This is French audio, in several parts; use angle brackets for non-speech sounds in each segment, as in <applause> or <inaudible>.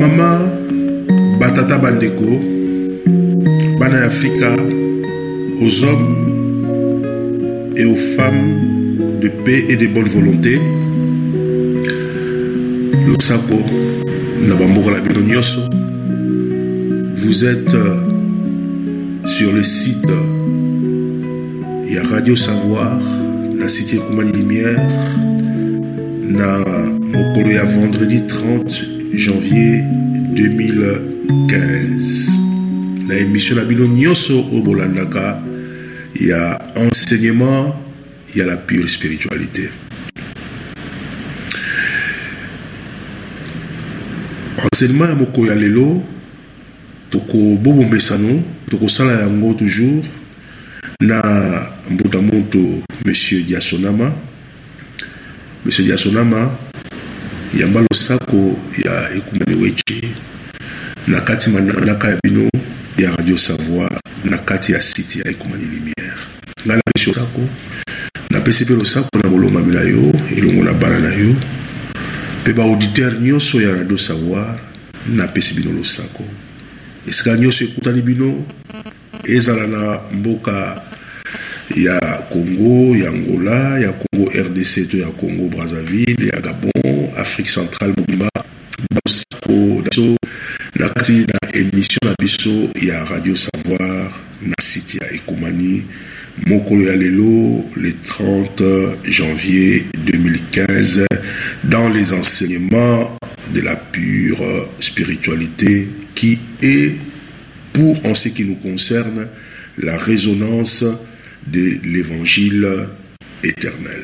bamama batata bandeko bana aux hommes et aux femmes de paix et de bonne volonté. Losako na bamboka vous êtes sur le site ya radio savoir na site ekumani lumière na vendredi 30 janvier 2015 na émission na bino nyonso oyo bolandaka ya enseignement la pure spiritualité. Enseignement ya mokolo ya lelo tokobobombesano tokosala yango toujours na monsieur diasonama. Monsieur diasonama yamba losako ya ekumani wechi na kati manaka ya bino ya radio savoir na kati ya site ya ekumani lumière. Ngai napesi losako napesi mpe losako na bolongami na yo elongo na bana na yo mpe baauditeur nyonso ya radio savoir napesi bino losako. Esika nyonso ekutani bino ezala na mboka ya congo ya angola ya congo rdc to ya congo brazzaville ya gabon afrique centrale mobimba basako biso na kati émission na biso ya radio savoir na site ya ekomani mokolo ya lelo le 30 janvier 2015 dans les enseignements de la pure spiritualité qui est pour en ce qui nous concerne la résonance de l'évangile éternel.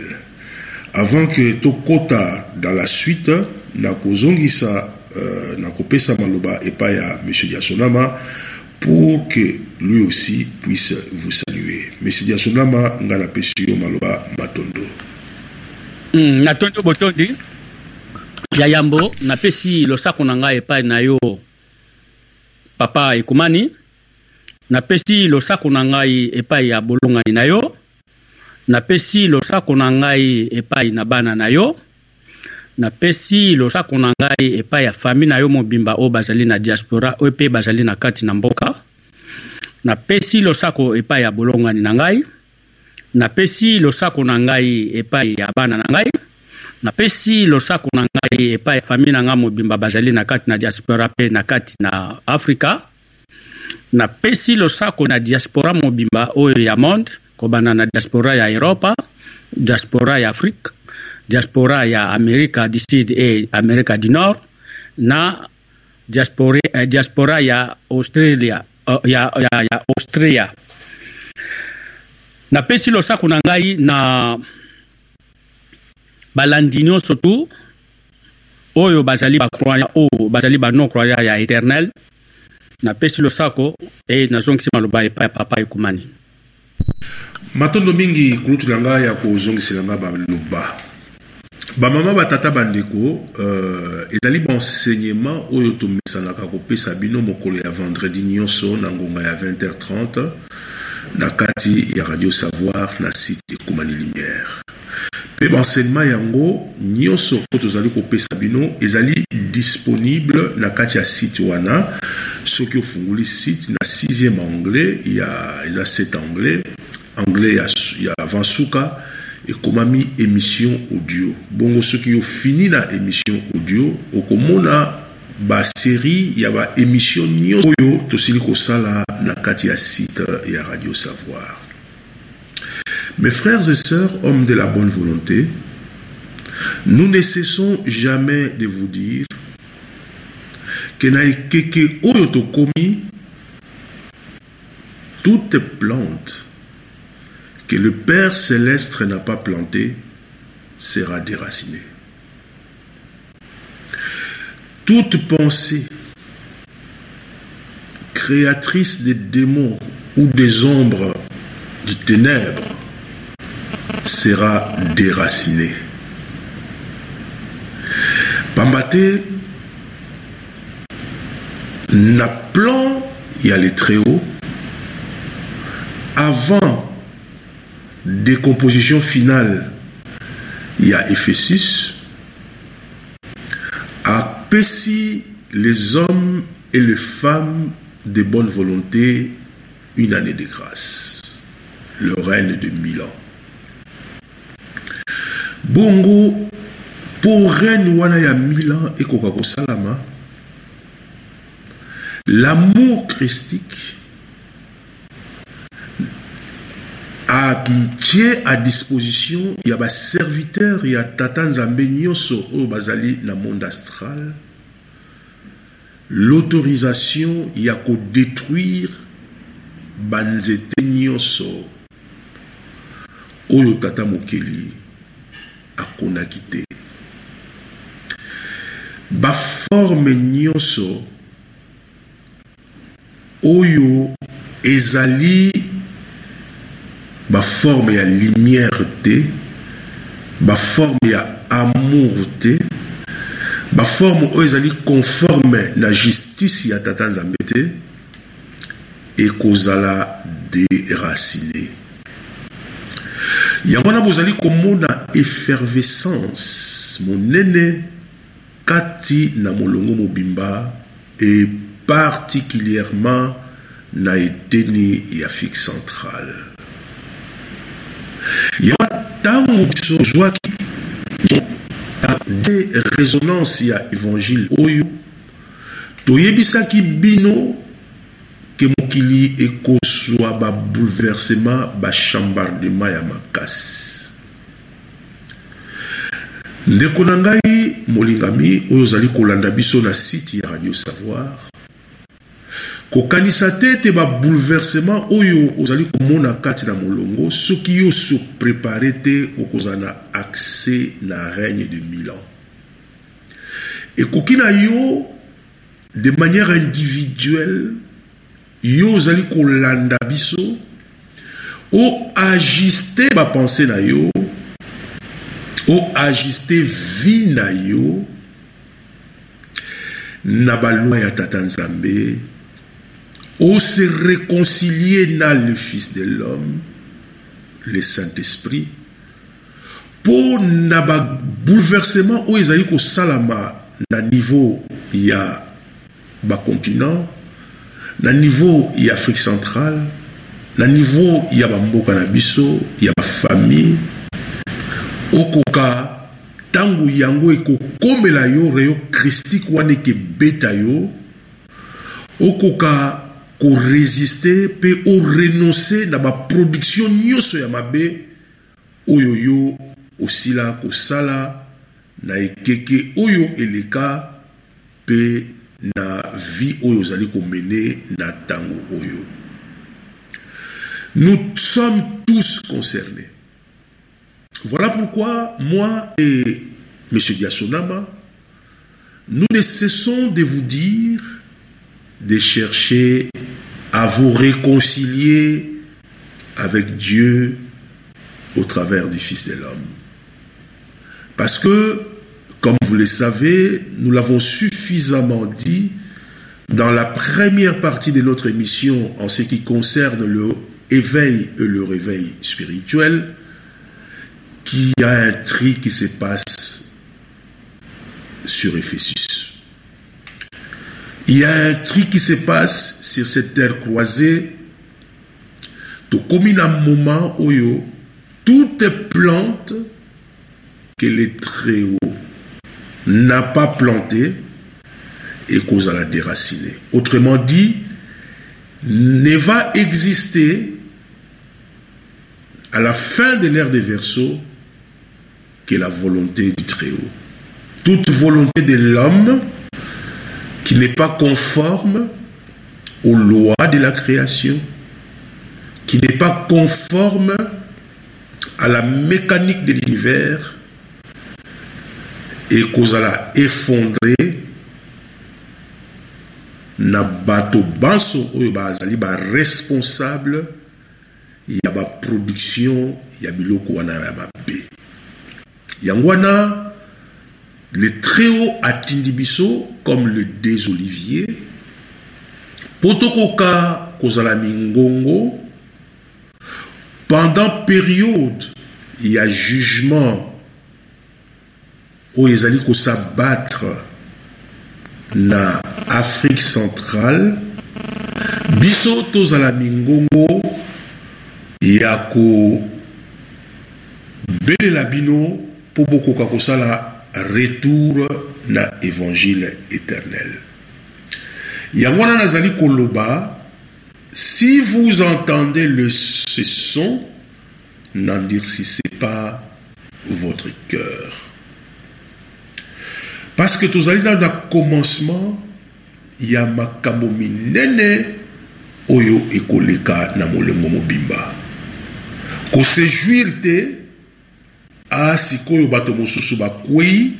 Avant que Tokota dans la suite, nakozongisa euh, nakopesa maloba epai ya M. Diasonama pour que lui aussi puisse vous saluer. M. Diasonama nga napesi yo maloba matondo. Natondo botondi ya yambo napesi losako na ngai epai na yo papa ekumani napesi losako na ngai epai ya bolongani na yo. Napesi losako na ngai epai na bana na yo. Napesi losako na ngai epai ya fami na yo mobimba oyo bazali na diaspora oyo mpe bazali na kati na mboka. Napesi losako epai ya bolongani na ngai. Napesi losako na ngai epai ya bana na ngai. Napesi losako na ngai epai ya fami na ngai mobimba bazali na kati na diaspora mpe na kati na afrika napesi losako na diaspora mobimba oyo ya monde kobanda na diaspora ya europa diaspora ya afrique diaspora ya amerika du sud e amerika du nord na diaspora, eh, diaspora ya australia uh, ya, ya, ya austria napesi losako na ngai na balandi nyonso tu oyo bazali bacroyant oyo bazali banon croyant ya éternel napesi losako e nazongisi maloba epai ya papa ekumani. Matondo mingi kulutu na ngai ya kozongisela ngai baloba bamama batata bandeko uh, ezali baenseignement oyo tomesanaka kopesa bino mokolo ya vendredi nyonso na ngonga ya 20h30 na kati ya radio savoir na site ekumani lumière. Mpe baenseignement yango nyonso oyo tozali kopesa bino ezali disponible na kati ya site wana. Soki ofungoli site na 6e anglais ya eza 7 anglais anglais ya, ya avant suka ekomami émission audio. Bongo soki ofini na émission audio okomona basérie ya baémission nyonso oyo tosili kosala na kati ya site ya radio savoir mes frères et sœurs hommes de la bonne volonté nous ne cessons jamais de vous dire que na ekeke oyo tokomi toute plante que le Père céleste n'a pas planté sera déracinée. Toute pensée créatrice des démons ou des ombres du ténèbre sera déracinée. Pambate na plan il y a les très hauts avant décomposition finale il y a Ephésus apesi les hommes et les femmes de bonne volonté une année de grâce, le règne de mille ans. Bongo, pour règne wana ya mille ans et salama, l'amour christique a tient à disposition il y a ba serviteur il y a tata nzambe nyonso oyo bazali na monde astral. L'autorisation ya kodétruire banzete nyonso oyo tata mokeli akonaki te. Baforme nyonso oyo ezali baforme ya lumière te. Baforme ya amour te. Baforme oyo ezali conforme na justice ya tata nzambe te ekozala déracine yango wana bozali komona effervescence monene kati na molongo mobimba et particulièrement na eteni ya fixe centrale yango ntango biso ozwaki de résonance ya évangile. Oyo toyebisaki bino ke mokili ekozwa babouleversement bachambardement ya makasi ndeko na ngai molingami oyo ozali kolanda biso na site ya radio savoir kokanisa te ete babouleversement oyo ozali komona kati na molongo soki yo soprépare te okozala na accès na règne de mille ans. Ekoki na yo de manière individuelle yo ozali kolanda biso oajuste bapense na yo oajuste vie na yo na balwa ya tata nzambe ose réconcilier na le fils de l'homme le saint-esprit mpo na babouleversement oyo ezali kosalama na niveau ya bacontinent na niveau ya afrique centrale na niveau ya bamboka na biso ya bafamille okoka ntango yango ekokomela yo reyo christique wana ekebeta yo okoka koresiste mpe orenonce na baproduction nyonso ya mabe oyo yo osila kosala na ekeke oyo eleka mpe na vie oyo ozali komene na ntango oyo nous sommes tous concernés voilà pourquoi moi et M. Diasonama nous ne cessons de vous dire de chercher à vous réconcilier avec Dieu au travers du Fils de l'homme. Parce que, comme vous le savez, nous l'avons suffisamment dit dans la première partie de notre émission en ce qui concerne le éveil et le réveil spirituel, qu'il y a un tri qui se passe sur Éphésus. Il y a un tri qui se passe sur cette terre croisée. Un moment où toute plante que le Très-Haut n'a pas planté et cause à la déraciner. Autrement dit, ne va exister à la fin de l'ère des Verseaux que la volonté du Très-Haut. Toute volonté de l'homme qui n'est pas conforme aux lois de la création, qui n'est pas conforme à la mécanique de l'univers et kozala effondré na bato banso oyo bazali baresponsable ya baproduction ya biloko wana ya mabe yango wana le très haut atindi biso comme le des oliviers po tokoka kozala mingongo pendant période ya jugement oyo ezali kosabattre na afrique centrale biso tozala mingongo ya kobelela bino mpo bokoka kosala retour na évangile éternel. Yango nazali koloba si vous entendez le ce son n'endurcissez pas votre cœur. Parce que tozali nano na commencement ya makambo minene oyo ekoleka na molengo mobimba. Kosejuire a sikoyo bato mosusu bakwei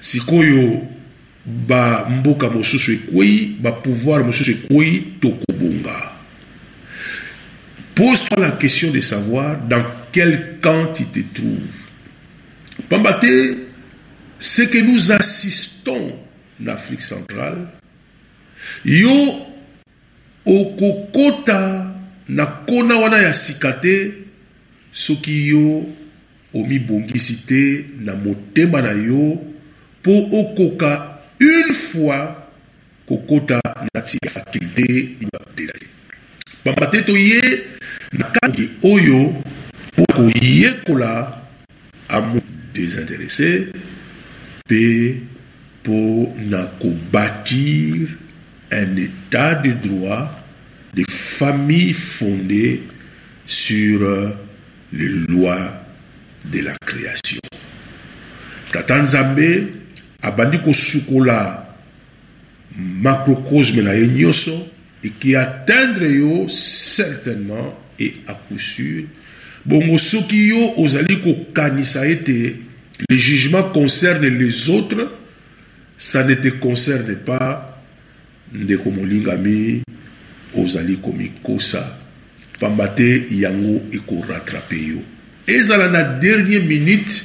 sikoyo bamboka mosusu ekwei bapouvoir mosusu ekwei tokobonga. Pose-toi la question de savoir dans quel camp tu te trouves. Pamba te ce que nous assistons en Afrique centrale yo okokota na kona wana ya soki yo omibongisi te na motema na yo mpo okoka une fois kokota nati ya fakulté ibadesi pamba te toye na kangi oyo mpo koyekola amour désintéressé mpe mpo na kobâtir un état de droit des familles fondées sur les lois de la création. Tata nzambe abandi kosukola macrocosme na ye nyonso ekiatteindre yo certainement et à coup sûr. Bongo soki yo ozali kokanisa ete le jugement concerne les autres ça ne te concerne pas. Ndeko molingami ozali komikosa. Pamba te yango ekorattrape yo ezala na dernier minute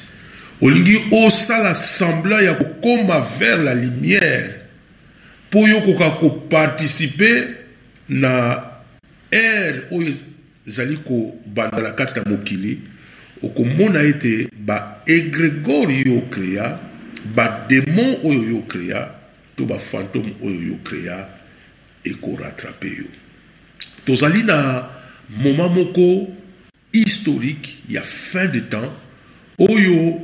olingi osala semblant ya kokóma vers la lumière mpo yo koka koparticipe na ere oyo ezali kobanda na kati na mokili okomona ete baegrégore yo okrea bademon oyo yo okrea to bafantôme oyo yo okrea ekorattrape yo. Tozali na moment moko historique ya fin de temps oyo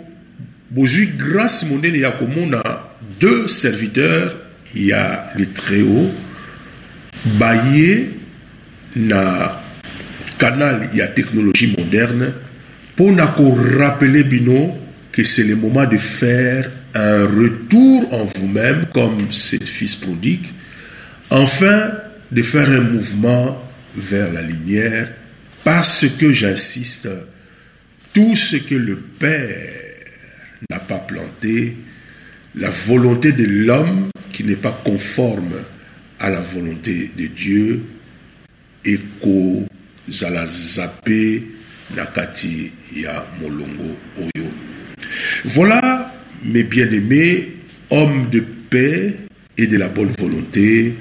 bozwi grâce monene ya komona deux serviteurs ya le très-haut baye na canal ya technologie moderne mpo na korapele bino que c'est le moment de faire un retour en vous-même comme cet fils prodigue enfin de faire un mouvement vers la lumière parce que j'insiste tout ce que le Père n'a pas planté la volonté de l'homme qui n'est pas conforme à la volonté de Dieu ekozala zape na kati ya molongo oyo. Voilà mes bien-aimés hommes de paix et de la bonne volonté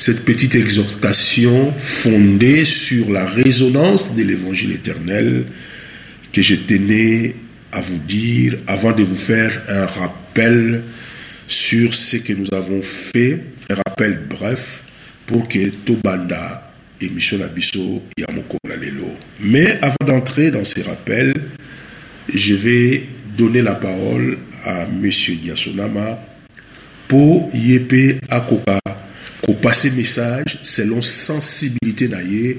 cette petite exhortation fondée sur la résonance de l'évangile éternel que je tenais à vous dire avant de vous faire un rappel sur ce que nous avons fait, un rappel bref pour que Tobanda et Michel Abisso Yamokola Lelo. Mais avant d'entrer dans ces rappels, je vais donner la parole à Monsieur Diasonama pour Yépe Akoka ko passer message selon sensibilité naye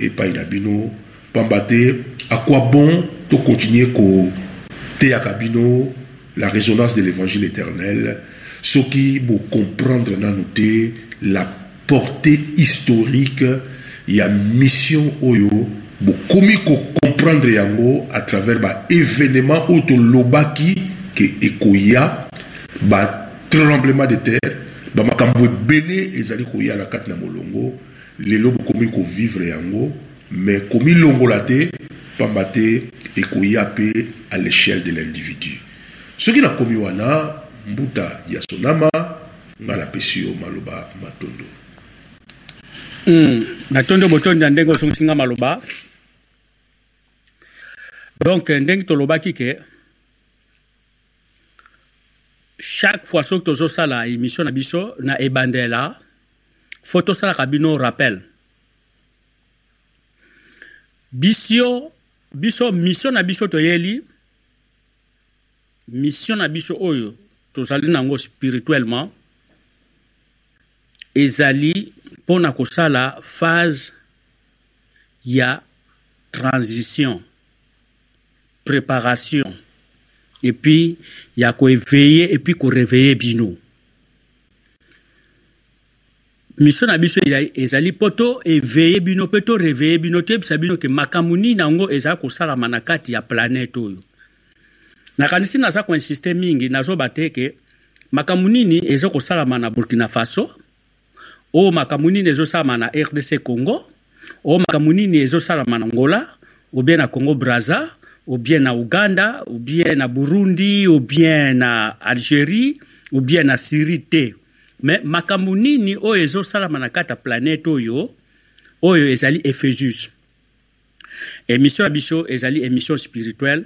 et pas inabino pambate à quoi bon de continuer ko te akabino la résonance de l'évangile éternel ce qui vous comprendre noter la portée historique ya mission oyo bokomi comprendre yango à travers ba événement oyo tolobaki ke ekoya ba tremblement de terre bamakambo ebele ezali koya na kati na molongo. Lelo bokomi kovivre yango mais komilongola te pamba te ekoya mpe à l'échelle de l'individu. Soki nakomi wana mbuta ya sonama nga napesi yo maloba matondo. Mm, natondi botondi ya ndenge osongisi nga maloba. Donc ndenge tolobaki ke chaque fois soki tozosala émission na biso na ebandela fo tosalaka bino rappel. Biso biso mission na biso toyeli mission na biso oyo tozali nango spirituellement ezali mpona kosala phase ya transition préparation et puis ya koéveille et puis koréveille bino. Mission na biso ezali mpo to éveille bino mpe to réveille bino toyebisa bino ke makambo nini yango ezali kosalama na kati ya planete oyo. Nakanisi naza koinsiste mingi nazoba te ke makambo nini eza kosalama na burkina faso oyo makambo nini ezosalama na rdc congo oyo makambo nini ezosalama na ngola ou bien na congo braza ou bien na uganda ou bien na burundi ou bien na algérie ou bien na syrie te. Me makambo nini oyo ezosalama na kati ya oyo oyo ezali ephésus émission biso ezali spirituelle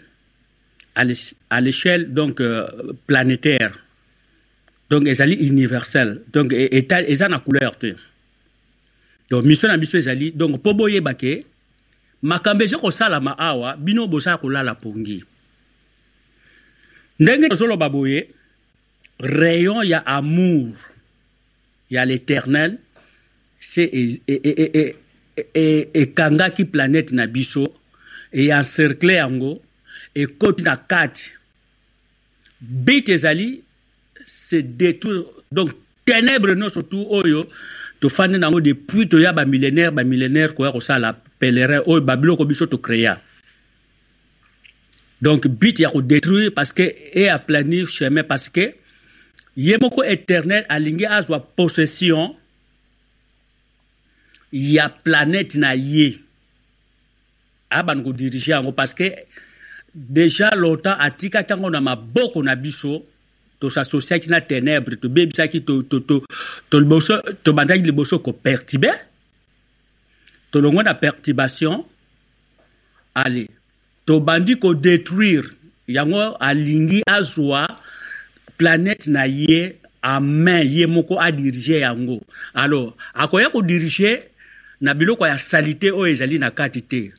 à l'échelle donc euh, planétaire. Donc ezali universel. Donc eza na couleur te. Donc mission na biso ezali donc mpo boyeba ke makambo eza kosalama awa bino bozala kolala pongi. Ndenge tozoloba boye rayon ya amour ya l'éternel se ekangaki planète na biso eyencercle yango ekoti na kati. Bit ezali se détour donc ténèbre nyonso tu oyo tofandi nango depuis toya bamillénaire bamillénaire koya kosala pèlerin oyo babiloko biso tocréa donc but ya kodétruire parce que e aplanir chemin parce que ye moko éternel alingi azwa possession ya planète na ye. Abana kodirige yango parce que déjà longtemps atikaki yango na maboko na biso tosasosiaki na ténèbre tobebisaki tobandaki liboso kopertibe tolongwe na perturbation. Ale tobandi kodétruire yango alingi azwa. Planète na ye amain ye moko adirige yango. Alors akoya kodirige na biloko ya salite oyo ezali na kati te.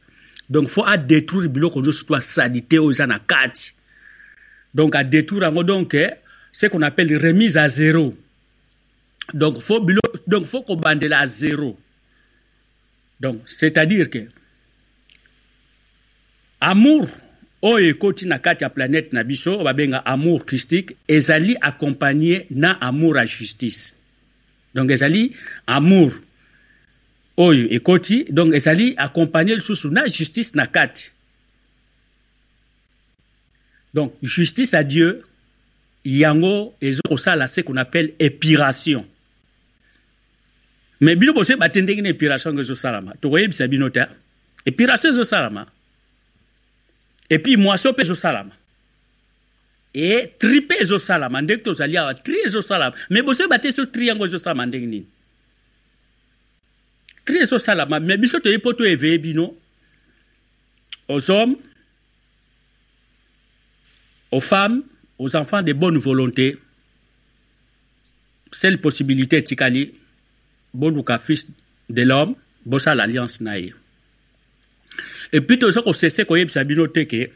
Donc faut adétruire biloko nyonso to asalite oyo eza na kati. Donc adétruire yango. Donc ce qu'on appelle remise à zéro. Donc faut bilo, donc faut kobandela à zéro donc c'est-à-dire que amour oyo ekoti na kati ya planète na biso babenga amour christique ezali accompagné na amour ya justice. Donc ezali amour oyo ekoti donc ezali accompagné lisusu na justice na kati. Donc justice à dieu yango ezokosala ce qu'on appelle épiration mais bino bosoyeba te ndenge na épiration yango ezosalama. Tokoyebisa bino te épiration ezosalama. Epuis mwasio mpe ezosalama. E tri mpe ezosalama. Ndenge tozali awa tri ezosalama. Mais bosoyeba te so tri yango ezosalama ndenge nini? Tri ezosalama. Mais biso toyebi mpo toeveye bino. Aux hommes aux femmes aux enfants de bonne volonté. Seule possibilité etikali boluka fils de l'homme bosala alliance na ye epuis toza kosese koyebisa bino te ke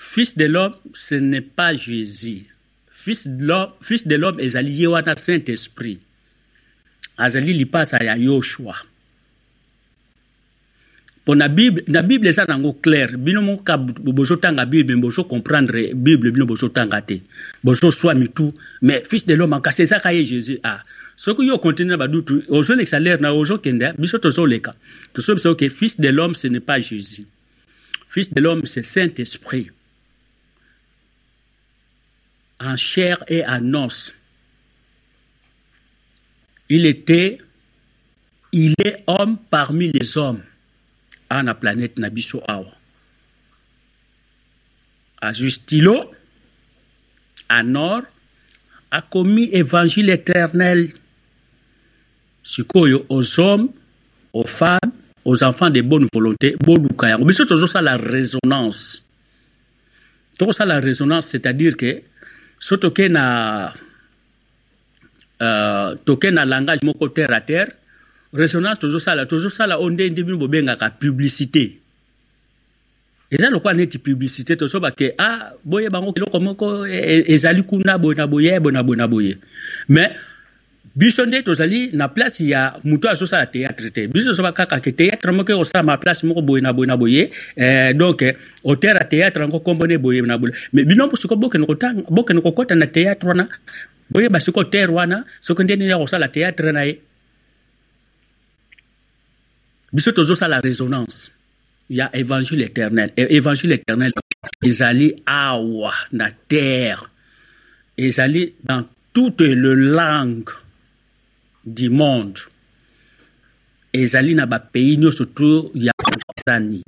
fils de l'homme ce n'est pas jésus. Fils de l'homme ezali ye wana saint esprit azali lipasa ya yoshua mpo na bible na bible eza nango claire bino moka bozotanga bible bozocomprendre bible bino bozotanga te. Bozoswa mitu mais fils de l'homme kasi ezaka ye jésus. Ah soki yo continue na badutu ozolekisa lere na ozokende biso tozoleka. Tosobisa oke fils de l'homme ce n'est pas jésus. Fils de l'homme c'est saint esprit en chair et en os. Il était il est homme parmi les hommes a na planète na biso awa azwi stylo en or akomi évangile éternel sikoyo aux hommes aux femmes aux enfants de bonne volonté boluka yango biso tozosala résonance. Tokosala résonance c'est-à-dire que so toke na uh, toke na langage moko terre à terre résonance tozosala tozosala oyo nde nde bino bobengaka publicité. Eza lokola neti publicité? Tozoba ke ah boye bango eloko moko e, e, ezali kuna boye na boye boye na boye na boye. Mais biso nde tozali na place ya moto azosala théâtre te. Biso tozoba kaka ke théâtre moko ekosala ma place moko boye na boye na boye. Eh, donc auteur ya théâtre yango kombo nde boye na boye. Mais bino mpo sikoyo bokende kokɔta na théâtre wana boyeba sikoyo terre wana soki nde nini ya kosala théâtre na ye. Biso tozosala résonance ya évangile éternel. E évangile éternel ezali awa na terre. Ezali dans toutes les langues du monde. Ezali na bapays nyonso to ya tanzanie.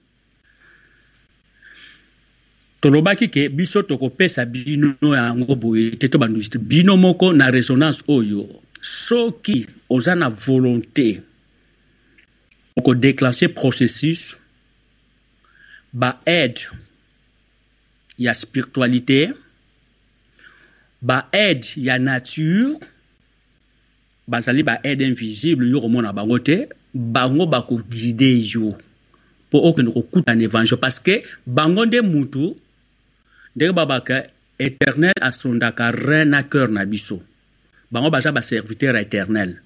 Tolobaki ke biso tokopesa bino yango boye te to bandusite bino moko na résonance oyo soki oza na volonté okodéclenche processus baaide ya spiritualité baaide ya nature bazali baaide invisible yo komona bango te bango bakoguide yo mpo okende kokuta na évangile parce que bango nde mutu ndenge babaka éternel asondaka rein na cœur na biso. Bango baza baserviteur éternel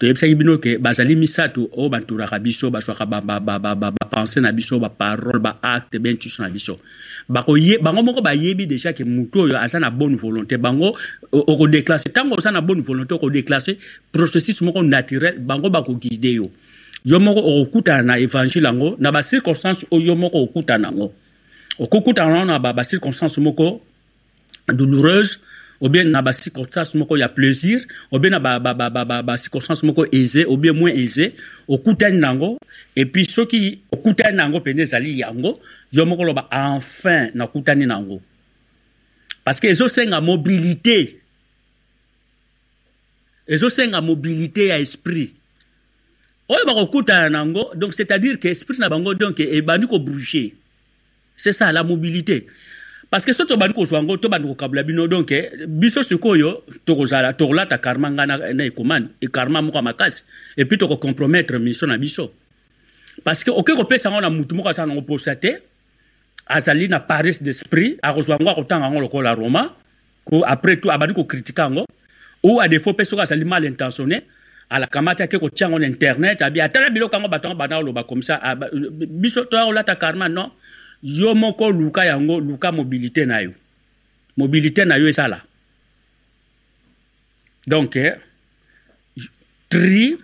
toyebisaki bino ke bazali misato oyo banturaka biso bazwaka bapense na biso baparole baacte bentuso na biso. Bango moko bayebi déjà ke motu oyo aza na bonne volonté. Bango okodéclace ntango oza na bonne volonté okodéclace processus moko naturel bango bakoguide yo. Yo moko okokutana na évangile yango na bacirconstance oyo yo moko okokutana yango. Okokutana na bacirconstance moko douloureuse ou bien na bacirconstance moko ya plaisir ou bien na bacirconstance moko aisé ou bien moins aisé okutani nango et puis soki okutani nango mpenza ezali yango yo moko loba enfin nakutani nango. Parce que ezosenga mobilité. Ezosenga mobilité ya esprit. Oyo bakokutana nango donc c'est à dire que esprit na bango donc ebandi kobouger c'est ça la mobilité parce que so tobandi kozwa yango tobandi kokabula bino. Donc biso sikoyo tokozala tokolata karma ngai na ekomani ekarma moko ya makasi. Epuis tokocompromettre mission na biso. Parce que oke kopesa yango na mutu moko azala nango posa te azali na paris d'esprit akozwa yango akotanga yango lokola roma après tout abandi kokritike yango ou défaut mpe soki azali mal intentionné alakamati ake kotia yango na internet abi atala biloko yango bato yango banda koloba comme ça. Biso toya kolata karma non yo moko luka yango luka mobilité na yo. Mobilité na yo esala. Donc eh, tri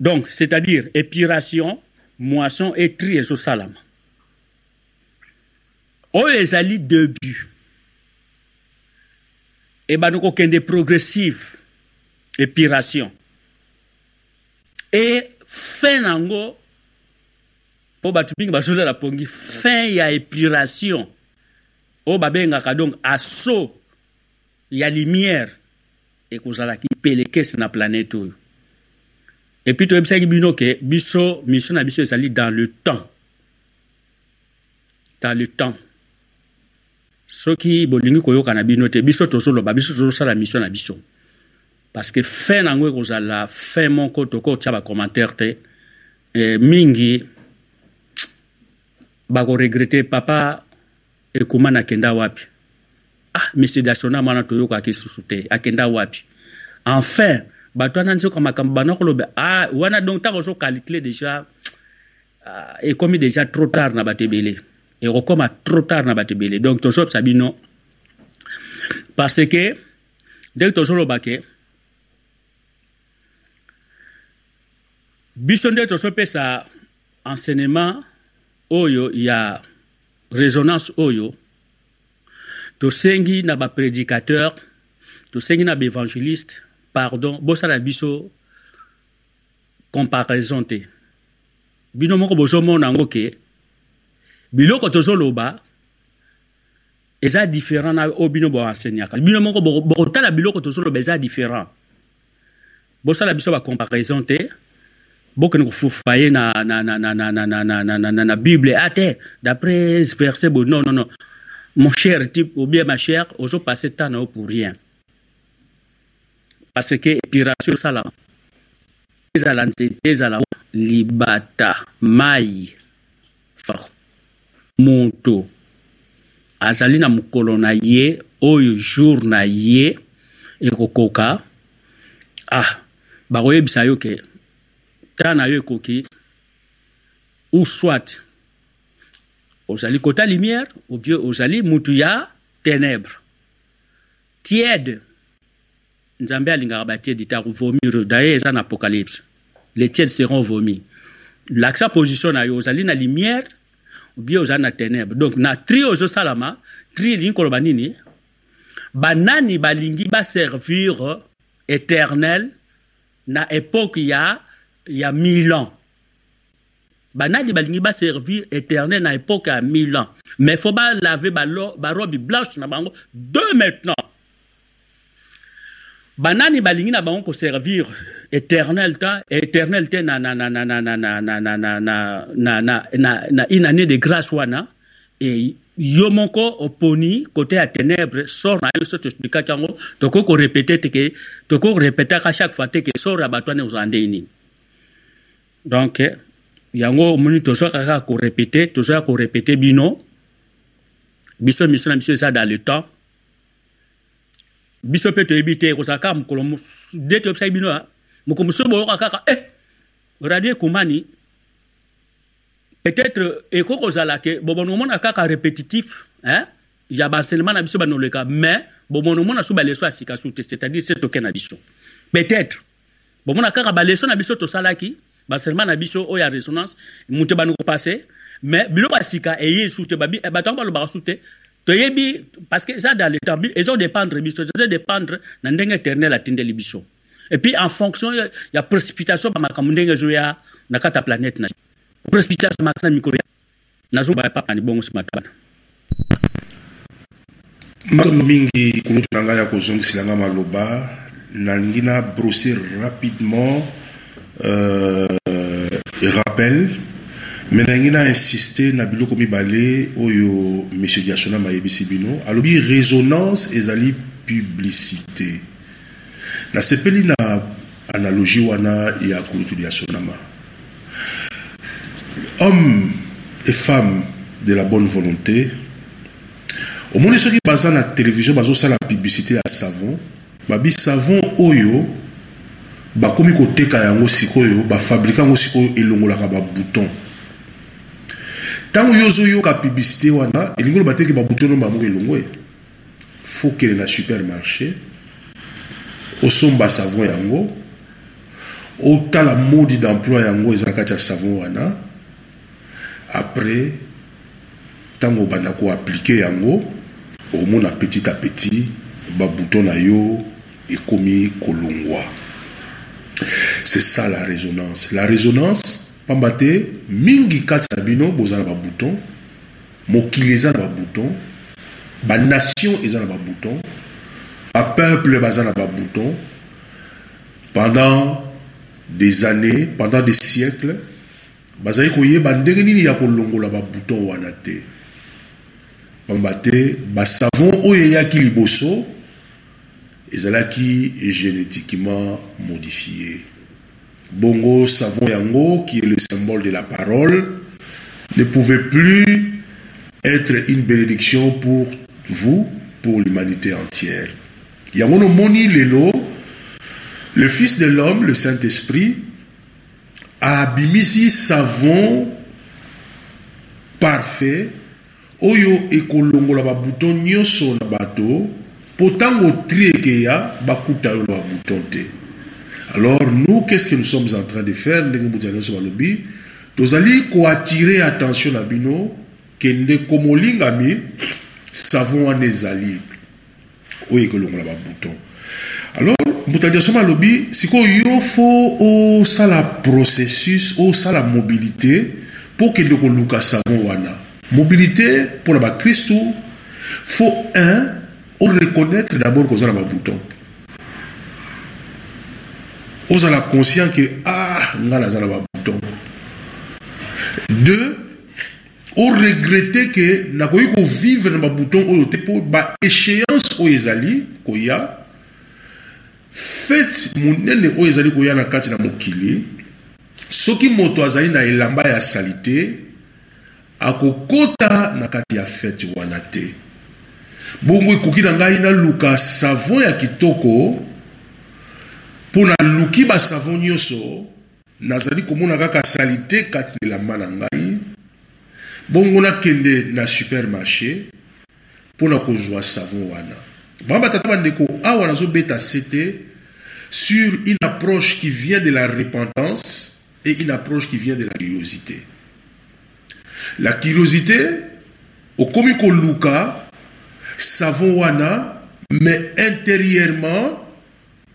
donc c'est-à-dire épiration moisson et tri ezosalama. Oyo ezali début. Ebandi kokende progressive épiration et fin nango mpo bato mingi bazolala pongi fin ya épiration oyo babengaka donc asso ya lumière ekozalaki pelekesi na planète oyo. Epuis toyebisaki bino ke biso mission na biso ezali dans le temps. Dans le temps. Soki bolingi koyoka na bino te biso tozoloba biso tozosala mission na biso. Parce que fin nango ekozala fin moko tokotia bacommentaire te e, mingi bakoregrete papa ekumani akenda wapi? Ah misidationa mana toyokaki susu te akenda wapi? Enfin bato wana nzoka makambo bana koloba ah wana donc ntango ozocalcule déjà ah, ekomi déjà trop tard na bato ebele. Ekokoma trop tard na bato ebele. Donc tozopesa bino. Parce que ndenge tozoloba ke biso nde tozopesa enseignement oyo ya résonance oyo tosengi na baprédicateur tosengi na baévangéliste pardon bosala biso comparaison te. Bino moko bozomona yango ke biloko tozoloba eza différent na oyo bino boenseignaka bino moko bokotala biloko tozoloba eza différent. Bosala biso bacomparaison te bokende kofufa ye na, na, na, na, na, na, na, na, na, na, na bible a te d'après verset boye non non non mon cher type ou bien ma chère ozopase temps na yo pour rien parce que épiration osala ezala nzete ezala libata mai fa moto azali na mokolo na ye oyo jour na ye ekokoka ah bakoyebisa yo ke ntan na yo ekoki ou soit ozali kota lumière ou bien ozali mutu ya ténèbre tiède nzambe alingaka batiedi ta vomir daye eza na apocalypse. Les tièdes seront vomis. Lakisa position na yo ozali na lumière ou bien ozali na ténèbre donc na tri ozosalama tri elingi koloba nini? Banani balingi baservir éternel na époque ya ya milan banadi balingi baservir éternel na époke ya milan mais fo balave barobi blanche na bango de maintenant banani balingi na bango koservir éternel ta éternel te na une année de grâce wana e yo moko oponi kote ya ténèbre sor na yo so toexplikaki yango tokoki korepete teke tokoki korepetaka chaque fois teke sor ya bato wana ozala nde nini donc yango omoni tozoka kaka korepete tozoya korepete bino. Biso miso na biso eza dans le temps. Biso mpe toyebi te ekozala kaka mokolo de toyebisaki bino ya mokolo mosusu boyoka kaka e radio ekumani peut-être ekoki kozala ke bobono omona kaka répétitif hein? ya baenseignement na biso banoleka mais bomona omona so baleso ya sika su te c'est-à-dire se toke na biso. Peut-être bomona kaka baleso na biso tosalaki baenseignement na biso oyo ya résonance moto banoko passe mais biloko ya sika eye su te bato yango balobaka su toyebi parce que eza dans le temps ezodépendre biso ezodépendre na ndenge éternel atindeli biso. Et puis en fonction ya précipitation bamakambo ndenge ezoya na kati ya planète na. Précipitation makasi na mikolo nazobaya papani bongo simatwana makambo mingi kulutu na ngai ya kozongisela ngai maloba nalingi na brosser rapidement rappel me nalingi na insiste na biloko mibale oyo monsieur diasonama ayebisi bino alobi résonance ezali publicité. Nasepeli na analogie wana ya kulutu diasonama hommes et femmes de la bonne volonté omoni soki baza na télévision bazosala publicité ya savon babi savon oyo bakomi koteka yango sikoyo bafabrike yango sikoyo elongolaka babouton ntango yo ozoyoka publicité wana elingi oloba teke babouton no bamoko elongo e fo kende na supermarché osomba savon yango otala modi d'emploi yango eza na kati ya savon wana après ntango obanda koaplike yango omona petit à petit babouton na yo ekomi kolongwa c'est ça la résonance. La résonance pamba te mingi kati na bino boza na babouton mokili eza na babouton banation eza na babouton bapeuple baza na babouton. Pendant des années pendant des siècles bazali koyeba ndenge nini ya kolongola babouton wana te. Pamba te basavon oyo eyaki liboso ezalaki génétiquement modifié. Bongo savon yango qui est le symbole de la parole ne pouvait plus être une bénédiction pour vous pour l'humanité entière. Yango nomoni lelo le fils de l'homme le saint-esprit abimisi savon parfait oyo ekolongola babuton nyonso na bato mpo ntango tri ekeya bakuta yo na babuton te. Alors nous qu'est-ce que nous sommes en train de faire? Ndenge mbuti ya nyonso balobi tozali koattire attention na bino kende komolingami savon wana ezali. Oyo ekolongola babuton alors moto adiasoma alobi sikoyo yo fo osala processus osala mobilité mpo kende koluka savon wana. Mobilité mpona bakristu fo 1 reconnaître d'abord qu'on a un bouton. On a conscience que, ah, on a un bouton. Deux, on regrettait que, n'a pas vivre dans un bouton, on a pour échéance au Ezali, Koya, fete monene oyo ezali koya na kati na mokili soki moto azali na elamba ya sali te akokɔta na ya wana te bongo ekoki na ngai naluka savon ya kitoko. Mpo naluki basavon nyonso nazali komona kaka sali te kati elamba na ngai. Bongo nakende na supermarché mpo na kozwa savon wana. Bamba tata bandeko awa nazobeta sete sur une approche qui vient de la repentance et une approche qui vient de la curiosité. La curiosité okomi koluka savon wana mais intérieurement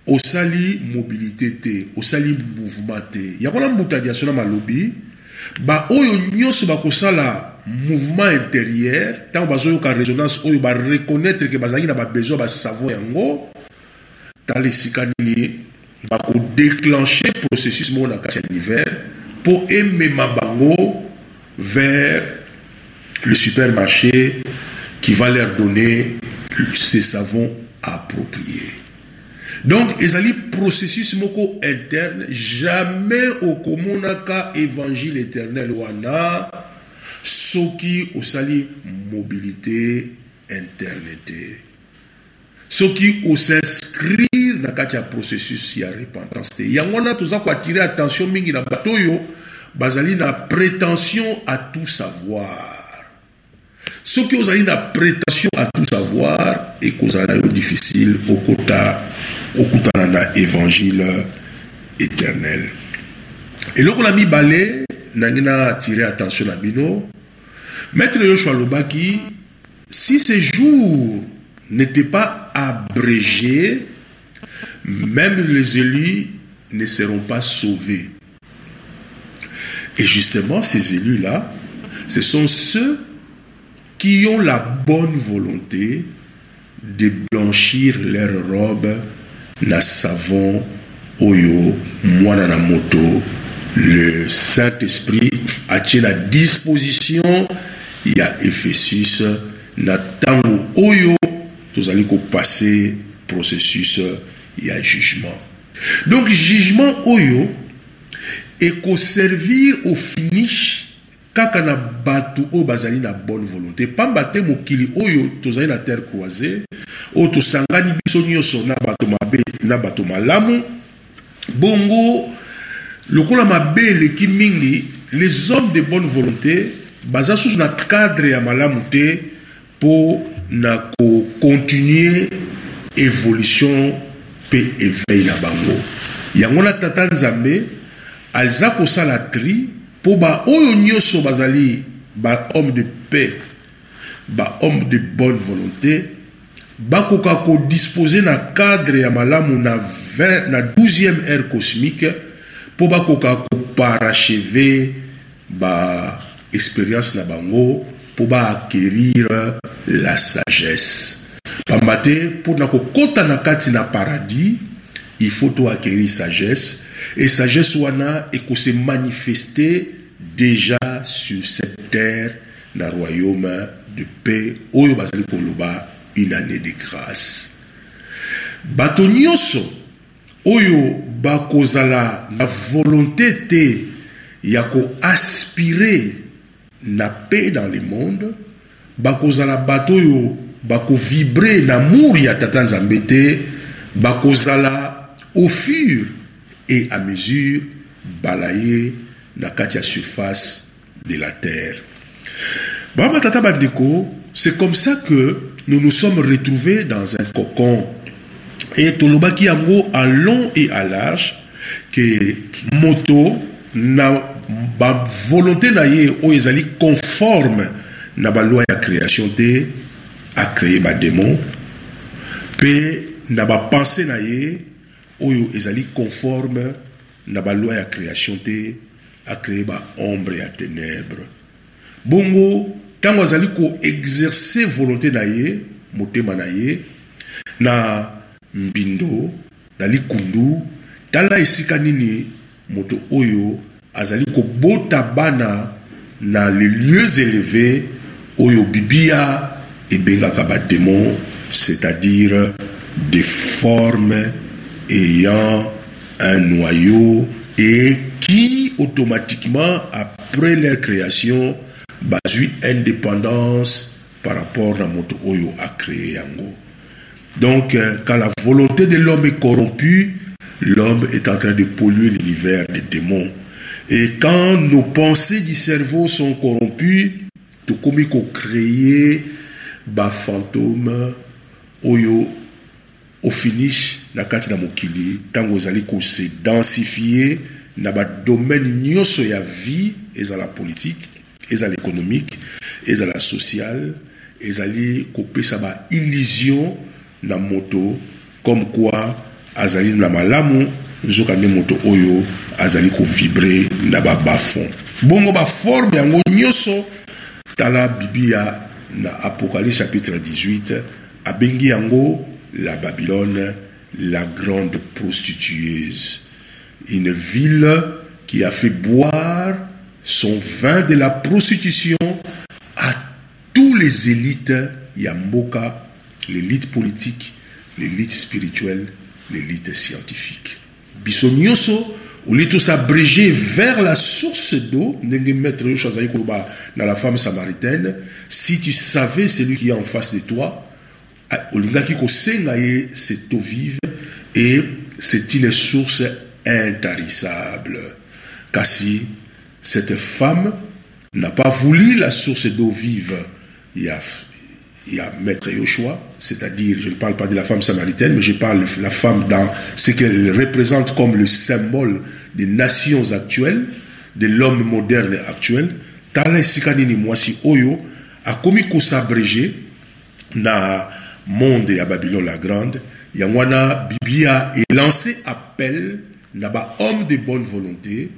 osali mobilité te osali mouvement te. Yango na mbuta ya diasona malobi baoyo nyonso bakosala mouvement intérieur ntango bazoyoka résonance oyo bareconnaître ke bazalaki na babesoin basavon yango tala esika nini bakodéclenche processus moko na kati ya univers mpo emema bango vers le supermarché qui va leur donner ces savons appropriés. Donc ezali processus moko interne jamais okomonaka évangile éternel wana soki osali mobilité interne te soki os'inscrire na kati ya processus ya repentance te. Yango wana toza koatire attention mingi na bato oyo bazali na prétention à tout savoir soki ozali na prétention à tout savoir ekozala yo difficile okota okutana na évangile éternel. Eloko na mibale nangi natire attention na bino maître yoshua alobaki si ces jours n'étaient pas abrégés même les élus ne seront pas sauvés. Et justement ces élus là ce sont ceux qui ont la bonne volonté de blanchir leurs robes na savon oyo mwana na moto. Le saint-esprit atie na disposition ya ephésus na ntango oyo tozali kopase processus ya jugement. Donc jugement oyo ekoservir au finish kaka na bato oyo bazali na bonne volonté. Pamba te mokili oyo tozali na terre croisée oyo tosangani biso nyonso na bato mabe na bato malamu. Bongo lokola mabe eleki mingi les hommes de bonne volonté baza susu na cadre ya malamu te mpo na kocontinue évolution mpe éveil na bango. Yango na tata nzambe aza kosala tri mpo baoyo nyonso bazali bahomme de paix bahomme de bonne volonté bakoka kodispose na cadre ya malamu na, 20, na 12e ère cosmique mpo bakoka koparacheve baexpérience na bango mpo baacquérir la sagesse. Pamba te mpo na kokɔta na kati na paradis il faut toacquérir sagesse et sagesse wana ekose manifester déjà sur cette terre na royaume de paix. Oyo bazali koloba une année de grâce. Bato oyo bakozala na volonté te ya koaspire na paix dans le monde bakozala bato oyo bakovibre na amour ya tata nzambe te bakozala au fur et à mesure balaye na kati ya surface de la terre. Baba tata bandeko c'est comme ça que nous nous sommes retrouvés dans un cocon. Et tolobaki yango en long et à large que moto na bavolonté na ye oyo ezali conforme na baloi ya création te acréer badémon mpe na bapense na ye oyo ezali conforme na baloi ya création te acréer baombre ya ténèbre bongo ntango azali koexerce volonté na ye motema na ye na mbindo na likundu tala esika nini moto oyo azali kobota bana dans les lieux élevés oyo bibia ebengaka démons c'est-à-dire des formes ayant un noyau et qui automatiquement après leur création basent indépendance par rapport à moto oyo a créé yango. Donc euh, quand la volonté de l'homme est corrompue l'homme est en train de polluer l'univers des démons. Et quand nos pensées du cerveau sont corrompues tokomi créer ba fantôme oyo au finish na kati na mokili ntango ozali se densifier na badomaine nyonso ya vie ezala politique ezala économique ezala social ezali kopesa baillusion na moto comme quoi azali na malamu nzoka nde moto oyo azali kovibre na babafond bongo baforme yango nyonso tala bibia na apocalypse chapitre 18 abengi yango la babylone la grande prostitueuse. Une ville qui a fait boire son vin de la prostitution à tous les élites yamboka l'élite politique l'élite spirituelle l'élite scientifique. Biso nyonso tous s'abréger vers la source d'eau dans la femme samaritaine si tu savais celui qui est en face de toi olingaki kosenga ye cette eau vive et c'est une source intarissable. Kasi cette femme n'a pas voulu la source d'eau vive. Il y a, il y a maître Yoshua c'est-à-dire je ne parle pas de la femme samaritaine mais je parle de la femme dans ce qu'elle représente comme le symbole des nations actuelles de l'homme moderne actuel. Tala esika nini mwasi oyo akomi kosabrege na monde ya babylone la grande yango wana biblia lancé appel na homme de bonne volonté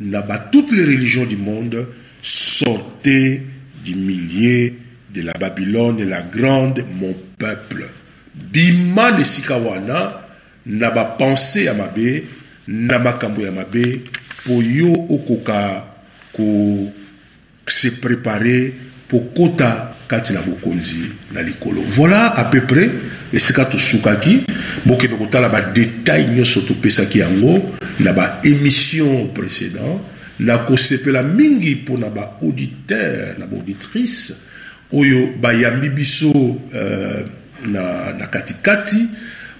na toutes les religions du monde sortez du milieu de la babylone la grande mon peuple. Bima na esika wana na bapense ya mabe na makambo ya mabe po yo okoka ko se préparer pour kota kati na bokonzi na likolo. Voilà à peu près esika tosukaki bokende kotala badetail nyonso topesaki yango na baémission précédent na kosepela mingi mpona baauditeur na baauditrice oyo bayambi biso euh, na, na katikati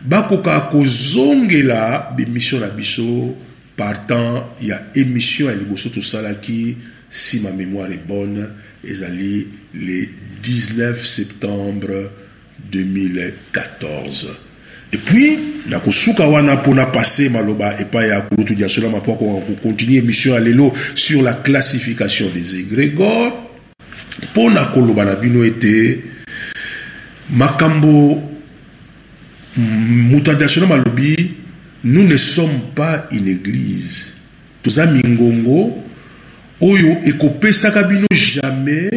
bakoka kozongela bémission na biso partant ya émission ya liboso tosalaki si ma mémoire est bonne ezali le 19 septembre 2014 et puis nakosuka wana mpona passe maloba epai ya kulutu dia solama mpo akoka kocontinue émission ya lelo sur la classification des égrégores. Mpona koloba na bino makambo moto ya malobi nous ne sommes pas une église. Toza mingongo oyo ekopesaka bino jamais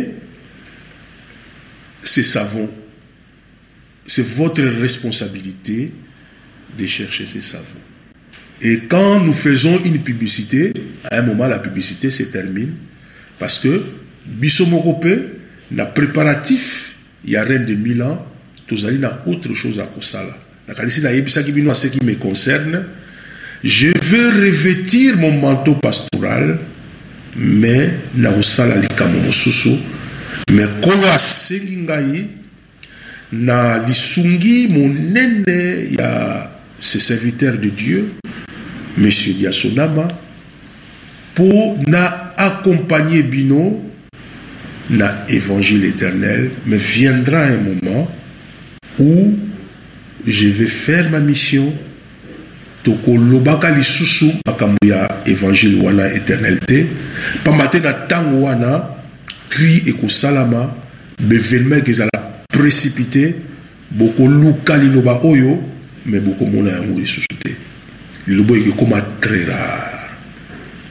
ces savons. C'est votre responsabilité de chercher ces savons. Et quand nous faisons une publicité, à un moment, la publicité se termine parce que Bissomorope n'a préparatif, il y a rien de mille ans, tous n'a autre chose à Kosala. En ce qui me concerne, je veux revêtir mon manteau pastoral, mais na me nkolo asengi ngai na lisungi monene ya ce serviteur de dieu monsieur diasonama mpo na accompagner bino na évangile éternel mais viendra un moment où je vais faire ma mission. Tokolobaka lisusu makambo ya évangile wana éternel te pamba te na ntango wana cri ekosalama bevelema ekezala précipité bokoluka liloba oyo me bokomona yango lisusu te liloba ekekoma très rare.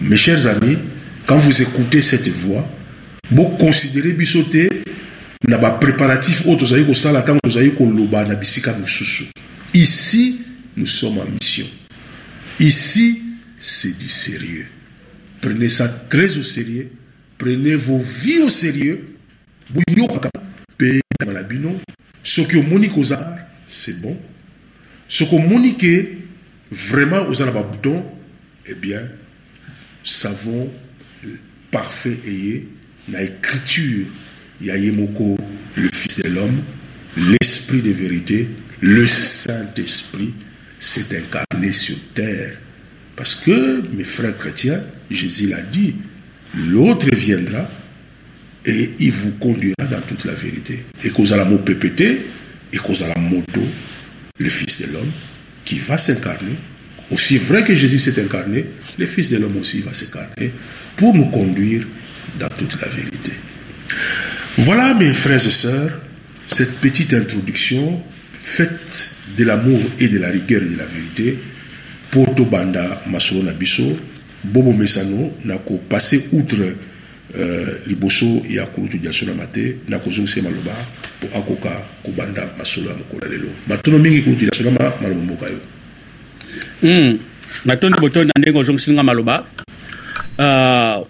Mes chers amis quand vous écoutez cette voix boconsidere biso te na bapréparatif oyo tozali kosala ntango tozali koloba na bisika mosusu ici nous sommes en mission. Ici c'est du sérieux. Prenez ça très au sérieux prenez vos vies au sérieux. Boyokaka mpe na bino. Soki omoni kozar c'est bon. Soki omoni ke vraiment oza na eh bien savon parfait eye na écriture. Ya ye moko le fils de l'homme l'esprit de vérité le saint-esprit s'est incarné sur terre. Parce que mes frères chrétiens jésus l'a dit l'autre viendra et il vous conduira dans toute la vérité. Et kozala mo ppt et kozala moto le fils de l'homme qui va s'incarner aussi vrai que Jésus s'est incarné, le Fils de l'homme aussi va s'incarner pour nous conduire dans toute la vérité. Voilà, mes frères et sœurs, cette petite introduction faite de l'amour et de la rigueur et de la vérité. Pour Tobanda Masolo Nabiso, Bobo Mesano, nako passer outre euh, liboso ya kulutu diaso na mate na kozongisa maloba po akoka kobanda masolo ya mokolo lelo. Matono mingi kulutu diaso na maloba mboka yo. Natondi botondi na ndenge ozongisinga maloba. Uh,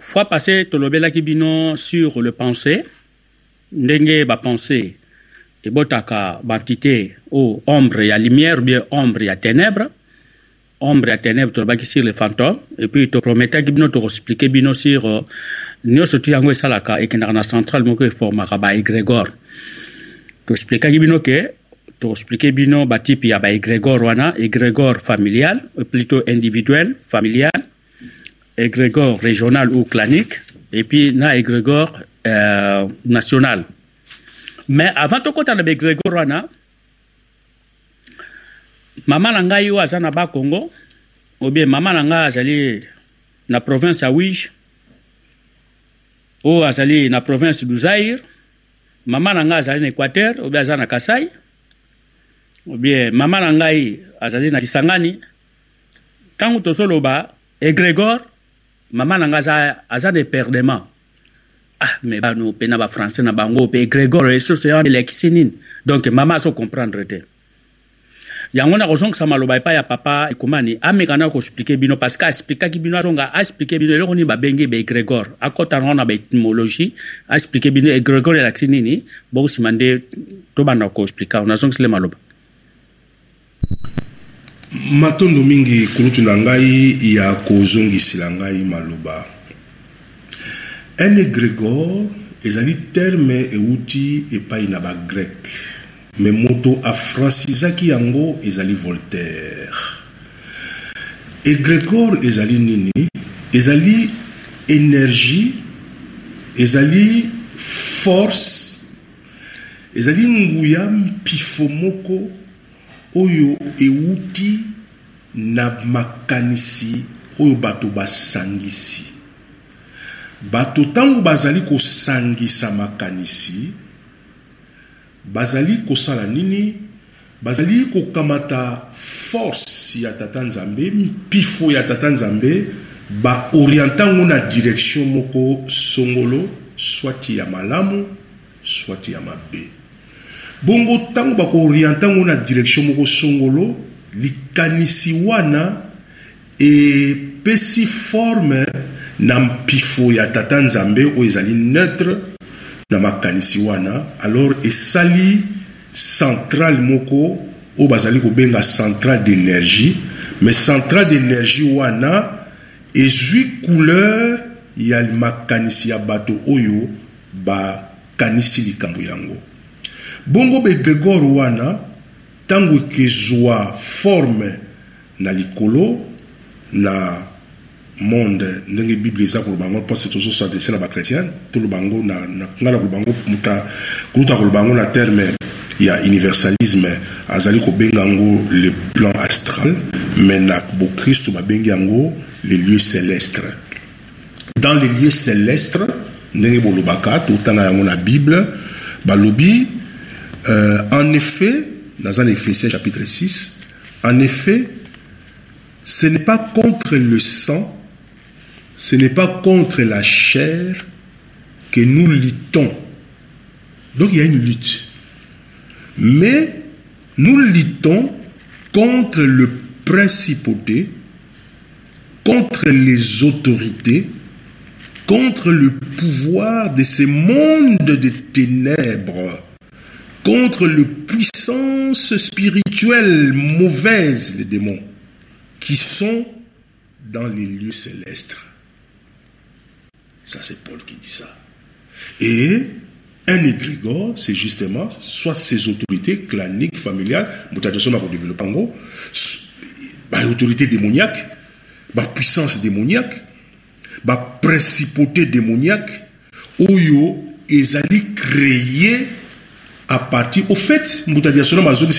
fois passé tolobelaki bino sur le pensée. Ndenge bapense ebotaka bantité o ombre ya lumière bien ombre ya ténèbre ombre ya ténèbre tolobaki sur le fantôme et puis toprometaki bino tokoexplike bino sur uh, nyonso tu yango esalaka ekendaka na centrale moko eformaka baegrégore toexplikaki bino ke toexplike bino batype ya baegrégore wana egrégore familial plutôt individuel familial égrégore régional ou clanique et puis na égrégore euh, national. Mais avant tokɔta na baegrégore wana mama na ngai oyo aza na bakongo obie mama na ngai azali na province ya wige oyo azali na province du zaire mama na ngai azali na équateur obie aza na kasai obie mama na ngai azali na kisangani. Ntango tozoloba égrégore mama na ngai aza, aza na éperdement ah me bano mpe na bafrançais na bango mpe égrégore esusu wana elekisi nini? Donc mama azocomprendre te yango na kozongisa maloba epai ya papa ekomani ameka na koexplike bino parce que aexplikaki bino azonga aexplike bino eloko nini babengi baegrégore akɔta nango na baétymologie aexplike bino égrégore elakisi nini bokosima nde tobanda koexplika nazongisile maloba. Matondo mingi kulutu na ngai ya kozongisela ngai maloba. Un égrégore ezali terme euti epai na bagrek me moto afrancisaki yango ezali voltaire. Égrégore ezali nini? Ezali énergie ezali force ezali nguya mpifo moko oyo euti na makanisi oyo bato basangisi. Bato ntango bazali kosangisa makanisi bazali kosala nini? Bazali kokamata force ya tata nzambe mpifo ya tata nzambe baorienta yango na direction moko songolo swati ya malamu swati ya mabe. Bongo ntango bakoorienta yango na direction moko songolo likanisi wana epesi forme na mpifo ya tata nzambe oyo ezali neutre na makanisi wana. Alors esali centrale moko oyo bazali kobenga centrale d'énergie. Mais centrale d'énergie wana ezwi couleur ya makanisi ya bato oyo bakanisi likambo yango. Bongo baegrégore wana ntango ekezwa forme na likolo na monde ndenge bible eza koloba yango mpasi tozosadese na bachrétien toloba yango ngai na koloba yango muta koluta koloba yango na terme ya universalisme azali kobenga yango le plan astral mais na babengi yango les lieux célestres dans les lieux célestres ndenge bolobaka totanga yango na bible balobi euh, en effet dans un Éphésiens chapitre 6 en effet ce n'est pas contre le sang ce n'est pas contre la chair que nous luttons. Donc il y a une lutte. Mais nous luttons contre le principauté, contre les autorités, contre le pouvoir de ces mondes de ténèbres, contre les puissances spirituelles mauvaises, les démons, qui sont dans les lieux célestes. Ça, c'est Paul qui dit ça. Et un égrégore, c'est justement soit ses autorités claniques, familiales, autorité démoniaque, bah, puissance démoniaque, bah, principauté démoniaque, oyo, ezali créé à partir. Au fait, mutation à zone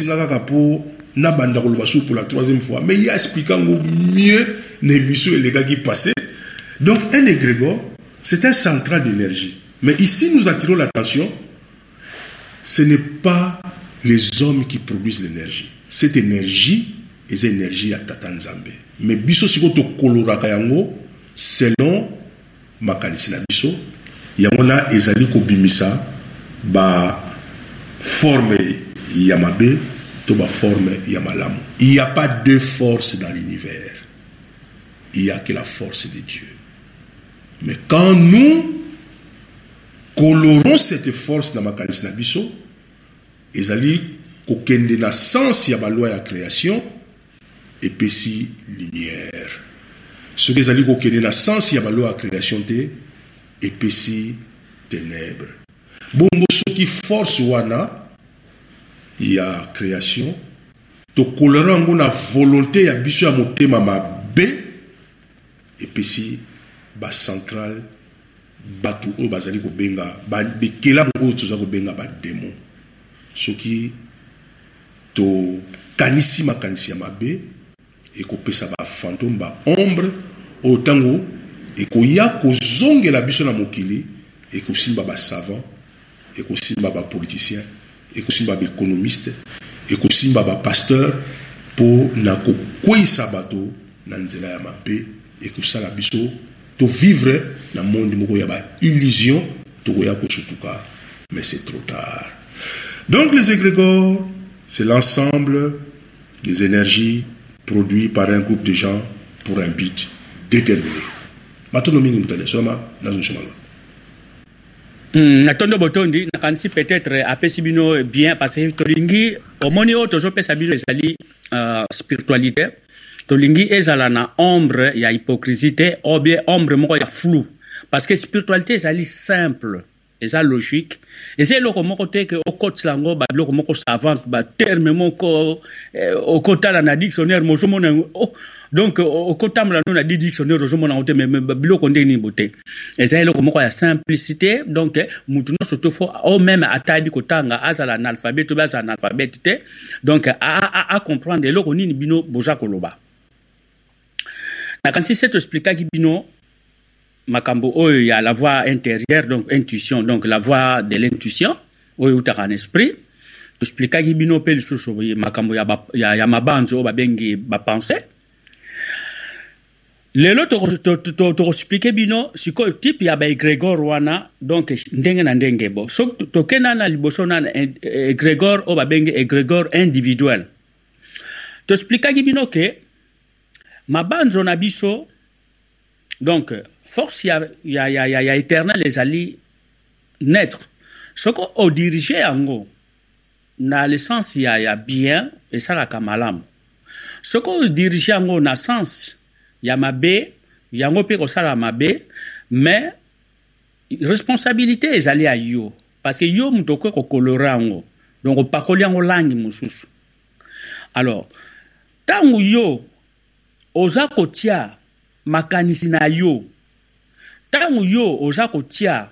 pour na pour la troisième fois, mais il a expliqué mieux l'émission et les gars qui passaient. Donc, un égrégore, c'est un central d'énergie. Mais ici, nous attirons l'attention, ce n'est pas les hommes qui produisent l'énergie. Cette énergie est énergie à Tatanzambe. Mais biso siko to koloraka yango selon makanisi na biso yango na ezali kobimisa ba forme ya mabe to ya. Il n'y a pas deux forces dans l'univers. Il n'y a que la force de Dieu. Mais quand nous colorons cette force dans makanisi na biso ezali kokende na sens ya baloi ya création epesi lumière. Soki ezali kokende na sens ya baloi ya création te epesi ténèbre bongo soki force wana ya création tokolora yango na volonté ya biso ya motema mabe epesi bacentrale bato oyo bazali kobenga bekelamu oyo toza kobenga bademo soki tokanisi makanisi ya mabe ekopesa bafantome baombre oyo ntango ekoya kozongela biso na mokili ekosimba basavant ekosimba bapoliticien ekosimba baéconomiste ekosimba bapasteur mpo na kokweyisa bato na nzela ya mabe ekosala biso tovivre na monde moko ya baillusion tokoya kosutuka mais c'est trop tard. Donc les égrégores c'est l'ensemble des énergies produites par un groupe de gens pour un but déterminé. Matondo mingi mutale soma nazonshimalo Mm, na tondo botondi nakanisi peut-être apesi bino bien parce que tolingi omoni oyo tozopesa bino ezali uh, spiritualité tolingi ezala na ombre ya hypocrisie te ou bien ombre moko ya flou. Parce que spiritualité ezali simple eza logique. Eza eloko moko te ke okotisa yango babiloko moko savante baterme moko eh, okotala na dictionnaire mozomona yango. Oh, donc okotambola no na di dictionnaire ozomona yango te me biloko ndenge nini bo te. Eza eloko moko ya simplicité donc mutu nyonso to fo o même atayebi kotanga azala na alphabet to be azala na alphabet te donc acomprendre eloko nini bino boza koloba nakanisi se toexplikaki bino makambo oyo ya la voix intérieure donc intuition donc la voix de l'intuition oyo eutaka na esprit. Toexplikaki bino mpe lisusu makambo ya, ba, ya, ya mabanzo oyo babengi bapense lelo tokoexplike bino sikoyo type ya baegrégore wana donc ndenge na ndenge bo. So tokenda na liboso na egrégore oyo babengi egrégore individuel. Toexplikaki bino ke mabanzo na biso donc force ya, ya, ya, ya, ya éternel ezali naître. Soki odirige yango na le sens ya, ya bien esalaka malamu. Soki odirige yango na sens ya mabe yango mpe kosala mabe mais responsabilité ezali ya yo. Parce que yo moto okoki kokolore yango. Donc opakoli yango langi mosusu. Alors ntango yo oza kotia makanisi na yo. Ntango yo oza kotia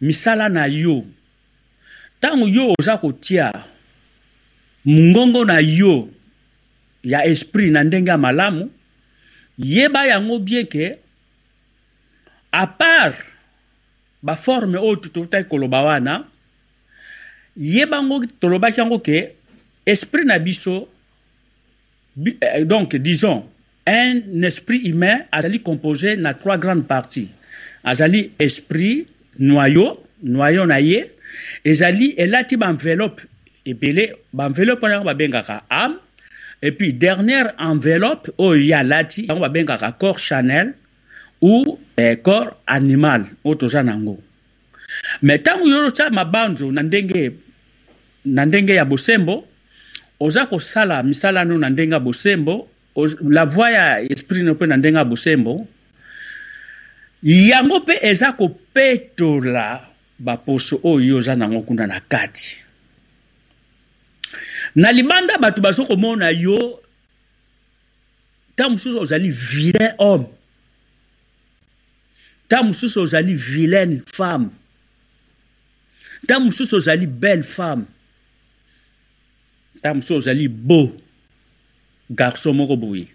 misala na yo. Ntango yo oza kotia mongongo na yo ya esprit na ndenge ya malamu yeba yango bien ke a part baforme oyo totaki koloba wana yeba yango tolobaki yango ke esprit na biso donc disons un esprit humain azali composé na trois grandes parties. Azali esprit noyau noyau na ye ezali elati baenveloppe ebele baenveloppe wana yango babengaka âme et puis dernière enveloppe oyo ye alati yango babengaka corps chanel ou eh, corps animal oyo toza nango me ntango yo osala mabanzo na ndenge na ndenge ya bosembo oza kosala misala no na ndenge ya bosembo la voi ya esprit no mpe na ndenge ya bosembo yango mpe eza kopetola baposo oyo yo oza nango kuna na kati. Na libanda bato baza komona yo ntango mosusu ozali vilain homme. Ntango mosusu ozali vilaine femme. Ntango mosusu ozali belle femme ntango mosusu ozali beau. Garçon moko boye.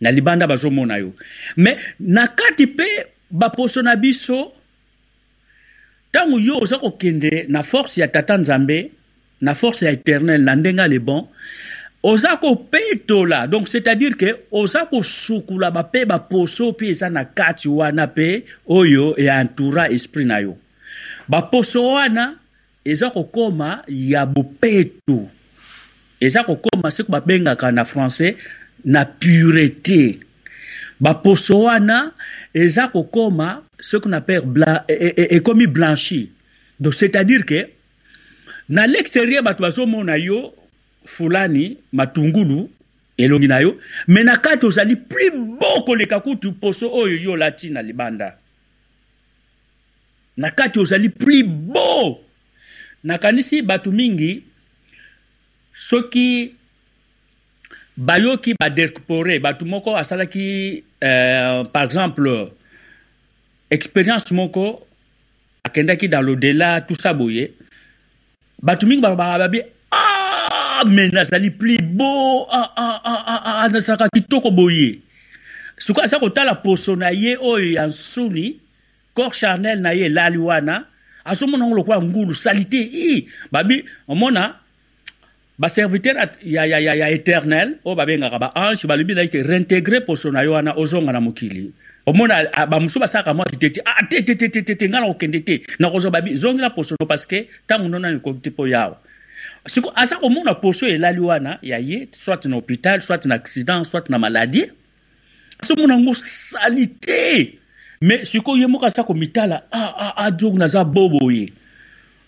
Na libanda bazomona yo. Me na kati mpe baposo na biso ntango yo oza kokende na force ya tata nzambe na force ya éternel na ndenge ale bon oza kopetola. Donc c'est-à-dire ke oza kosukula bape baposo mpe eza na kati wana mpe oyo eantoura esprit na yo. Baposo wana eza kokoma ya bopeto eza kokoma seko babengaka na français na pureté. Baposo wana eza kokoma ce qu'on appelle bla, ekomi e, e, blanchi. Donc c'est-à-dire que na l'extérieur bato bazomona yo fulani matungulu elongi na yo me na kati ozali plus beau koleka kutu poso oyo yo olati na libanda. Na kati ozali plus beau. Nakanisi bato mingi soki bayoki baderkpore bato moko asalaki euh, par exemple expérience moko akendaki dans l'au-delà tout ça boye. Bato mingi balobaka babi ah me nazali plus beau ah, ah, ah, ah, ah, nazalaka kitoko boye. Sikoyo aza kotala poso na ye oyo ya nsuni corps charnel na ye elali wana azomona ngo lokola ngulu sali te i babi omona baserviteur ya, ya, ya, ya éternel. Oyo babengaka baange balobi naike réintégre poso na yo wana ozonga na mokili. Omona bamosusu basalaka mwa kitete ah te. Ngai na kokende te nakozwa babi zongela poso no parce que ntango nona ekoki te mpo yawa siko aza komona poso elali wana ya ye soit na hôpital soit na accident soit na maladie. Azomona yango sali te me sikoyo ye moko aza komitala adiogo naza boboye.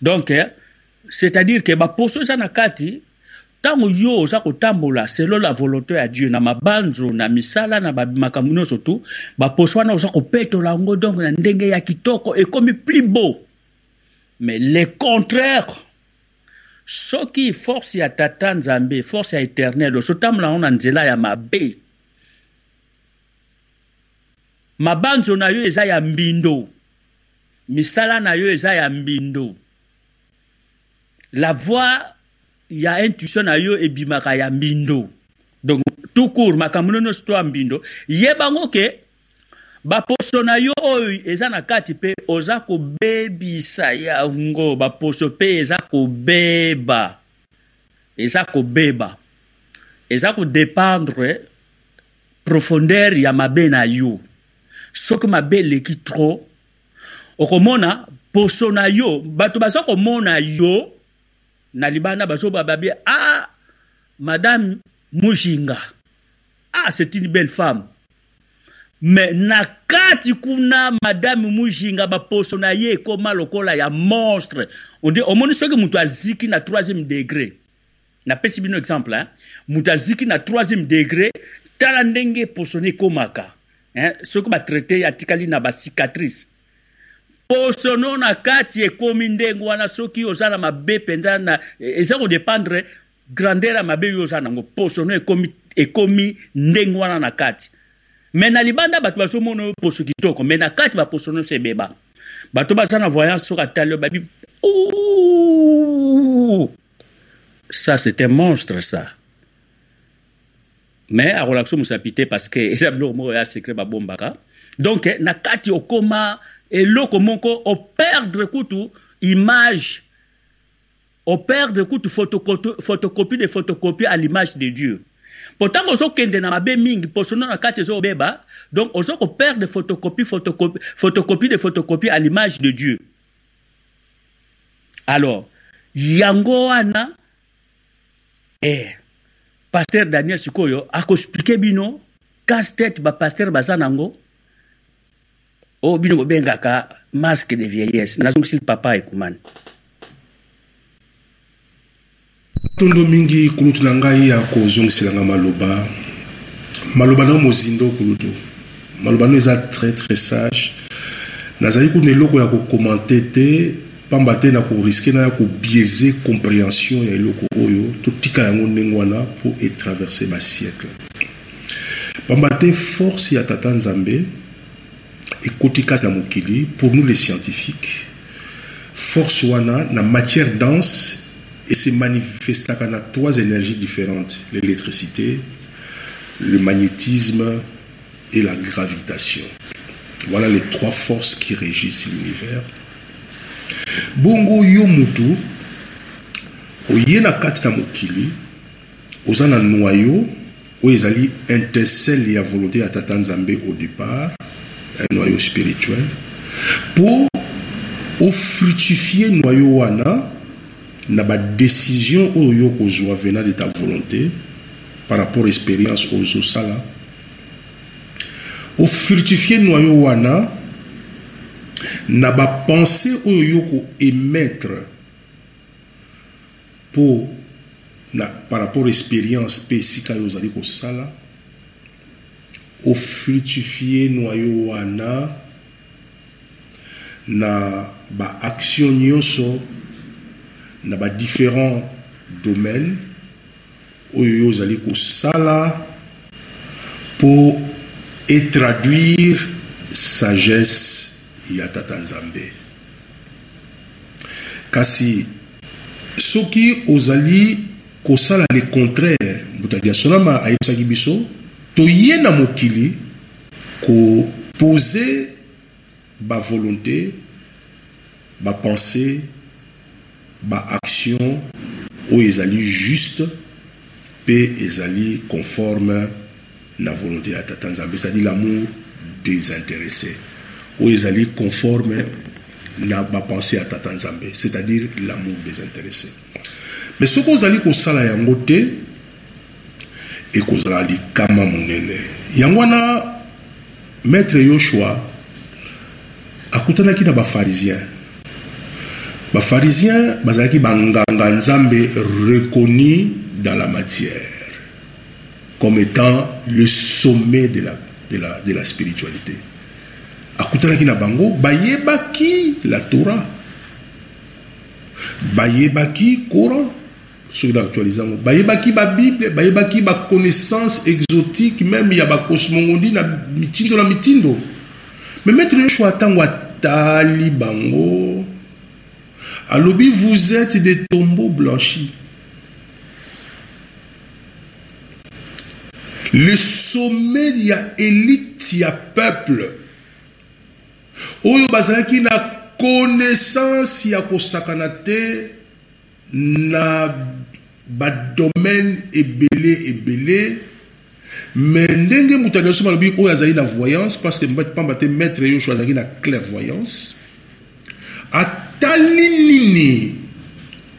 Donc c'est-à-dire ke baposo eza na kati ntango yo oza kotambola selo la volonté ya dieu na mabanzo na misala na makambo nyonso tu baposo wana oza kopetola yango donc na ndenge ya kitoko ekomi plus beau. Mais le contraire soki force ya tata nzambe force ya éternel ozotambola yango na nzela ya mabe. Mabanzo na yo eza ya mbindo misala na yo eza ya mbindo. La voix ya intuition na yo ebimaka ya mbindo. Donc tout court makambo no nyonso to ya mbindo? Yebango ke baposo na yo oyo eza na kati mpe oza kobebisa yango. Baposo mpe eza kobeba. Eza kobeba. Eza kodépendre profondeur ya mabe na yo. Soki mabe eleki trop okomona poso na yo bato baza komona yo na libanda bazoba babi ah madame mujinga. Ah c'est une belle femme. Me na kati kuna madame mujinga baposo na ye ekóma lokola ya monstre. Omoni soki moto aziki na troisième degré. Napesi bino exemple hein? moto aziki na troisième degré tala ndenge poso na ekómaka hein? soki batraite atikali na bacicatrice posono na kati ekomi ndenge wana soki oza na mabe mpenza na eza kodépendre grandeur ya mabe oyo oza nango. Posono ekomi, ekomi ndenge wana na kati. Me na libanda bato bazomona oyo poso kitoko. Me na kati baposo nyonso ebeba. Bato baza na voyance soki atali oyo babi ça c'est un monstre ça. Me akolaka so mosapi te parce que <laughs> eza biloko moko ya secret babombaka. Donc na kati okoma eloko moko operdre kutu image operdre kutu photocopie de photocopie à l'image de dieu. Pourtant ozokende na mabe mingi posono na kati ezobeba donc oza koperdre photocopie photocopie, photocopie de photocopie à l'image de dieu. Alors yango wana eh, paster daniel sikoyo akoexplike bino casse tête bapaster baza nango oyo bino bobengaka masque de vieillesse. Nazongisili papa ekumani tondo mingi kulutu na ngai ya kozongiselanga maloba. Maloba na mozindo kulutu maloba no eza très très sage. Nazali kuna eloko ya kokomante te pamba te na koriske na ya kobiaise compréhension ya eloko oyo. Totika yango ndenge wana mpo etraverse basiècle pamba te force ya tata nzambe ekoti kati na mokili pour nous les scientifiques force wana na matière dense et se manifestaka na trois énergies différentes l'électricité le magnétisme et la gravitation. Voilà les trois forces qui régissent l'univers. Bongo yo mutu oye na mokili oza na noyau oyo ezali intercelle volonté ya tata nzambe au départ un noyau spirituel mpo ofrutifie noyau wana na badécision oyo yo kozwa venant de ta volonté par rapport expérience oyo ozosala ofrutifie noyau wana na bapense oyo yo koémettre mpo na par rapport expérience mpe esika oyo ozali kosala ofrutifie noyau wana na baaction nyonso na badifférent domaine oyo yo ozali kosala mpo etraduire sagesse ya tata nzambe. Kasi soki ozali kosala le contraire butali ya sonama ayebisaki biso toye na mokili kopose bavolonté bapense baaction oyo ezali juste mpe ezali conforme na volonté ya tata nzambe. C'est-à-dire l'amour désintéressé oyo ezali conforme na bapense ya tata nzambe. C'est-à-dire l'amour désintéressé mais soki ozali kosala yango te ekozala likama monene. Yango wana maître yoshua akutanaki na bafarisien. Bafarisien bazalaki banganga nzambe reconnu dans la matière comme étant le sommet de la, de la, de la spiritualité. Akutanaki na bango bayebaki la torah. Bayebaki coran soki na actualise yango bayebaki babible bayebaki baconnaissance exotique même ya bakosmogondi na mitindo na mitindo. Mais maître yoshua ntango atali bango alobi vous êtes des tombeaux blanchis. Le sommet ya élite ya peuple. Oyo bazalaki na connaissance ya kosakana te na badomaine ebele ebele. Me ndenge moto aliyoso balobi oyo azali na voyance parce que pamba te maître yoshua azalaki na clairvoyance atali nini?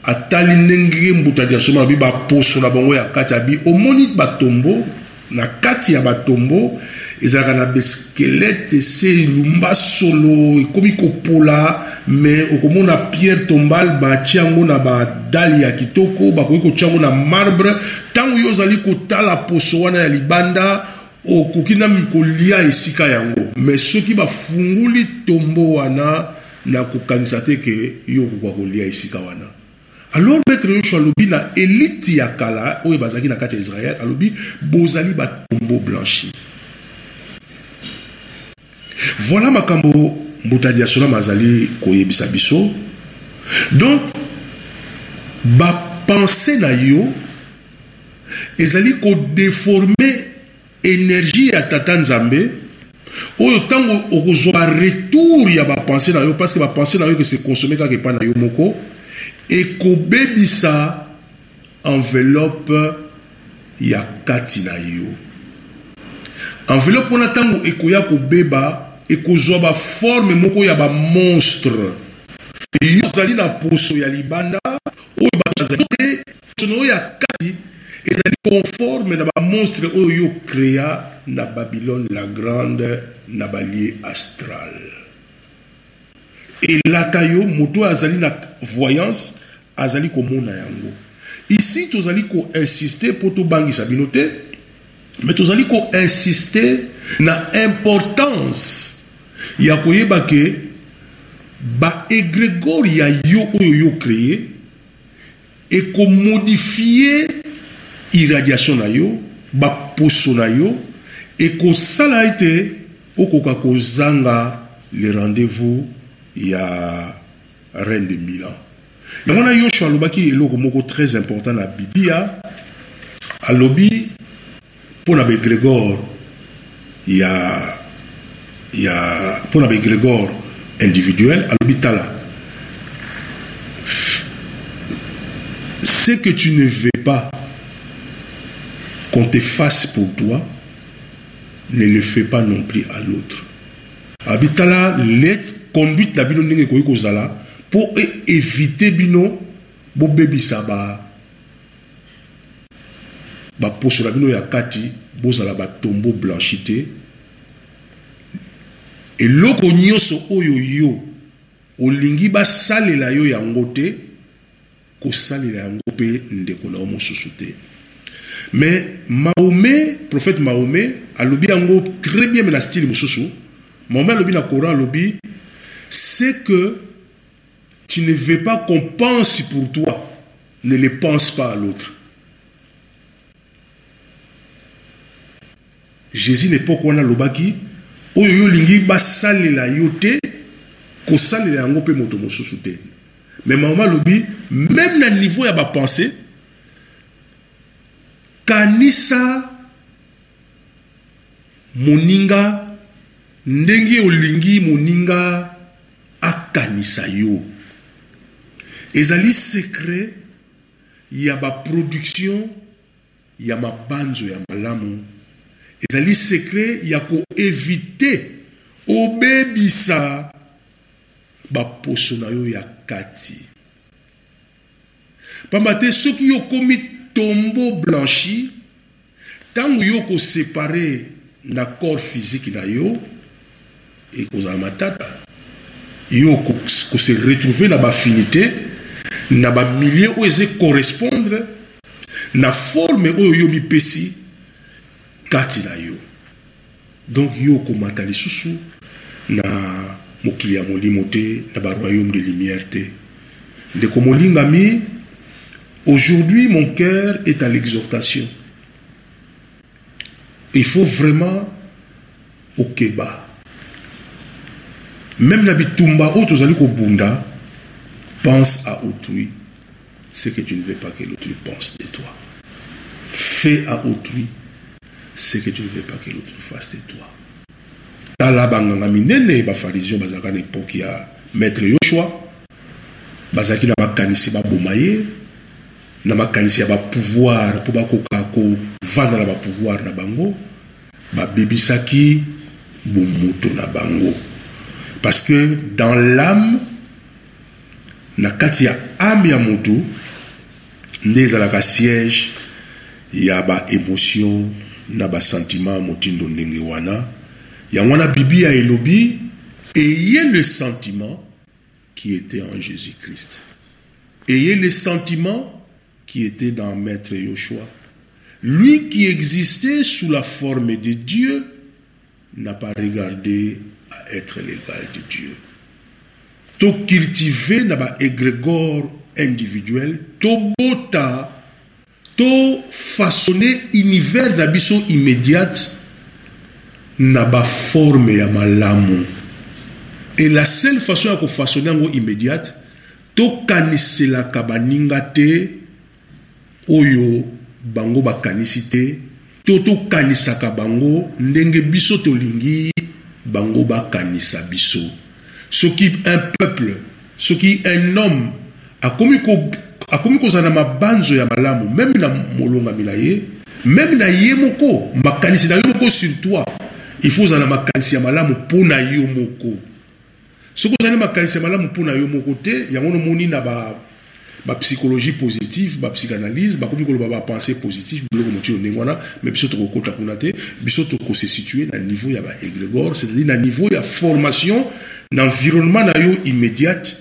Atali ndenge moto aliyoso balobi baposo na bango ya kati abi omoni batombo na kati ya batombo ezalaka na beskelete se elumba solo ekomi kopola me okomona pierre tombal batia yango na badali ya kitoko bakoki kotia yango na marbre. Ntango yo ozali kotala poso wana ya libanda okoki na kolia esika yango. Me soki bafunguli tombo wana na kokanisa te ke yo okoka kolia esika wana. Alors maître yoshua alobi na elite ya kala oyo bazalaki na kati ya israel alobi bozali batombo blanchi voilà makambo mbutali ya sonama azali koyebisa biso. Donc bapense na yo ezali kodeforme énergie ya tata nzambe oyo ntango okozwa baretour ya bapense na yo parce que bapense na yo ke se consomme kaka epai na yo moko ekobebisa enveloppe ya kati na yo. Enveloppe wana ntango ekoya kobeba ekozwa baforme moko ya bamonstre yo ozali na poso ya libanda oyo bazali te poso na oyo ya kati ezali conforme na bamonstre oyo yo créa na babylone la grande na balie astral. Elaka yo moto oyo azali na voyance azali komona yango. Ici tozali koinsiste mpo tobangisa bino te me tozali koinsiste na importance ya koyeba ke baegrégore ya yo oyo yo créé ekomodifie irradiation na yo baposo na yo ekosala ete okoka kozanga le rendez-vous ya reine de milan. Yango na yoshua alobaki eloko moko très important na biblia alobi mpo na baegrégore ya ya mpo na baegrégore individuel alobi tala ce que tu ne veux pas qu'on te fasse pour toi ne le fais pas non plus à l'autre. Abi tala let conduite na bino ndenge ekoki kozala mpo évite bino bobebisa ba baposo na bino ya kati bozala batombo blanchi te eloko nyonso oyo yo olingi basalela yo yango te kosalela yango mpe ndeko na yo mosusu te. Mais mahome prophète mahome alobi yango très bien me na style mosusu. Mahome alobi na coran alobi c'est que tu ne veux pas qu'on pense pour toi ne le pense pas à l'autre. Jésus n'époque wana alobaki oyo yo olingi basalela yo te kosalela yango mpe moto mosusu te. Me mama alobi même na niveau ya bapense kanisa moninga ndenge olingi moninga akanisa yo. Ezali secret ya baproduction ya mabanzo ya malamu ezali secret ya koevite obebisa baposo na yo ya kati. Pamba te soki yo komi tombo blanchi ntango yo kosepare na corps physique na yo ekozala matata. Yo kose retrouve na bafinité na bamilie oyo eza correspondre na forme oyo yo mipesi kati na yo. Donc yo okomata lisusu na mokili ya molimo na baroyaume de lumière te. Ndeko aujourd'hui mon cœur est à l'exhortation. Il faut vraiment okeba. Même na bitumba oyo tozali kobunda pense à autrui ce que tu ne veux pas que l'autrui pense de toi. Fais à autrui ce que tu ne veux pas que l'autre fasse de toi. Tala banganga minene bafarisien bazalaka na epoke ya maître yoshua. Bazalaki na makanisi baboma ye na makanisi ya bapouvoir mpo bakoka kovanda na bapouvoir na bango. Babebisaki bomoto na bango. Parce que dans l'âme na kati ya ame ya moto nde ezalaka siège ya baémotion na motindo ayez le sentiment qui était en jésus-christ. Ayez le sentiment qui était dans maître Yoshua. Lui qui existait sous la forme de Dieu n'a pas regardé à être l'égal de Dieu. To cultiver na ba égrégore individuel to bota to façonner univers na biso immédiate na baforme ya malamu. Et la seule façon ya kofaçonne yango immédiate tokaniselaka baninga te oyo bango bakanisi te to tokanisaka bango ndenge biso tolingi bango bakanisa biso. Soki un peuple soki un homme akomi ko akomi kozala na mabanzo ya malamu meme na molongami na ye meme na ye moko makanisi na yo moko sur toi il faut ozala na makanisi ya malamu mpo na yo moko. Soki ozali makanisi ya malamu mpo na yo moko te yango nomoni na ba bapsychologie positive bapsychanalyse bakomi koloba bapense positive biloko motino ndenge wana mais biso tokokota kuna te biso tokose situe na niveau ya baegrégore c'est-à-dire na niveau ya formation na environnement na yo immédiate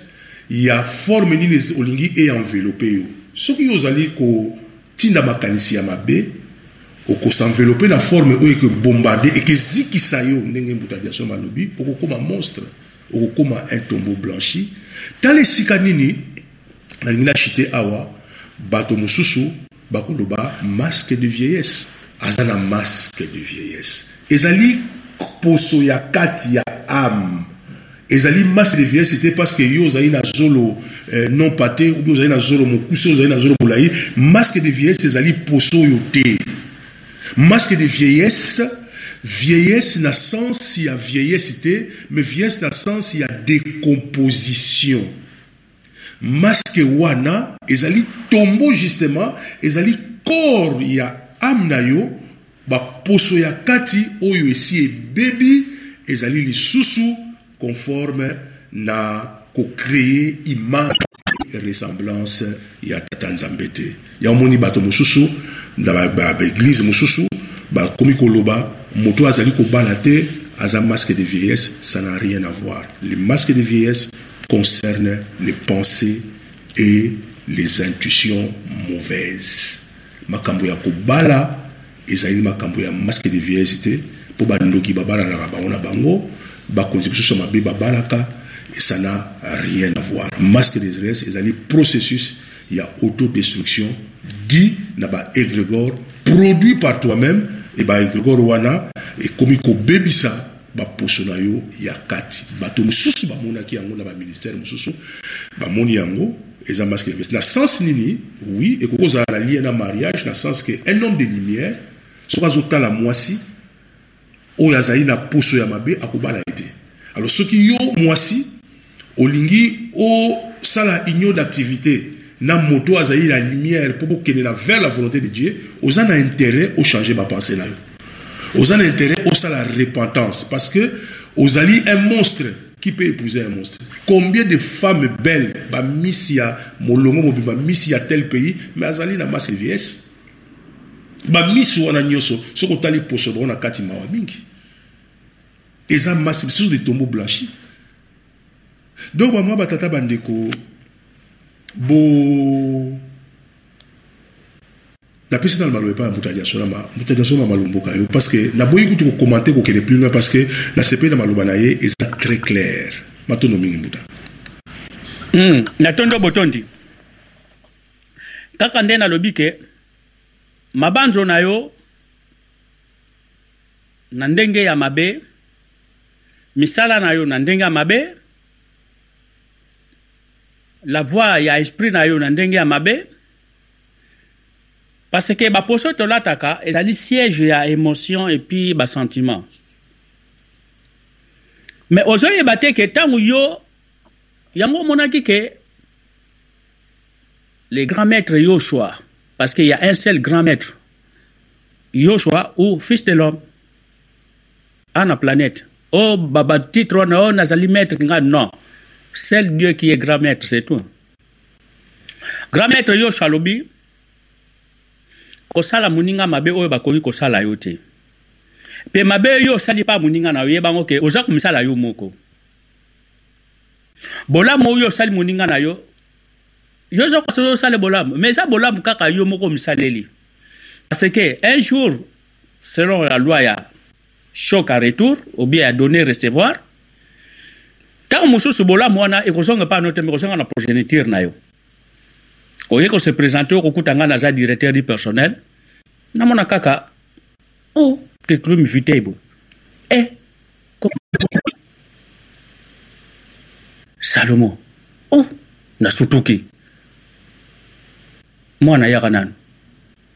ya forme nini olingi eenveloppe yo. Soki yo ozali kotinda makanisi ya mabe okosenveloppe na forme oyo ekobombarde ekezikisa yo ndenge mbuta diason alobi okokóma monstre okokóma un tombeau blanchi. Tala esika nini nalingi nachite awa bato mosusu bakoloba masque de vieillesse. Aza na masque de vieillesse. Ezali poso ya kati ya ame ezali masque de vieillesse te parce que yo ozali na zolo euh, non pate ou bien ozali na zolo mokuse ozali na zolo molai. Masque de vieillesse ezali poso oyo te. Masque de vieillesse vieillesse na sens ya vieillesse te mais vieillesse na sens ya décomposition. Masque wana ezali tombo justement ezali corps ya ame na yo baposo ya kati oyo esi ebebi ezali lisusu conforme na kocreye image ressemblance ya tata nzambe te ya omoni bato mosusu na baeglize mosusu bakomi koloba moto azali kobala te aza masque de vieillesse ça n'a rien à voir. Le masque de vieillesse concerne les pensées et les intuitions mauvaises. Makambo ya kobala ezali makambo ya masque de vieillesse te mpo bandoki babalanaka bango na bango bakonzi mosusu ya mabe babalaka et ça n'a rien à voir. Masque de vieillesse ezali processus ya autodestruction dit na baegrégore produit par toi-même e baegrégore wana ekomi kobebisa baposo na yo ya kati bato mosusu bamonaki yango na baministère mosusu bamoni yango eza masque de vieillesse na sens nini oui ekoki kozala na lie na mariage na sens ke un homme de lumière soki azotala mwasi oyo azali na poso ya mabe akobala ye te alors soki yo mwasi olingi osala union d'activité na moto azali na lumière mpo bokende na vers la volonté de dieu oza na intérêt ochange bapense na yo. Oza na intérêt osala repentance parce que ozali un monstre qui peut épouser un monstre. Combien de femmes belles bamisi ya molongo mobimba misi ya tel pays mais azali na masque vieillesse. Bamisi wana nyonso soki otali poso bango na kati mawa mingi eza masque misusu tombeau blanchi. Donc bamwa batata bandeko bo napesi nano maloba epai ya moto adiasonama moto adiasonama malomboka yo parce que naboyi kutu kokomante kokende plus loin parce que nasepeli na maloba na ye eza très clair. Matondo mingi mbuta mm, natondo botondi. Kaka nde nalobi ke mabanzo na yo na ndenge ya mabe misala na yo na ndenge ya mabe la voix ya esprit na yo na ndenge ya mabe parce que baposo tolataka ezali siège ya émotion et puis basentiment. Mais ozoyeba te ke ntango yo yango omonaki ke le grand maître yoshua parce qu'il y a un seul grand maître yoshua ou fils de l'homme à la planète oh baba titre wana oh nazali maître nga non. Seul dieu qui est grand maître c'est tout grand maître yoshua alobi kosala moninga mabe oyo bakoki kosala yo te. Mpe mabe yo osali mpa moninga na yo yebango ke oza komisala yo moko. Bolamu oyo osali moninga na yo yo oza kosoki osala bolamu mais eza bolamu kaka yo moko omisaleli. Parce que un jour selon la loi ya choc à retour ou bien ya donner recevoir. Ntango mosusu bolamu wana ekozonga mpa no te me kozonga na progéniture na yo. Oye kose présente okokuta ngai naza directeur du personnel. Namona kaka o oh, ketulu mivitebo e salomo o oh, nasutuki mwana yaka nanu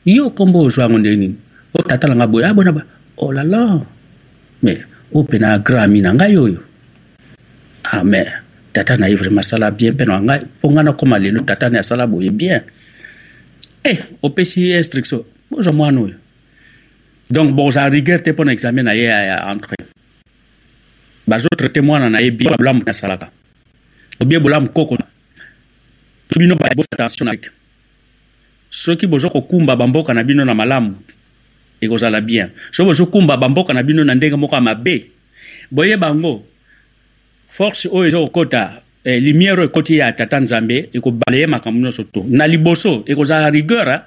yo kombo ozwango nde nini otatalanga boye abona ba olala me opena agrami na ngai oyo amen tata na ye vraiment asala bien mpe na ngai mpo ngai nakóma lelo tata na asala boye bien. E opesi ye instruction bozwa mwana oyo donc bozala rigueur te mpo na examen na ye ya entre. Bazotraite mwana na ye bien bolamu asalaka obie bolamu koko so bino attention na soki boza kokumba bamboka na bino na malamu ekozala bien. Soki bozokumba bamboka na bino na ndenge moko ya mabe boyeba yango force oyo eza kokɔta eh, lumière oyo ekɔti ya tata nzambe ekobala ye makambo nyonso to. Na liboso ekozala rigueur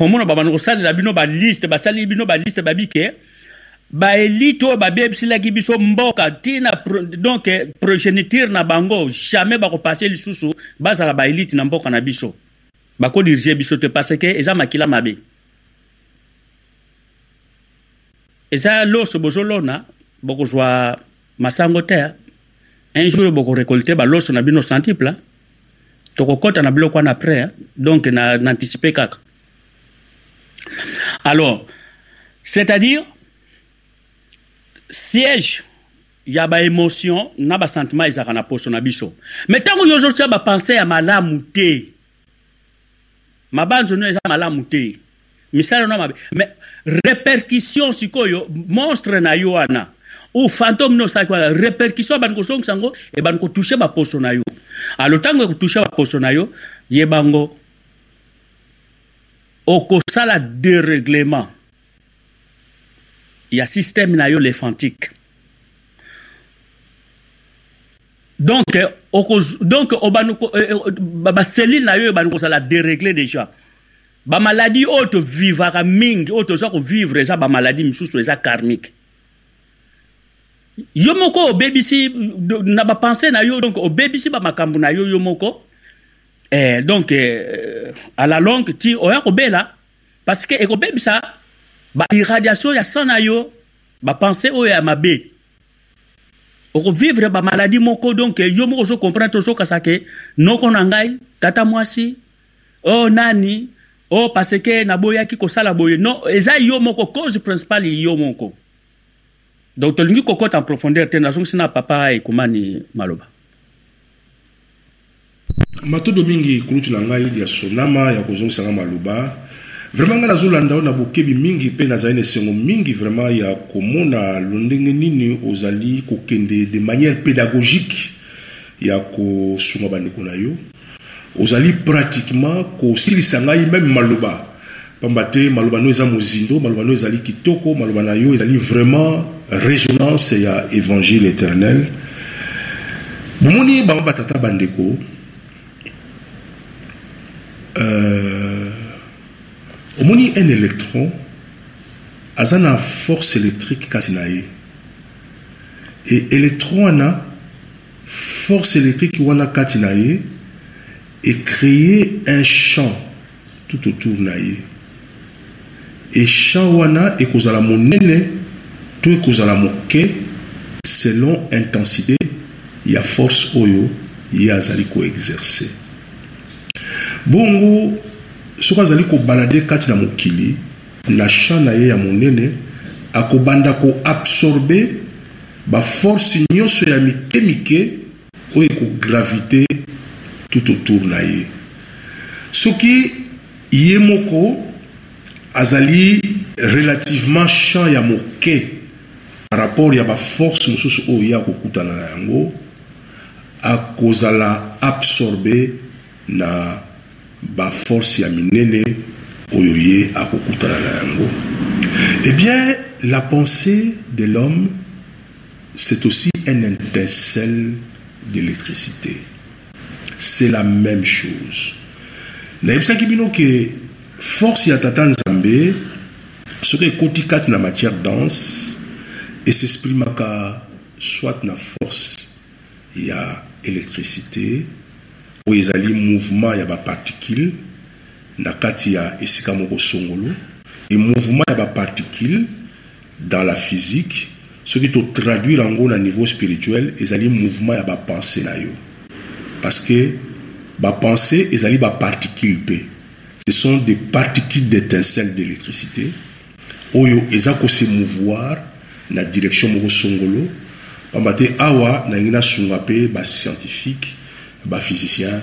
omona babanda kosalela bino baliste basali bino baliste babi ke baélite oyo babebiselaki biso mboka ntina donc progéniture na bango jamais bakopase lisusu bazala baélite na mboka na biso. Bakodirige biso te parce ke eza makila mabe eza loso bozolona bokozwa masango te un jour bokorekolte baloso na bino centuple tokokɔta na biloko wana après donc na, anticipe kaka. Alors c'est-à-dire siège ya baémotion na basentiment ezalaka na poso na biso. Me ntango yo ozotia bapense ya malamu te mabanzo no eza malamu te misala no mabe répercussion sikoyo monstre na yo wana ou fantôme no osalaki wana répercussion ebandi kosongisa yango ebandi kotouche baposo na yo alo ntango ekotouche baposo na yo yebango okosala dérèglement ya système na yo lephantique donc okoz, donc baselile na yo ebandi kozala déréglé déjà bamaladi oyo tovivaka mingi oyo toza kovivre eza bamaladi misusu eza karmique. Yo moko obebisi na bapense na yo donc obebisi bamakambo na yo yo moko. Eh, donc eh, à la longue ti oya kobela parce que ekobebisa bairradiation ya sang na yo bapense oyo ya mabe. Okovivre bamaladi moko donc yo moko ozocomprendre ozokasa ke noko na ngai tata mwasi o oh, nani o oh, parce ke naboyaki kosala boye. Non eza yo moko cause principale yo moko. Donc tolingi kokɔta en profondeur te nazongisi na papa ekumani maloba. Matondo mingi kulutu na ngai ya sonama ya kozongisanga maloba. Vraiment ngai nazolanda oyo na bokebi mingi mpe nazali na esengo mingi vraiment ya komona londenge nini ozali kokende de manière pédagogique ya kosunga bandeko na yo ozali pratiquement kosilisa ngai meme maloba. Pamba te maloba no eza mozindo maloba no ezali kitoko maloba na yo ezali vraiment résonance ya évangile éternel. Bomoni bango batata bandeko euh, omoni un électron aza na force électrique kati na ye. E électron wana force électrique wana kati na ye ecréer un champ tout autour na ye e champ wana ekozala monene to ekozala moke selon intensité ya force oyo ye azali koexerce bongo soki azali kobalade kati na mokili na champ na ye ya akobanda koabsorbe baforce nyonso ya oyo ekogravite tout autour na ye soki ye moko azali relativement champ ya moke par rapport ya baforce mosusu oyo ye akokutana na yango akozala absorbe na baforce ya minene oyo ye akokutana na yango. Eh bien la pensée de l'homme c'est aussi un étincelle d'électricité c'est la même chose. Nayebisaki bino ke force ya tata nzambe soki ekoti kati na matière dense esexprimaka soit na force ya électricité oyo ezali mouvement ya baparticule na kati ya esika moko songolo e mouvement ya baparticule dans la physique soki totraduire yango na niveau spirituel ezali mouvement ya bapense na yo parce que bapense ezali baparticule mpe ce sont des particules d'étincelle d'électricité. Oyo eza kose mouvoir na direction moko songolo. Pamba te awa nalingi nasunga mpe bascientifique baphysicien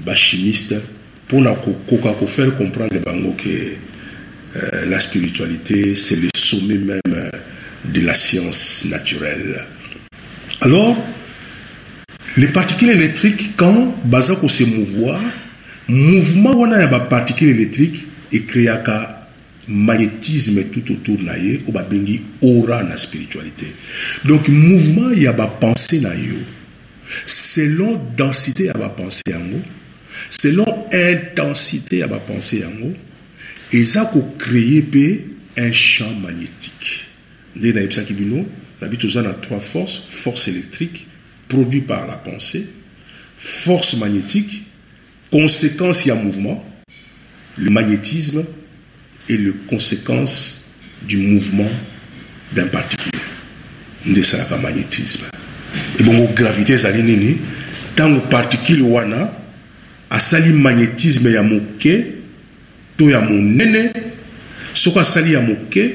bachimiste mpona kokoka kofaire comprendre bango ke euh, la spiritualité c'est le sommet même de la science naturelle. Alors les particules électriques quand baza ko se mouvoir mouvement wana ya baparticule électrique ekreaka magnétisme tout autour na ye oyo babengi aura na spiritualité. Donc mouvement ya bapense na yo selon densité ya bapense yango selon intensité ya bapense yango eza kocreye mpe un champ magnétique. Nde nayebisaki bino nabi toza na trois forces force électrique produit par la pensée force magnétique conséquence ya mouvement le magnétisme est le conséquence du mouvement d'un particule nde esalaka magnétisme. Ebongo gravité ezali nini ntango particule wana asali magnétisme ya moke to ya monene soki asali ya moke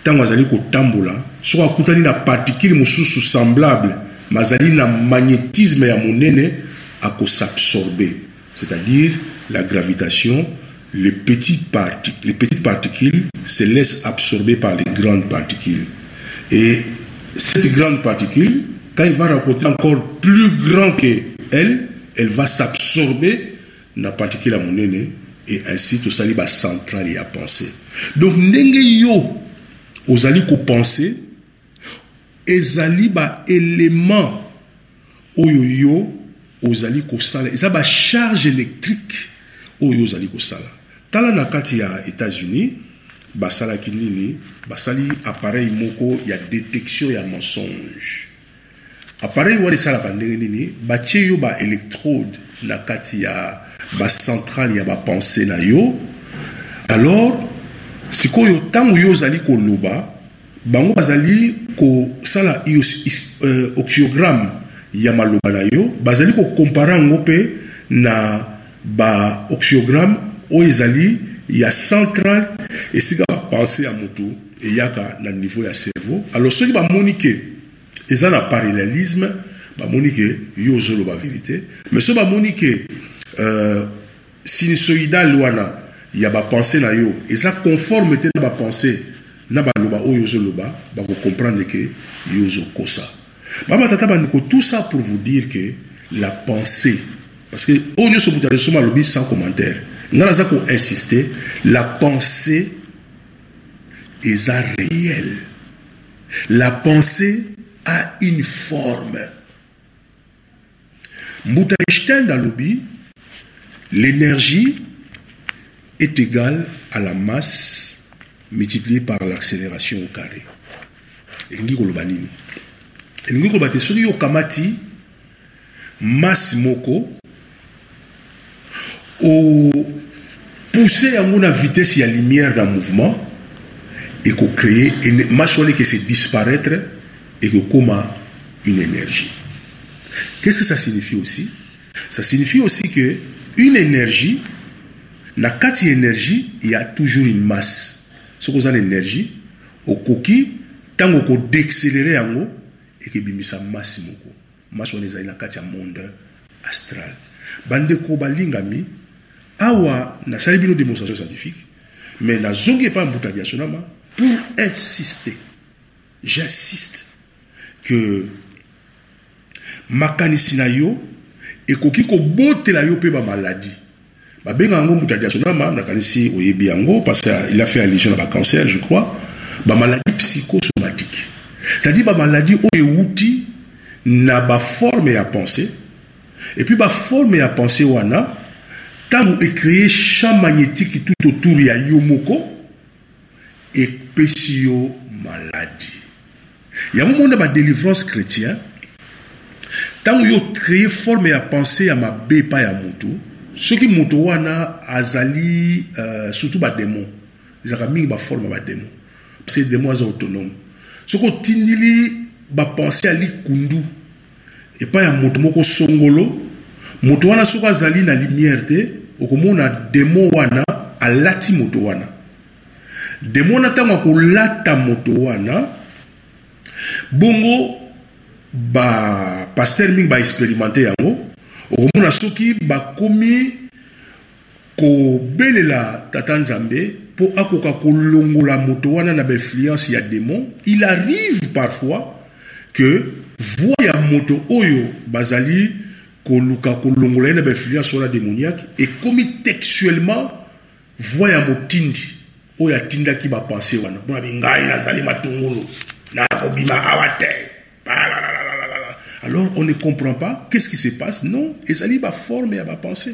ntango azali kotambola soki akutani na particule mais azali na magnétisme ya monene akosabsorbe c'est-à-dire la gravitation les petites, les petites particules se laissent absorber par les grandes particules. Et cette grande particule quand il va rencontrer encore plus grand que elle elle va s'absorber na particule ya monene et ainsi tosali bacentrale ya pensée donc ndenge yo ozali kopense ezali baélément oyo yo ozali kosala. Eza bacharge électrique oyo ozali kosala. Tala na kati ya états-unis basalaki nini? Basali appareil moko ya détection ya mensonge. Appareil wana esalaka ndenge nini? Batie yo baélectrode na kati ya bacentrale ya bapense na yo. Alors sikoyo ntango yo ozali koloba bango bazali kosala uh, oxiogramme ya maloba na yo. Bazali kokompare yango mpe na baoxiogramme oyo ezali ya centrale esika bapense ya motu eyaka na niveau ya cerveau. Alors soki bamoni ke eza na parallélisme bamoni ke yo ozoloba vérité. Mais soki bamoni ke uh, sinusoidal wana ya bapense na yo eza conforme te na bapense na baloba oyo ozoloba bakocomprendre ke yo ozokosa bamatata bandeko tout ça pour vous dire que la pensée parce que oyo nyonso moto alesoma alobi sans commentaire ngai naza koinsister la pensée eza réelle la pensée a une forme. Mbuta einstein alobi l'énergie est égale à la masse multipliée par l'accélération au carré. Elingi koloba nini elingi koloba te soki yokamati masse moko opousse yango na vitesse ya lumière na mouvement ekocréer masse wana ekese disparaître ekokoma une énergie. Qu'est-ce que ça signifie aussi? Ça signifie aussi que une énergie na kati énergie il y a toujours une masse soki oza na énergie okoki ntango okodécéléré yango ekebimisa masse moko. Masse wana ezali na kati ya monde astral. Bandeko balingami awa nasali bino démonstration scientifique mais nazongi epai mbuta diasonama pour insister. J'insiste que makanisi na yo ekoki kobotela yo mpe bamaladi babengaka yango mbuta diasonama nakanisi oyebi yango parce que il a fait allusion na bacancer je crois. Bamaladi psychosomatique. C'est-à-dire bamaladi oyo ewuti na baforme ya pensée. Et puis baforme ya pensée wana ntango ecreye champ magnétique tout autour ya yo moko epesi yo maladi. Yango mona badélivrance chrétien ntango yo créer forme ya pensée ya mabe epai ya motu soki moto wana azali uh, surtout badémon ezalaka mingi baforme ya badémon parce que démon aza autonome. Soki otindili bapense ya likundu epai ya moto moko songolo moto wana soki azali na lumière te okomona demo wana alati moto wana. Demo wana ntango akolata moto wana bongo bapaster mingi baexpérimente yango okomona soki bakomi kobelela tata nzambe mpo akoka kolongola moto wana na bainfluence ya démon il arrive parfois que voix ya moto oyo bazali koluka kolongola ye na bainfluence wana démoniaque ekomi textuellement voix ya motindi oyo atindaki bapense wana. Mpona bi nazali matungulu nakobima awa te alors on ne comprend pas qu'est-ce qui se passe. Non ezali baforme ya bapense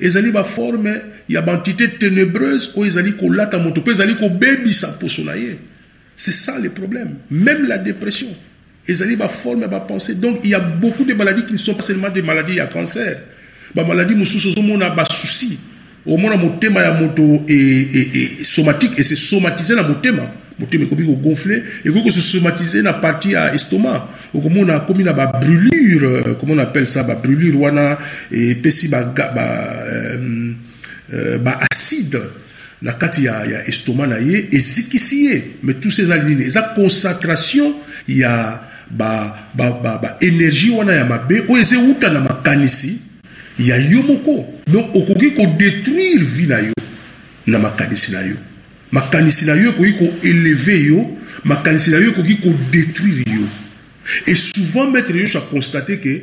ezali baforme ya baentité ténébreuse oyo ezali kolata moto. Mpe ezali kobebisa poso na ye c'est ça le problème. Même la dépression. Ezali baforme ya bapense donc il y a beaucoup de maladies qui ne sont pas seulement des maladies ya cancer. Bamaladi mosusu ozomona basusi omona motema ya moto e, e, e, somatique. Et se somatise na motema. Motema ekomi kogonfle ekoki kose somatise na partie ya estomac okomona akomi na babrûlure comment on appelle ça babrûlure wana epesi baacide ba, euh, euh, na kati ya, ya estomac na ye ezikisi ye mais tout ça eza nini eza concentration ya baénergie ba, ba, ba wana ya mabe oyo eza euta na makanisi ya yo moko. Donc okoki kodétruire vie na yo na makanisi na yo. Makanisi na yo ekoki koéleve yo makanisi na yo ekoki kodétruire yo et souvent maître yoso aconstate ke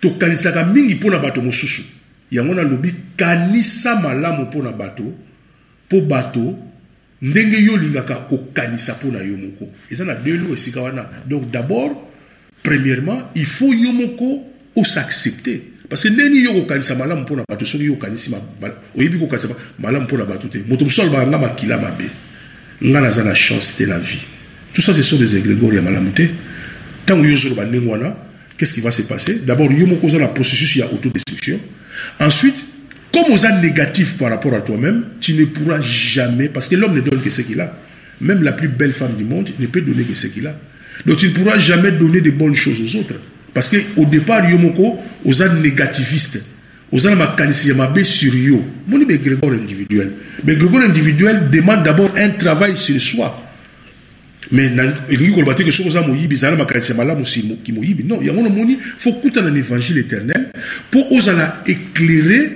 tokanisaka mingi mpo na bato mosusu. Yango nalobi kanisa malamu mpo na bato mpo bato ndenge yo olingaka kokanisa mpo na yo moko. Eza na lots esika donc d'abord premièrement il faut yo moko osaccepter parce que ndeni yo kokanisa malamu mpo na bato soki yo okanisi oyebi kokanisa malamu mpo na bato te. Moto mabe. Nga chance te na vie. Tout ça ce sont des égrégores ya qu'est-ce qui va se passer? D'abord yo moko oza na processus ya autodestruction. Ensuite comme oza négatif par rapport à toi-même tu ne pourras jamais parce que l'homme ne donne que ce qu'il a. Même la plus belle femme du monde ne peut donner que ce qu'il a. Donc tu ne pourras jamais donner de bonnes choses aux autres. Parce que au départ yo moko oza négativiste oza na makanisi ya mabe sur yo. Moni baégrégore individuel. Baégrégore individuel demande d'abord un travail sur soi mais elingi koloba te ke soki oza moyibi ezala makanisi ya malamu ki moyibi non yango nomoni fo kutana na évangile éternel mpo ozala éclairé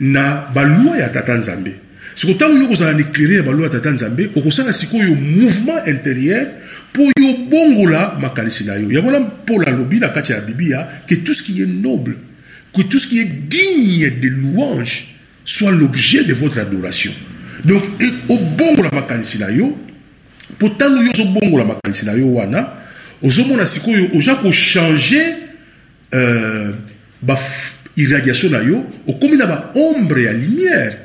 na balwa ya tata nzambe. Siko ntango yo kozala na éclairé na balwa ya tata nzambe okosala sikoyo mouvement intérieur mpo yo bongola makanisi na yo. Yango na paul alobi na kati ya biblia que tout ce qui est noble que tout ce qui est digne de louange soit l'objet de votre adoration. Donc obongola makanisi na yo mpo ntango yo ozobongola makanisi na yo wana. Ozomona sikoyo oza kochange euh, bairradiation na yo. Okomi na baombre ya lumière.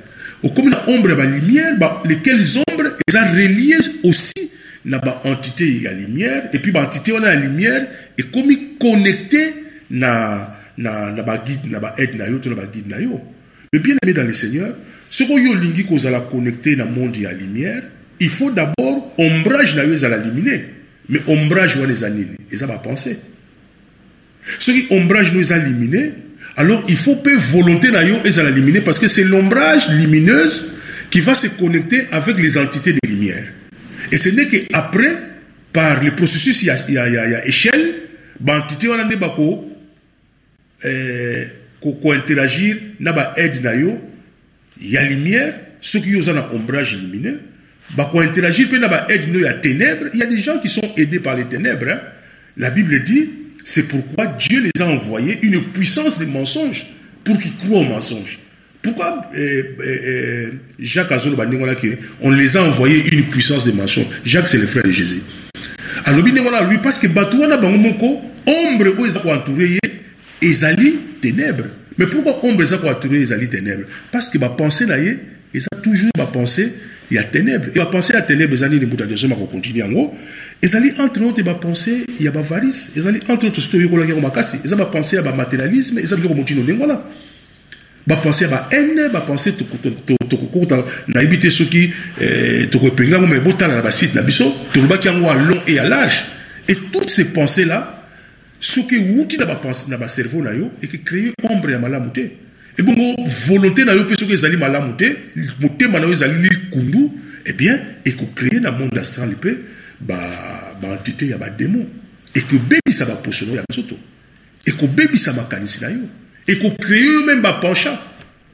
Okomi na ombre ya balumière ba, lesquelles ombre eza relié aussi na baentité ya lumière. Et puis baentité wana ya lumière. Ekomi connecté na na, na baguide na baaide na yo to na baguide na yo. Mais bien aimé dans le seigneur soki oyo olingi kozala connecté na monde ya lumière il faut d'abord ombrage na yo ezala limine mais ombrage wana eza nini? Eza bapense soki ombrage no eza limine alors il faut mpe volonté na yo ezala limine parce que c'est l'ombrage lumineuse qui va se connecter avec les entités de lumière et ce n'est qu'après par le processus échelle baentité wana nde bako eh, kointeragir ko na baaide na yo ya lumière soki yo oza ombrage lumineux ya ténèbres il y a des gens qui sont aidés par les ténèbres hein. la bible dit c'est pourquoi Dieu les a envoyés une puissance de mensonge pour qu'ils croient au mensonge pourquoi euh, euh, Jacques Azolo on les a envoyés une puissance de mensonge Jacques c'est le frère de Jésus. Alors lui parce que bato wana bango moko ombre oyo eza koentoure ye ezali ténèbres mais pourquoi ombre eza koentoure ye ezali ténèbres parce que bapense na ye toujours bapense ya ténèbres. Et bapense ya ténèbres eza nini moto adesoma kokontinue yango ezali entre autres bapense ya bavarice ezali entre autres soki oyekolaki yango makasi. Eza bapense ya bamatérialisme eza biloko motino ndenge wana bapense ya bahaine bapense tokokota nayebi te soki tokoepengela yango me botala na basite na biso. Tolobaki yango ya long et ya large. Et toutes ces pensées là soki ewuti na bacerveau na yo ekecreye ombre ya malamu te ebongo volonté na yo mpe soki ezali malamu te motema na yo ezali likundu eh bien ekocreye na monde astral mpe baentité ya badémon ekobebisa baposono ya nzoto. Ekobebisa makanisi na yo. Ekocreye yo meme bapenchant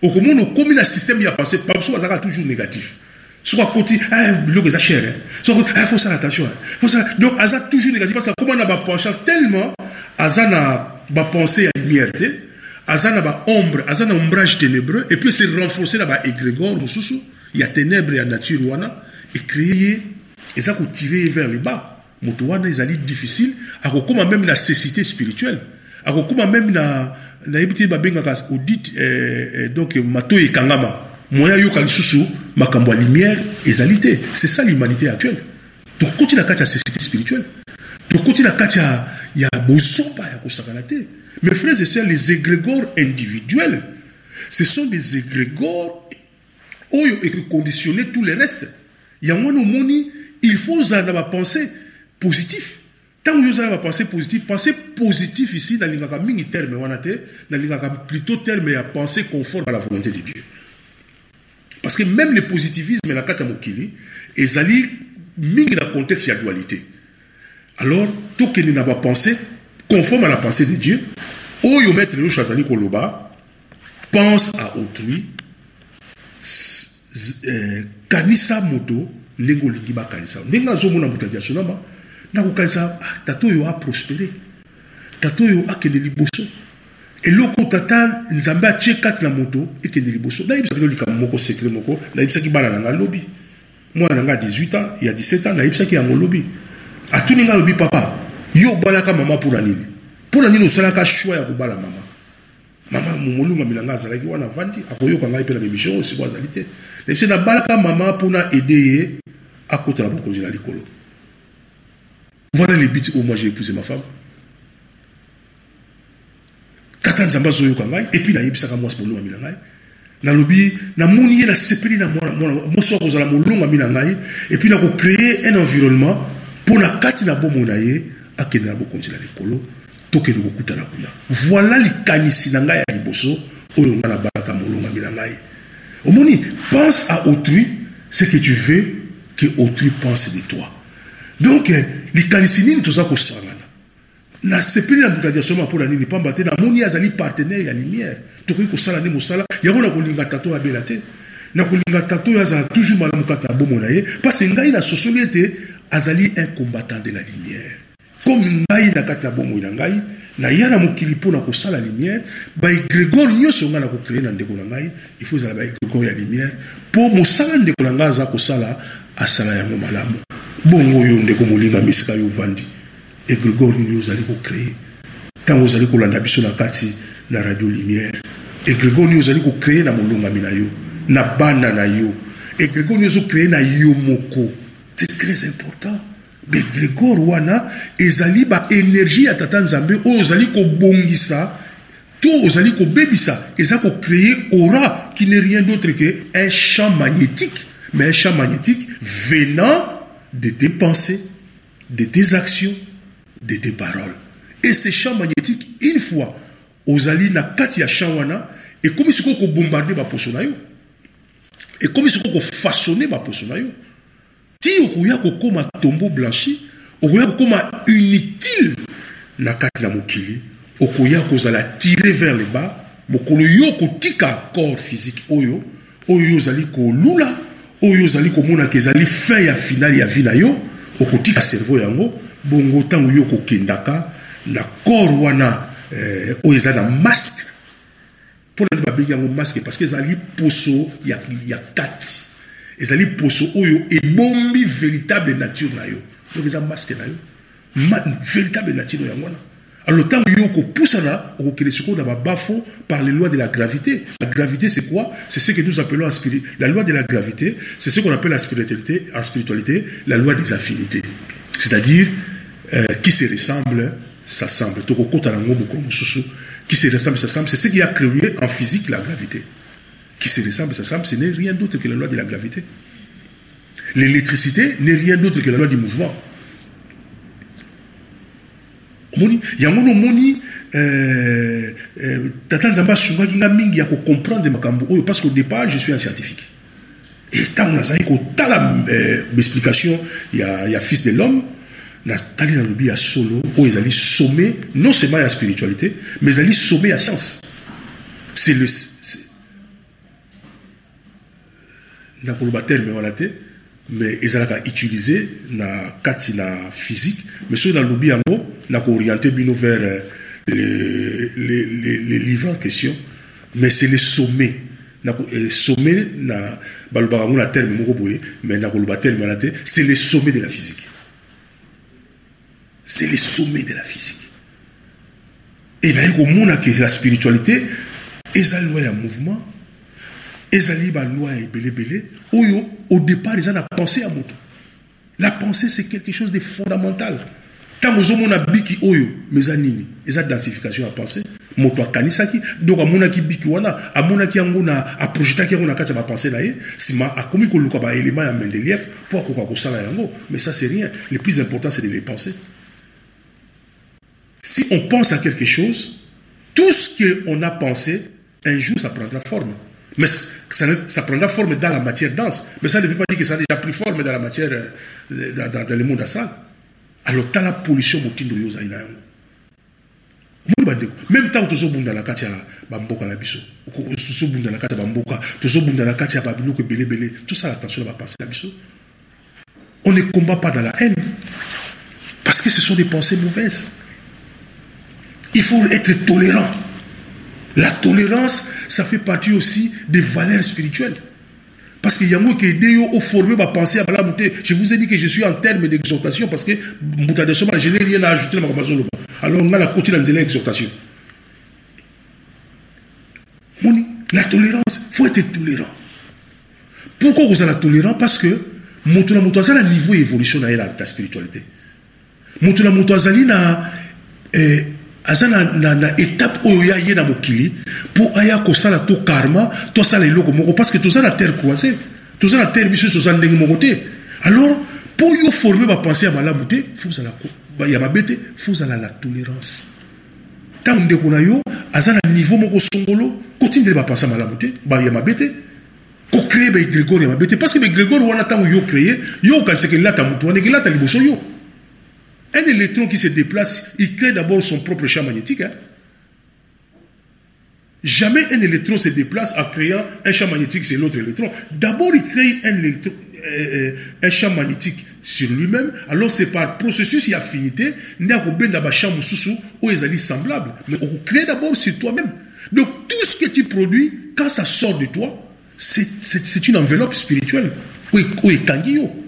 okomona okomi na système ya pensée babiso bazalaka toujours négatif. Soki akoti biloko eza cher soki il faut attention faut sala donc aza toujours négatif parce que koma na bapenchant tellement aza na bapense ya lumière aza na baombre aza na ombrage ténébreux et puis c'est renforcé na baégrégore mosusu ya ténèbre ya nature wana ecréye ye eza kotire ye vers le bas. Moto wana ezali difficile. Akokóma même na cécité spirituelle? Akokóma même na nayebi te babengaka audit eh, eh, donc matoi ekangama moyen ayoka lisusu makambo ya lumière ezali te c'est ça l'humanité actuelle. Tokoti na kati ya cécité spirituelle. Tokoti na ya bozoba ya kosakana te mes frères et sœurs les égrégores individuels ce sont des égrégores oyo ekoconditionne tout le reste. Yango omoni il faut ozala na bapense positif. Ntango yo ozala na bapense positif pensée positif ici nalingaka mingi terme wana te nalingaka plutôt terme ya pensée conforme à la volonté de dieu. Parce que même le positivisme na kati ya mokili ezali mingi na contexte ya dualité. Alors tokende na bapense conforme à la pensée de dieu oyo maître yosho azali koloba pense à autrui eh, kanisa moto ndenge olingi bakanisa. Ndenge nazomona moto ya sonama nakokanisa ah, tata oyo aprospere tata oyo akende liboso. Eloko tata nzambe atie kati na moto ekende liboso. Nayebisaki no likambo moko secret moko nayebisaki bana na nga lobi. Mwana na nga 18 ans ya 17 ans nayebisaki yango lobi. Atuni nga lobi papa yo obalaka mama mpona nini mpona nini osalaka shwa ya kobala mama mama molungameli nga azalaki wana avandi akoyoka ngai mpe na bemission oyo siko azali te nayebisi nabalaka mama mpona ede ye akota na bokonzi na likolo voilà les buts où moi j'ai épousé ma femme tata nzambe azoyoka ngai epuis nayebisaka mwasi molongami na ngai nalobi namoni ye nasepeli na mwasi wa kozala molongami na ngai epuis nakocreye un environnement mpo na kati na bomoi na ye akende na bokonzi na likolo tokende kokutana kuna. Voilà likanisi na ngai ya liboso oyo ngai nabalaka molongami na ngai. Omoni pense à autrui ce que tu veux que autrui pense de toi. Donc likanisi nini toza kosangana? Nasepeli na moto adiasoma mpo na nini? Pamba te namoni azali partenaire ya lumière. Tokoki kosala nde mosala. Yango nakolinga tata oyo abela te. Nakolinga tata oyo azala toujours malamu kati na bomoi na ye parce ngai nasosoli ete azali un combattant de la lumière comme ngai na kati na bomoi na ngai naya na mokili mpo na kosala lumière baegrégore nyonso ngai na kocreye na ndeko na ngai faut ezala baegrégore ya lumière. Mpo mosala ndeko na ngai aza kosala asala yango malamu. Bongo oyo ndeko molinga misika yo ovandi egrégore nini ozali kocreye ntango ozali kolanda biso na kati na radio lumière. Egrégore nini ozali kocreye na molongami na yo na bana na yo. Egrégore nini ozocreye na yo moko. C'est très important begrégore wana ezali baénergie ya tata nzambe oyo ozali kobongisa to ozali kobebisa eza kocreye aura qui n'est rien d'autre que un champ magnétique mais un champ magnétique venant de tes pensées de tes actions de tes paroles. Et ce champ magnétique une fois ozali na kati ya champ wana ekomi sikoyo kobombarde baposo na yo ekomi sikoyo kofaçonne baposo na yo ti okoya kokóma tombeau blanchi okoya kokóma inutile na kati na mokili okoya kozala tire vers le bas mokolo yo kotika corps physique oyo oyo ozali kolula oyo ozali komonaka ezali fin ya finale ya vi na yo okotika cerveau yango bongo ntango yo kokendaka na corps wana eh, oyo eza na masque. Mpona nde babengi yango masque? Parce que ezali poso ya, ya kati ezali poso oyo ebombi véritable nature na yo. Donc eza masque na yo. Ma, véritable nature yango wana alors ntango yo okopusana okokende sikoyo na babafo par les lois de la gravité. La gravité c'est quoi? C'est ce que nous appelons en spirit la loi de la gravité. C'est ce qu'on appelle en spiritualité spiritualité la loi des affinités. C'est-à-dire euh, qui se ressemble s'assemble tokokota nango mokolo mosusu. Qui se ressemble s'assemble c'est ce qui a créé en physique la gravité qui se ressemble s'assemble ce n'est rien d'autre que la loi de la gravité. L'électricité n'est rien d'autre que la loi du mouvement. Omoni yango nomoni euh, euh, tata mingi ya parce qu'au départ je suis un scientifique. Et ntango nazali kotala euh, explication ya, ya fils de l'homme natali nalobi ya solo sommet non seulement ya spiritualité mais sommet ya science nakoloba terme wana te mais ezalaka utilisé na kati na physique. Mais soki nalobi yango nakooriente bino vers euh, les, les, les, livres en question. Mais c'est le sommet. Eh, sommet na balobaka yango na terme moko boye mais nakoloba terme wana te c'est le sommet de la physique. C'est le sommet de la physique. Et naye komona ke la spiritualité. Ezali loi ya mouvement ezali baloi ebelebele oyo au départ eza na pensée ya moto. La pensée c'est quelque chose de fondamental. Ntango ozomona biki oyo mais eza nini eza densification ya pensée moto akanisaki. Donc amonaki biki wana amonaki yango na aprojetaki yango na kati ya bapense na ye. Nsima akomi koluka baélément ya mendeleev mpo akoka kosala yango. Mais ça c'est rien. Le plus important c'est de les penser. Si on pense à quelque chose, tout ce qu'on a pensé, un jour, ça prendra forme. Mais ça, ça prendra forme dans la matière dense. Mais ça ne veut pas dire que ça a déjà pris forme dans la matière, euh, dans, le monde astral. Alors, dans la pollution, motindo yo ozali na yango. Omoni bandeko même na kati ya bamboka na bapense na biso on ne combat pas dans la haine parce que ce sont des pensées mauvaises il faut être tolérant. La tolérance, ça fait partie aussi des valeurs spirituelles. Parce que yango ke deyo au formé ma pensée à la. Je vous ai dit que je suis en termes d'exhortation parce que je n'ai rien à ajouter dans ma. Alors on a la continue de l'exhortation. La tolérance, faut être tolérant. Pourquoi vous êtes tolérant? Parce que moto na moto azali na niveau évolution na ye na na spiritualité moto na moto azali na eh, aza na, na, na étape oyo ya ye na mokili mpo aya kosala to karma to asala eloko moko. Parce que toza na terre croisée. Toza na terre biso toza ndenge moko te. Alors mpo yo forme bapense ya malamu te ya mabe te fozala la tolérance. Ntango ndeko na yo aza na niveau moko songolo kotindeli bapense ya malamu te ya mabe te kocrée baegrégore ya mabe te parce que baegrégore wana ntango yo créé yo okanisaka elata motu wana ekelata liboso yo un électron qui se déplace, il crée d'abord son propre champ magnétique. hein. Jamais un électron se déplace en créant un champ magnétique sur l'autre électron. D'abord, il crée un, euh, euh, champ magnétique sur lui-même. Alors, c'est par processus et affinité, où ils semblables. Mais on crée d'abord sur toi-même. Donc, tout ce que tu produis, quand ça sort de toi, c'est une enveloppe spirituelle. Où est- où est.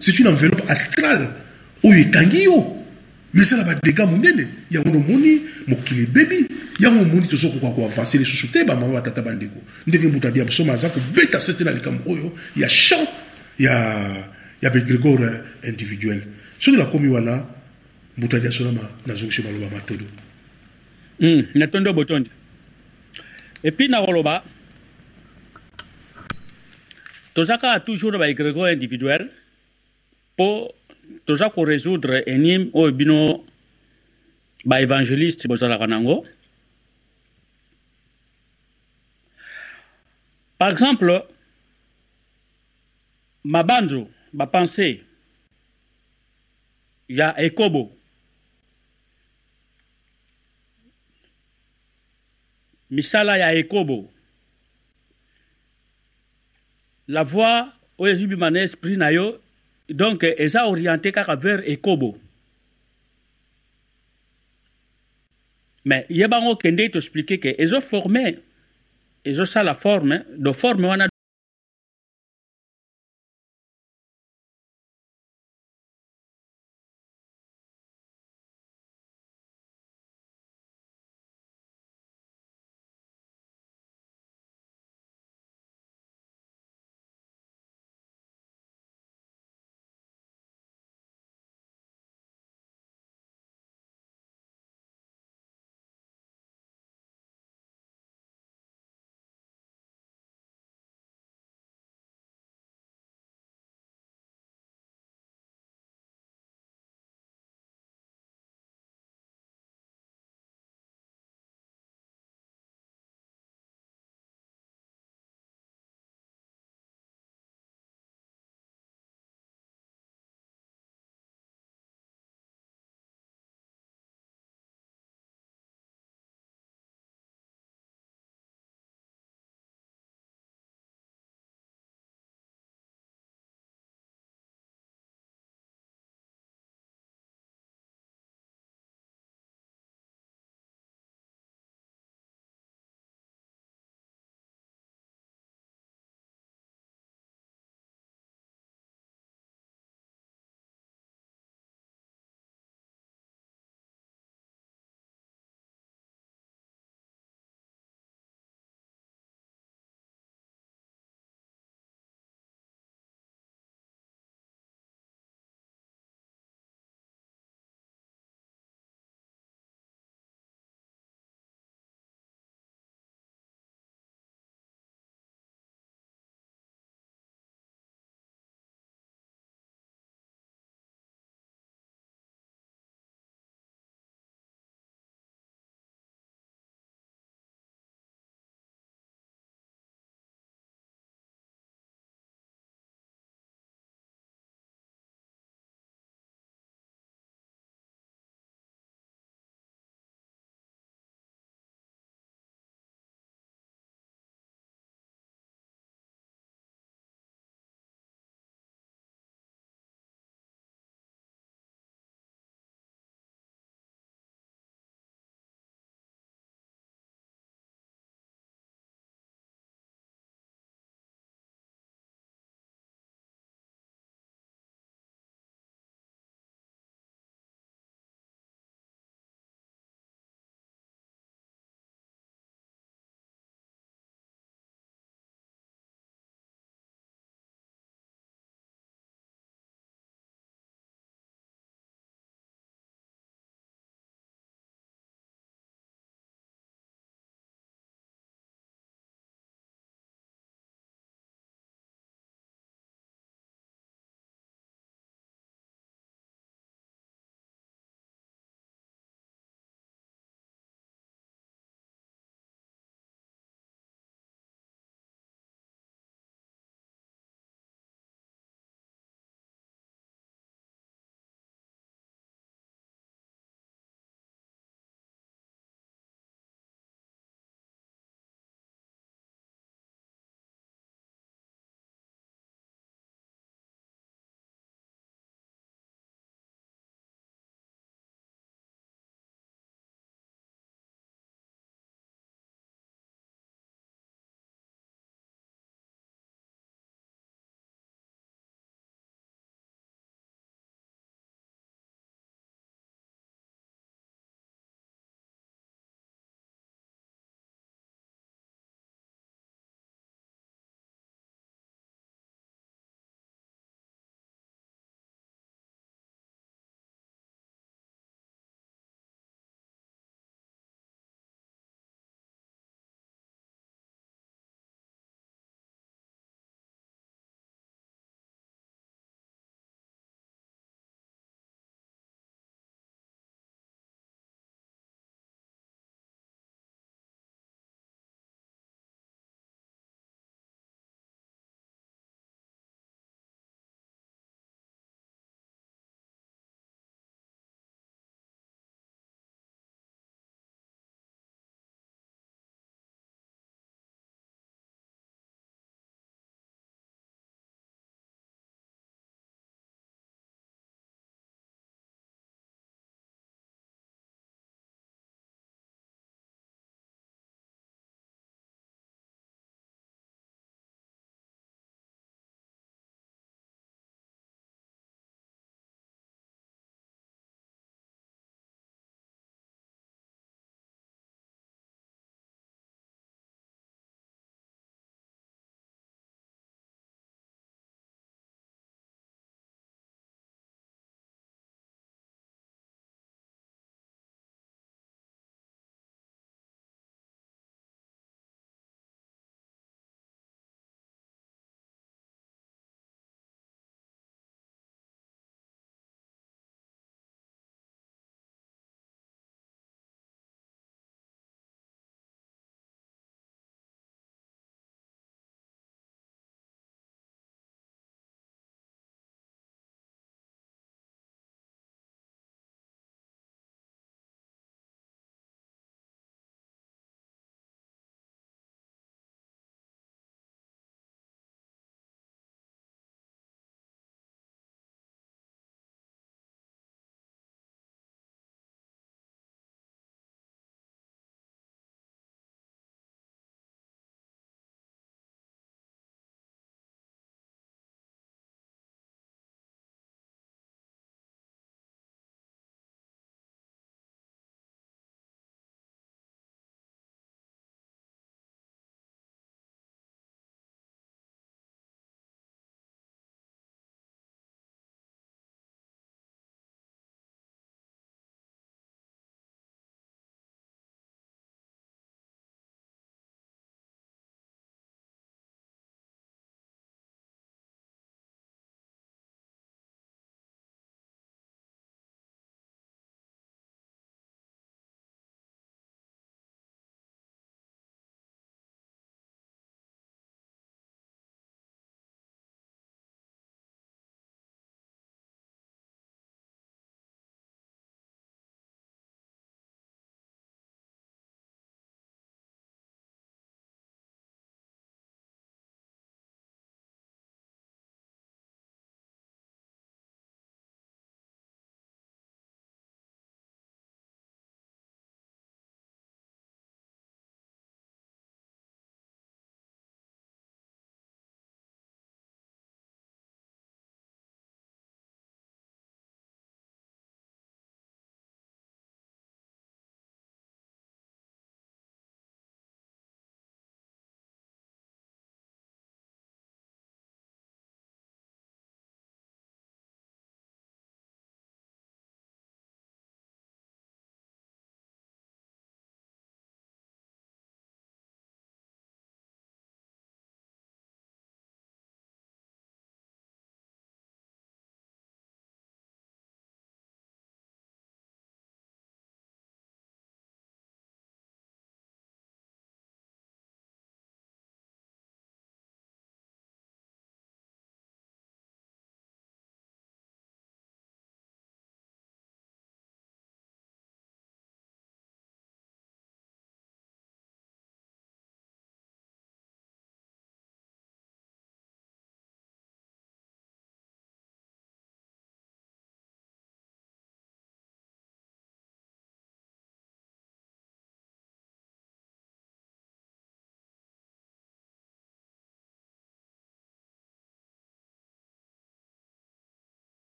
C'est une enveloppe astrale. oyo ekangi ezala badega monene yango nomoni mokili ebebi. Yango omoni tozokoka koavanse lisusu te bamama batata bandeko ndenge moto adi ya bosoma aza kobeta se te na likambo oyo ya champ ya ya begrégore individuel. Soki nakomi wana moto adi asonama nazongisi maloba matodo. Mm, natondi obotondi epuis na koloba toza kaka toujours na baegrégore individuel mpo toza korésoudre énime oyo bino baévangéliste bozalaka nango. Par exemple mabanzo bapense ya ekobo. Misala ya ekobo. La voix oyo ezwi bima na esprit na yo donc eza orienté kaka vers ekobo. Mais yebango okende toexplike ke ezoforme ezosala forme do forme wana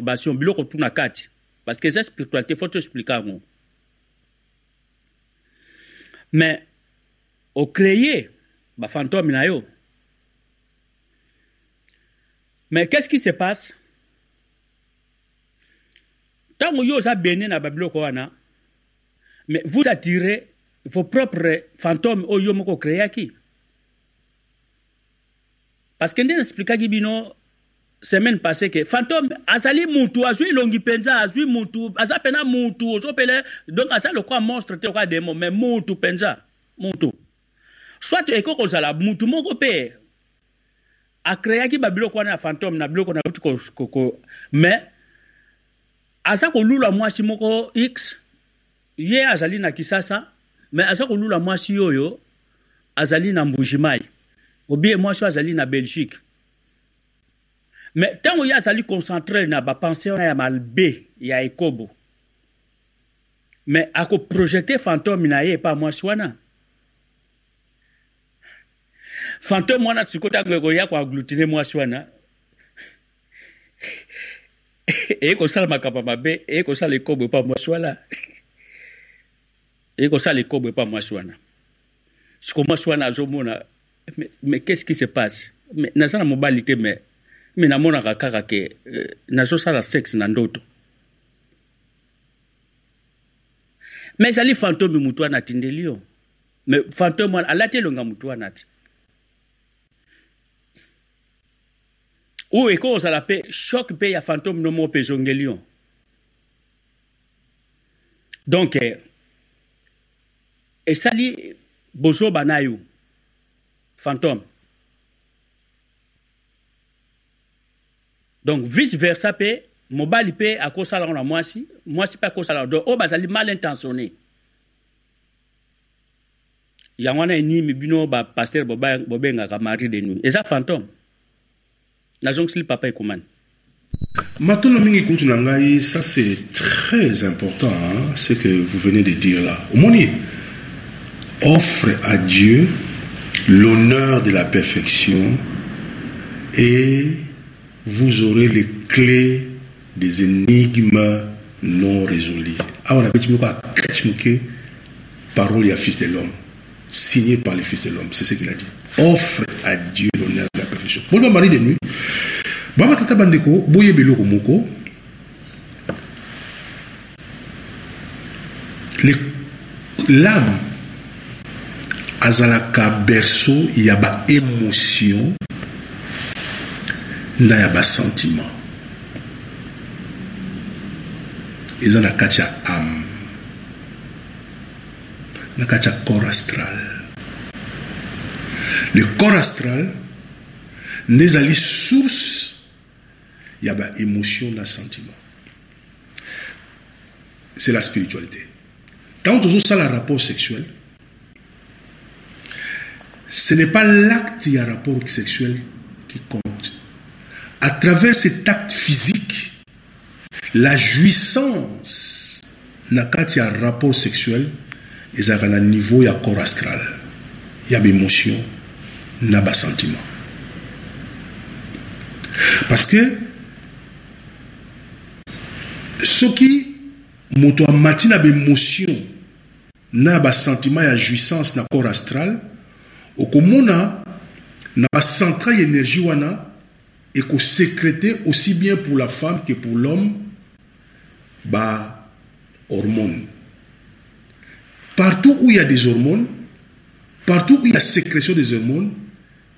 masturbation biloko tu na kati parce que eza spiritualité fo toexplike yango mais ocreye bafantôme na yo mais qu'est-ce qui se passe? Ntango yo oza bene na babiloko wana mais vous attirez vos propres fantômes oyo yo moko okreaki parce que nde naexplikaki bino semaine passée ke fantôme azali mutu azwi elongi mpenza azwi mutu aza mpena mutu ozopele donc aza lokwa monstre te lokwa demo mais mutu mpenza mutu. Soit ekoki kozala mutu moko mpe akreaki babiloko wana ya fantôme na biloko na uti mais aza kolula mwasi moko x ye azali na kisasa mais aza kolula mwasi oyo azali na mbujimai obie mwasi oyo azali na belgique mais ntango ye azali concentre na bapense wana ya mabe ya ekobo mais akoprojete fantôme na ye epa mwasi wana fantôme wana sikoyo ntango ekoya koaglutine mwasi wana <laughs> eye kosala makambo mabe eye kosala ekobo epa mwasi wana eye kosala ekobo epa mwasi wana siko mwasi wana azomona mais, mais qu'est-ce qui se passe? Naza na mobali te mais me namonaka kaka ke eh, nazosala sexe na ndoto me ezali fantome motu wana atindeli yo me fantome wana alati elonga motu wana ti oyo ekoki kozala mpe shok mpe ya fantome no moko mpe ezongeli yo donc eh, esali bozoba na yo fantôme donc vice versa mpe mobali mpe akosala ngo na mwasi mwasi mpe akosala donc oyo bazali mal intentionné. Yango wana enimi bino bapaster bobengaka mari de nuit eza fantôme. Nazongisili papa ekomani. Matondo mingi kutu na ngai ça c'est très important hein, ce que vous venez de dire là. Omoni offre à dieu l'honneur de la perfection et vous aurez les clés des énigmes non résolues. Alors, on a parole ya fils de l'homme, signé par le fils de l'homme. C'est ce qu'il a dit. Offre à Dieu l'honneur de la perfection. Bon, de nuit. Baba tata bandeko, boye beloko moko. L'âme azalaka berceau ya ba émotion na ya basentiment eza na kati ya ame na kati ya corps astral. Le corps astral nde ezali source ya baémotion na sentiment. C'est la spiritualité. Ntango tozosala rapport sexuel ce n'est pas l'acte ya rapport sexuel qui compte à travers cet acte physique, la jouissance na kati ya rapport sexuel ezalaka na niveau ya corps astral. Ya baémotion na basentiment parce que soki moto amati na baémotion na basentiment ya jouissance na corps astral okomona na bacentrale ya énergie wana et qu'on sécrétait aussi bien pour la femme que pour l'homme, bah, hormones. Partout où il y a des hormones, partout où il y a sécrétion des hormones,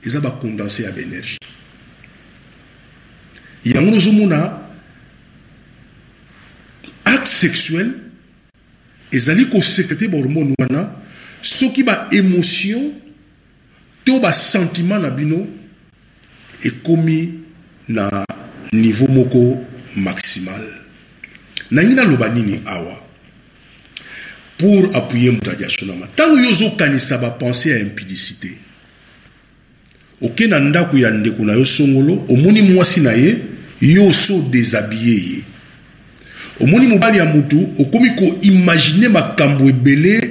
ils ont condensé à l'énergie. Il y a un acte sexuel, ils ont sécrété des hormones, ce qui ba émotion, tout ba sentiment na bino, ekomi na niveau moko maximal. Nangi naloba nini awa? Pour appuyer moto adiasonama ntango yo ozokanisa bapense ya impudicité oke na ndako ya ndeko na yo songolo omoni mwasi na ye yo so déshabille ye. Omoni mobali ya motu okomi koimagine makambo ebele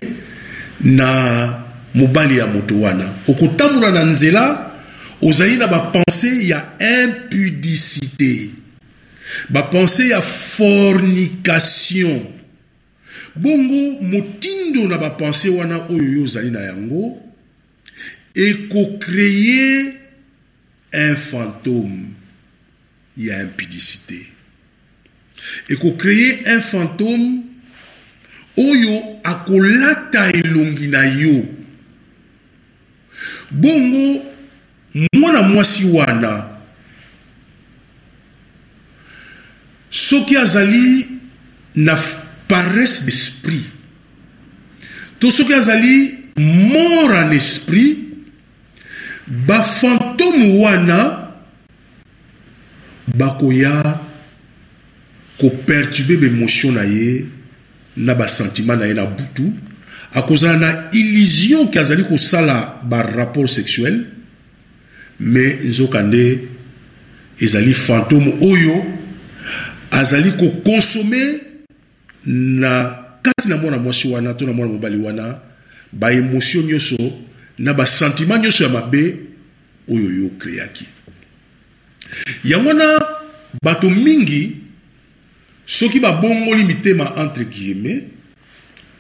na mobali ya moto wana. Okotambola na nzela ozali na bapense ya impudicité. Bapense ya fornication. Bongo motindo na bapense wana oyo yo ozali na yango ekocreye un fantôme. Ya impudicité. Ekocreye un fantôme oyo akolata elongi na yo. Bongo mwana mwasi wana. Soki azali na paresse d'esprit to soki azali mort en esprit bafantôme wana bakoya koperturbe baémotion na ye na basentiment na ye na butu. Akozala na illusion ke azali kosala barapport sexuel me nzoka nde ezali fantôme oyo azali kokonsome na kati na mwana mwasi wana to na mwana mobali wana baémotion nyonso na basentiment nyonso ya mabe oyo yo okreaki yango wana bato mingi soki babongoli mitema entre guillemets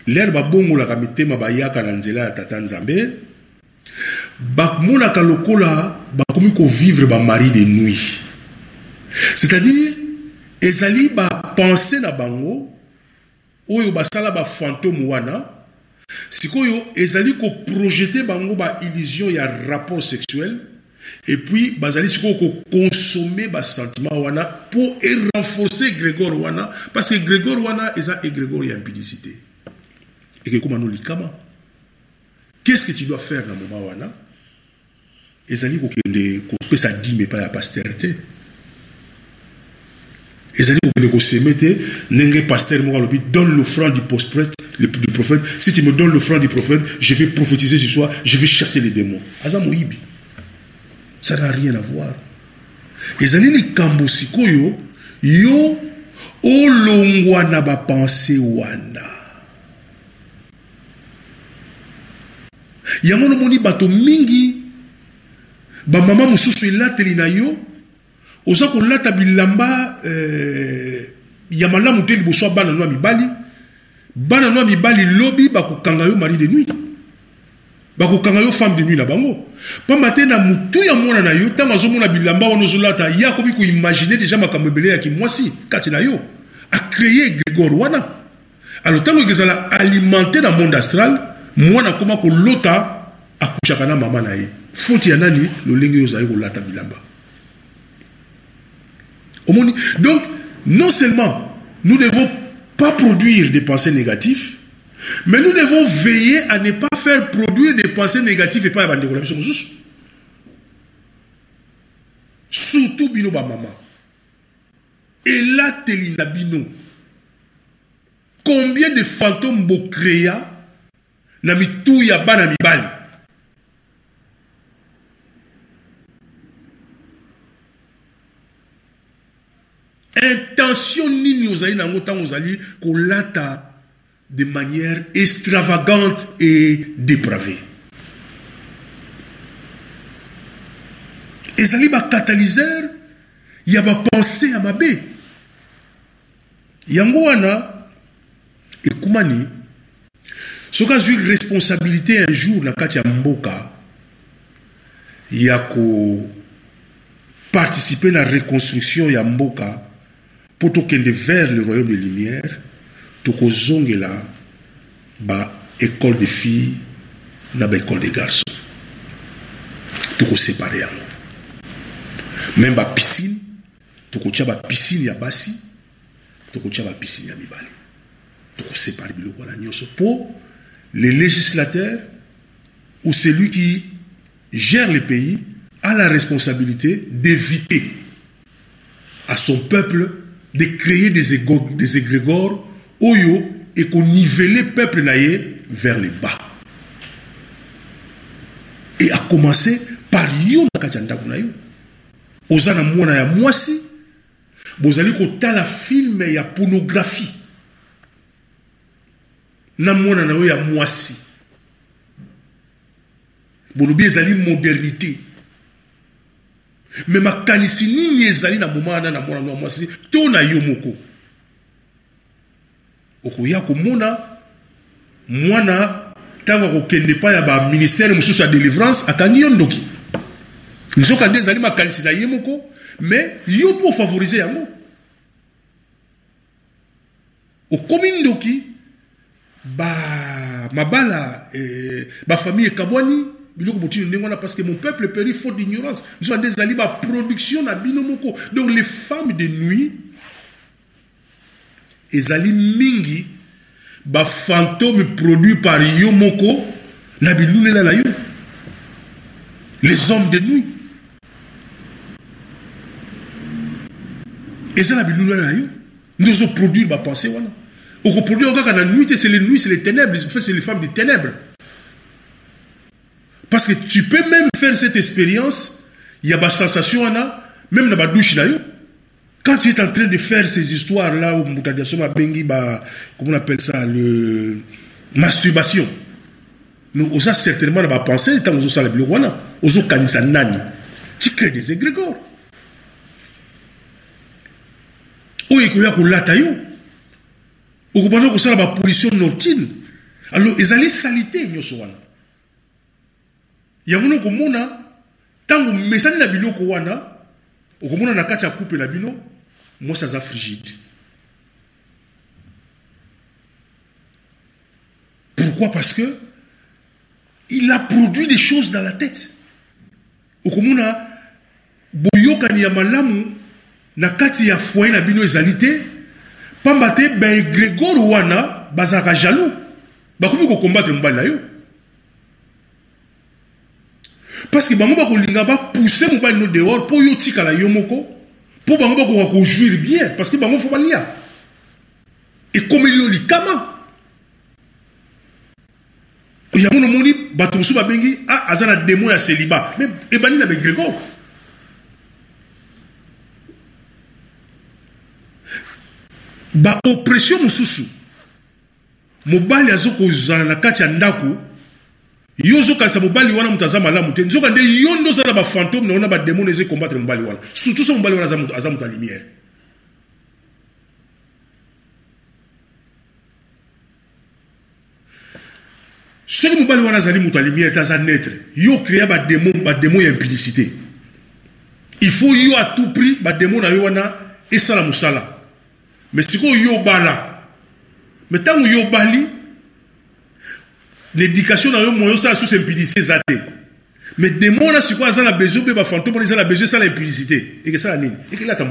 lere babongolaka mitema bayaka na nzela ya tata nzambe bamonaka lokola bakomi kovivre bamari de nuit. C'est-à-dire ezali bapense na bango oyo basala bafantôme wana sikoyo ezali koprojete bango baillusion ya rapport sexuel et puis bazali sikoyo kokonsome basentiment wana mpo erenforce grégor wana parce que grégor wana eza egrégor ya impudicité ekekóma no likama qu'est-ce que tu dois faire na moment wana? Ezali kokende kopesa dime epai ya paster te ezali kokende koseme te ndenge paster moko alobi donne l'offrande du prophète du prophète. Si tu me donnes l'offrande du prophète je vais prophétiser ce soir je vais chasser les démons. Aza moyibi ça n'a rien à voir. Ezali likambo sikoyo yo olongwa na bapense wana. Yango nomoni bato mingi bamama mosusu elateli na yo oza kolata bilamba eh, ya malamu te liboso ya bana no ya mibali. Bana no ya mibali lobi bakokanga yo mari de nuit. Bakokanga yo femme de nuit na bango. Pamba te na motu ya mwana na yo ntango azomona bilamba wana ozolata ye akomi koimagine deja makambo ebele ya kimwasi kati na yo. Acreye grégor wana. Alors ntango ekezala alimente na monde astral mwana akoma kolota akushaka na mama na ye faute nani lolenge bilamba. Omoni donc non seulement nous ne devons pas produire des pensées négatives mais nous devons veiller à ne pas faire produire des pensées négatives epai ya bandeko na biso mosusu surtout bino bamama elateli na bino combien de fantômes bokrea na mitu ya bana mibali intention nini ozali nango ntango ozali kolata de manière extravagante et dépravée? Ezali bacatalyseur ya bapense ya mabe. Yango wana ekumani soki azwi responsabilité un jour na kati ya mboka ya koparticipe na reconstruction ya mboka mpo tokende vers le royaume de lumière tokozongela baécole de filles na baécole de garçon tokosepare yango même bapiscine tokotia bapiscine ya basi tokotia bapiscine ya mibali. Tokosepare biloko wana nyonso mpo le législateur ou celui qui gère le pays a la responsabilité d'éviter à son peuple de créer des, égo, des égrégores oyo ekoniveler peuple na ye vers le bas. Et à commencer par yo na kati ya ndako na yo oza na mwana ya mwasi bozali kotala filme ya pornographie. Na mwana na yo ya mwasi. Bolobi ezali modernité me makanisi nini ezali na moma wana na mwana no mwasi? To na yo moko. Okoya komona mwana ntango akokende epai ya baministère mosusu ya délivrance akangi yo ndoki. Nzoka nde ezali makanisi na ye moko me yo mpo ofavorize yango. Okomi ndoki ba mabala eh, bafamille ekabwani wana parce que mon peuple périt faute d'ignorance. Nzoka nde ezali baproduction na bino moko. Donc les femmes de nuit ezali mingi bafantôme produit par yo moko na bilulela na yo. Les hommes de nuit. Eza na bilulela na yo. Nde ozoproduire bapense wana okoproduire kaka na nuit c'est les nuits c'est les ténèbres. En fait c'est les femmes des ténèbres parce que tu peux même faire cette expérience ya basensation wana même na badouche na yo quand tu es en train de faire ces histoires là où comment on appelle ça, le masturbation. Mais on a certainement pas pensé, tant que on a le wana, on a kanisa nani. Tu crées des égrégores. oyo ekoya kolata yo okobanda kosala bapolition noctine alors ezali salite nyonso wana yango na okomona ntango mesani na biloko wana okomona na kati ya couple na bino mwasi aza frigide. Pourquoi? Parce que il a produit des choses dans la tête. Okomona boyokani ya malamu na kati ya foyer na bino ezali te pamba te baegrégore wana bazalaka jaloux. Bakomi kokombattre mobali na yo parce que bango bakolinga bapousse mobali no dehors mpo yo tikala yo moko mpo bango bakoka kojouir bien parce que bango fo balia. Ekomeli yo likama yango nomoni bato mosusu babengi a aza na demo ya céliba me ebandi na begrégor baoppression mosusu mobali azokozala na kati ya ndako yo ozokanisa mobali wana moto aza malamu te. Nzoka nde yo nde oza na bafantôme na wana bademone eza ekombattre mobali wana. Surtout so mobali wana aza moto ya lumière. Soki mobali wana azali moto ya lumière te aza netre yo bademo bademo ya impudicité. Il faut yo à tout prix bademo na yo wana esala mosala. Mais sikoyo yo obala mais ntango yo obali na éducation na yo moyo osala susu impudicité eza te mais besoin mpe bafantôme wana eza na besoin esala impudicité ekesala nini ekelata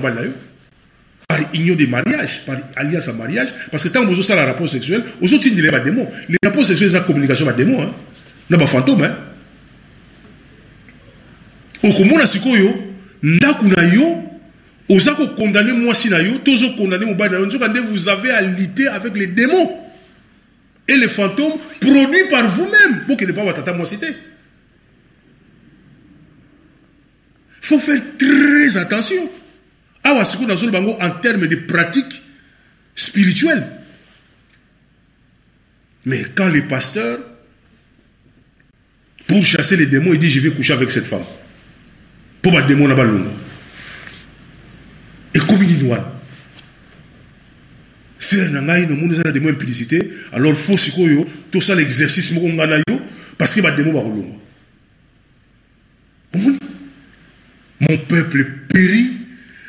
par union de mariage par alliance à mariage. Parce que ntango bozosala rapport sexuel ozotindela bademo le rapport sexuel eza communication bademo na bafantôme okomona sikoyo ndako na yo oza kokondane mwasi na yo to ozokondane mobali na yo nzoka nde vous avez lutter avec les démons et les fantômes produits par vous-même. Bokende mpa batata mwasi te faut faire très attention. Awa sikoyo nazoloba yango en termes de pratique spirituelle mais quand le pasteur pour chasser les démons il dit je vais coucher avec cette femme. Mpo badémon na balonga ekomi nini wana sere na ngai nomoni eza na demo impudicité alors fo sikoyo tosala exercice moko ngai na yo parce que bademo bakolongwa omoni mon peuple périt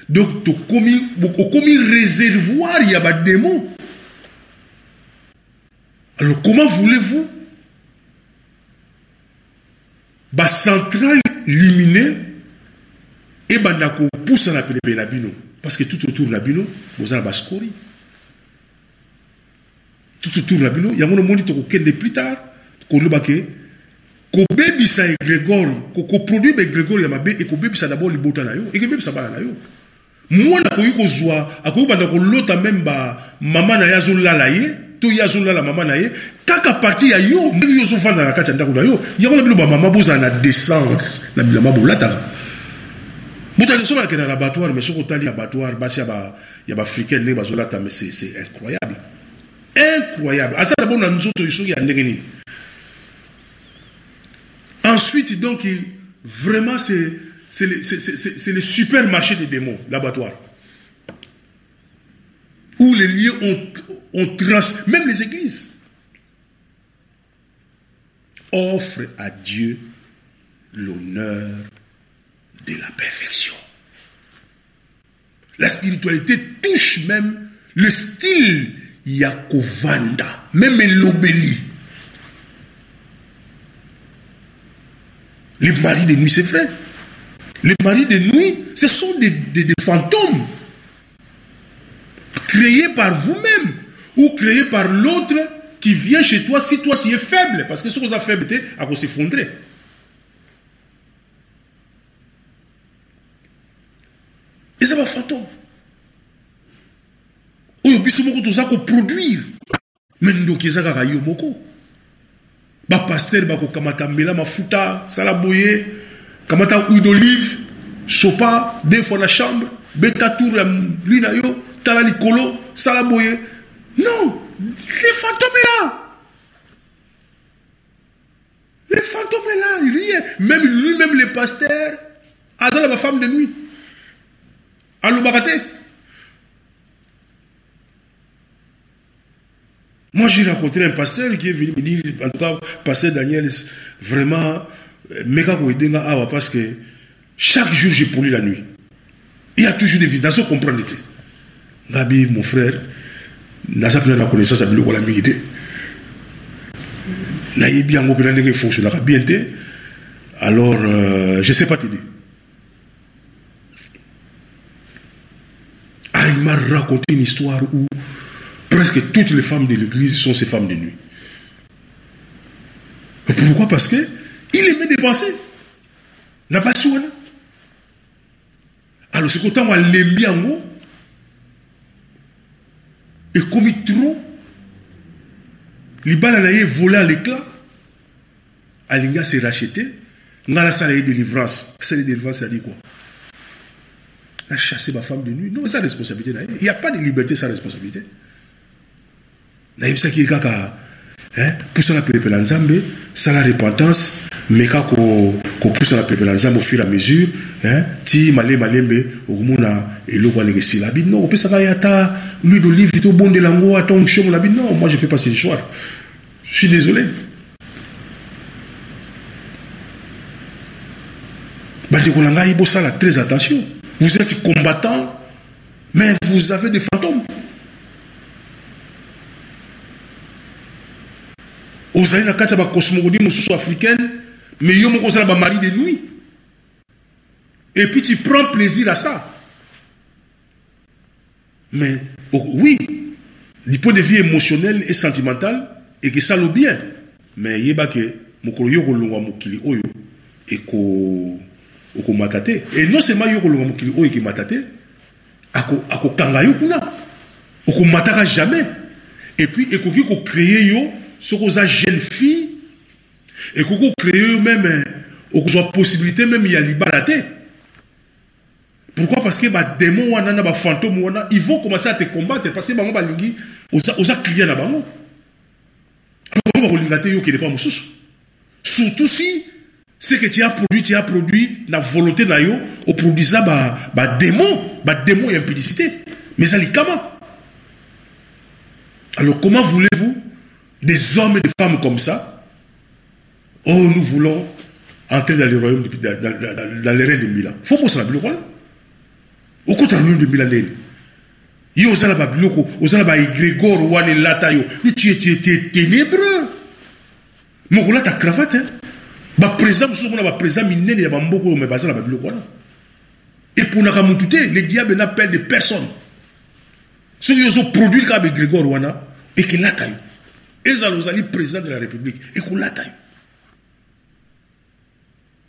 donc tokomi okomi réservoir ya bademo alors comment voulez-vous bacentrale lumineux ebanda kopusana penepene na bino parce que tout autour na bino boza na bascori tout autour na bino yango nomoni tokokende plus tard koloba ke kobebisa egrégore koproduire baegrégore ya mabe ekobebisa dabord libota na yo ekobebisa bana na yo. Mwana akoki kozwa akoki banda kolota meme bamama na ye azolala ye to ye azolala mama na ye kaka parti ya yo ndenge yo ozovanda na kati ya ndako na yo yango na bino bamama bozala na décence na bilamba bolataka. Moto aliso bakenda na abattoir mais soki otali abattoir basi ya baafricaine ndenge bazolata mais c'est incroyable incroyable aza dabo na nzoto soki ya ndenge nini ensuite donc vraiment c'est le, supermarché des démons, l'abattoir. Où les lieux ont, ont trans... Même les églises offrent à Dieu l'honneur de la perfection. La spiritualité touche même le style Yakovanda, même l'obélie. Les maris de nuit, c'est vrai. Les maris de nuit, ce sont des, fantômes créés par vous-même ou créés par l'autre qui vient chez toi si toi tu es faible. Parce que ce qu'on a faiblité, à cause s'effondrer. eza bafantôme oyo biso moko toza koproduire. Me ndoki eza kaka yo moko bapaster bakokamata mbela mafuta sala boye kamata huile d'olive sopa deux fois na chambre beta tour ya lui na yo tala likolo sala non les fantômes est là. Les fantômes est là rien même lui-même le pasteur aza na bafemme de nuit. Alobaka te Moi, j'ai rencontré un pasteur qui est venu me dire, en tout cas, pasteur Daniel, vraiment, euh, parce que chaque jour, j'ai poli la nuit. Il y a toujours des vies. Ce comprendre. te. Gabi, mon frère, naza pena na connaissance ya biloko la mingi te efonctionnaka bien alors euh, je sais pas dire Ah, il m'a raconté une histoire où presque toutes les femmes de l'église sont ces femmes de nuit. Pourquoi? Parce que il aimait dépenser. N'a pas su. Alors, c'est qu'autant on l'aime bien, et comme il trop, les balles a volé à l'éclat, Alinga s'est racheté, ngala ça a eu délivrance. C'est la délivrance, ça dit quoi? A chassé ma femme de nuit. Non, c'est sa responsabilité. na ye. Il n'y a pas de liberté sans responsabilité. Nayebisaki ye kaka hein, pusana pelepela nzambe sala repentance meka ko- kopusana pelepela nzambe au fur à mesure hein, ti malembe malembe okomona eloko wana ekesila abi non opesaka ye ata lui d'olive tobondela yango ata onction na bi non moi je fais pas ce choix. Je suis désolé. Bandeko na ngai bosala très attention. Vous êtes combattant mais vous avez des fantômes ozali na kati ya bacosmogonie mosusu africaine mais yo moko ozala bamari de nuit et puis tu prends plaisir à ça. Mais oh, oui du point de vue émotionnel et sentimental ekesala bien. Mais yeba ke mokolo yo kolongwa mokili oyo eko okomata te et non seulement yo kolongwa mokili oyo ekemata te ako- akokanga yo kuna. Okomataka jamais. Et puis ekoki kocreye yo soki oza jeune fille ekoki kocreye yo même eh, okozwa possibilité même ya libala te pourquoi? Parce que badémon wana na bafantôme wana ils vont commencer à te combattre parce que bango balingi oza, oza client na bango bango bakolinga te yo okende pa mosusu surtout si ce que tu as produit tu as produit na volonté na yo oproduisa badémon badémon ya impudicité mais eza likama alors comment voulez-vous des hommes et des femmes comme ça oh nous voulons entrer dans le royaume de- dans, dans, dans, les reins de Milan. Faut bosala biloko wana okota royaume de Milan yo ozala babiloko ozala baegrégore wana elata yo ni tu es ténébreux. Mokolata cravate hein? baprésident mosusu omona baprésident minene ya bamboka oyo me bazala babiloko wana eponaka motu te le diable n'appelle de personne. Soki ozoproduire kaka baegrégore wana ekelata yo ezala ozali président de la république ekolata yo.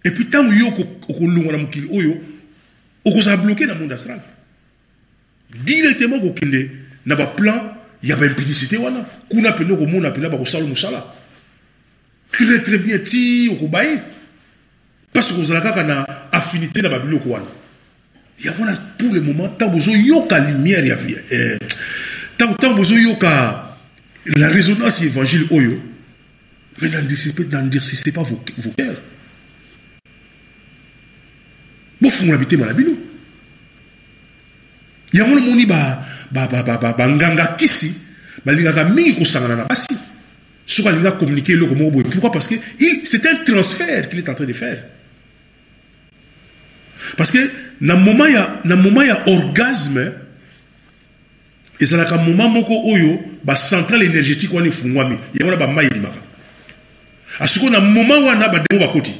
Epuis ntango yo oko- okolongwa na mokili oyo okozala bloke na monde astral. Directement kokende na baplan ya baimpudicité wana. Kuna pene okomona pena bakosala mosala. Très très bien ti okobaye. Parce kozala kaka na affinité na babiloko wana. Yango wana pour le moment ntango bozoyoka lumière ya eh, ntango ntango bozoyoka la résonance évangile oyo mais n'endurcissez pas- vos, vos cœurs. Bofungola bitema na bino yango nomoni banganga kisi balingaka mingi kosangana na basi soki alinga communiquer eloko moko boye pourquoi? Parce que c'est un transfert qu'il est en train de faire. Parce que na moment ya na moment ya orgasme ezalaka moment moko oyo bacentrale énergétique wana efungwami. Yango na bamai elimaka asikoyo na moment wana bademo bakoti.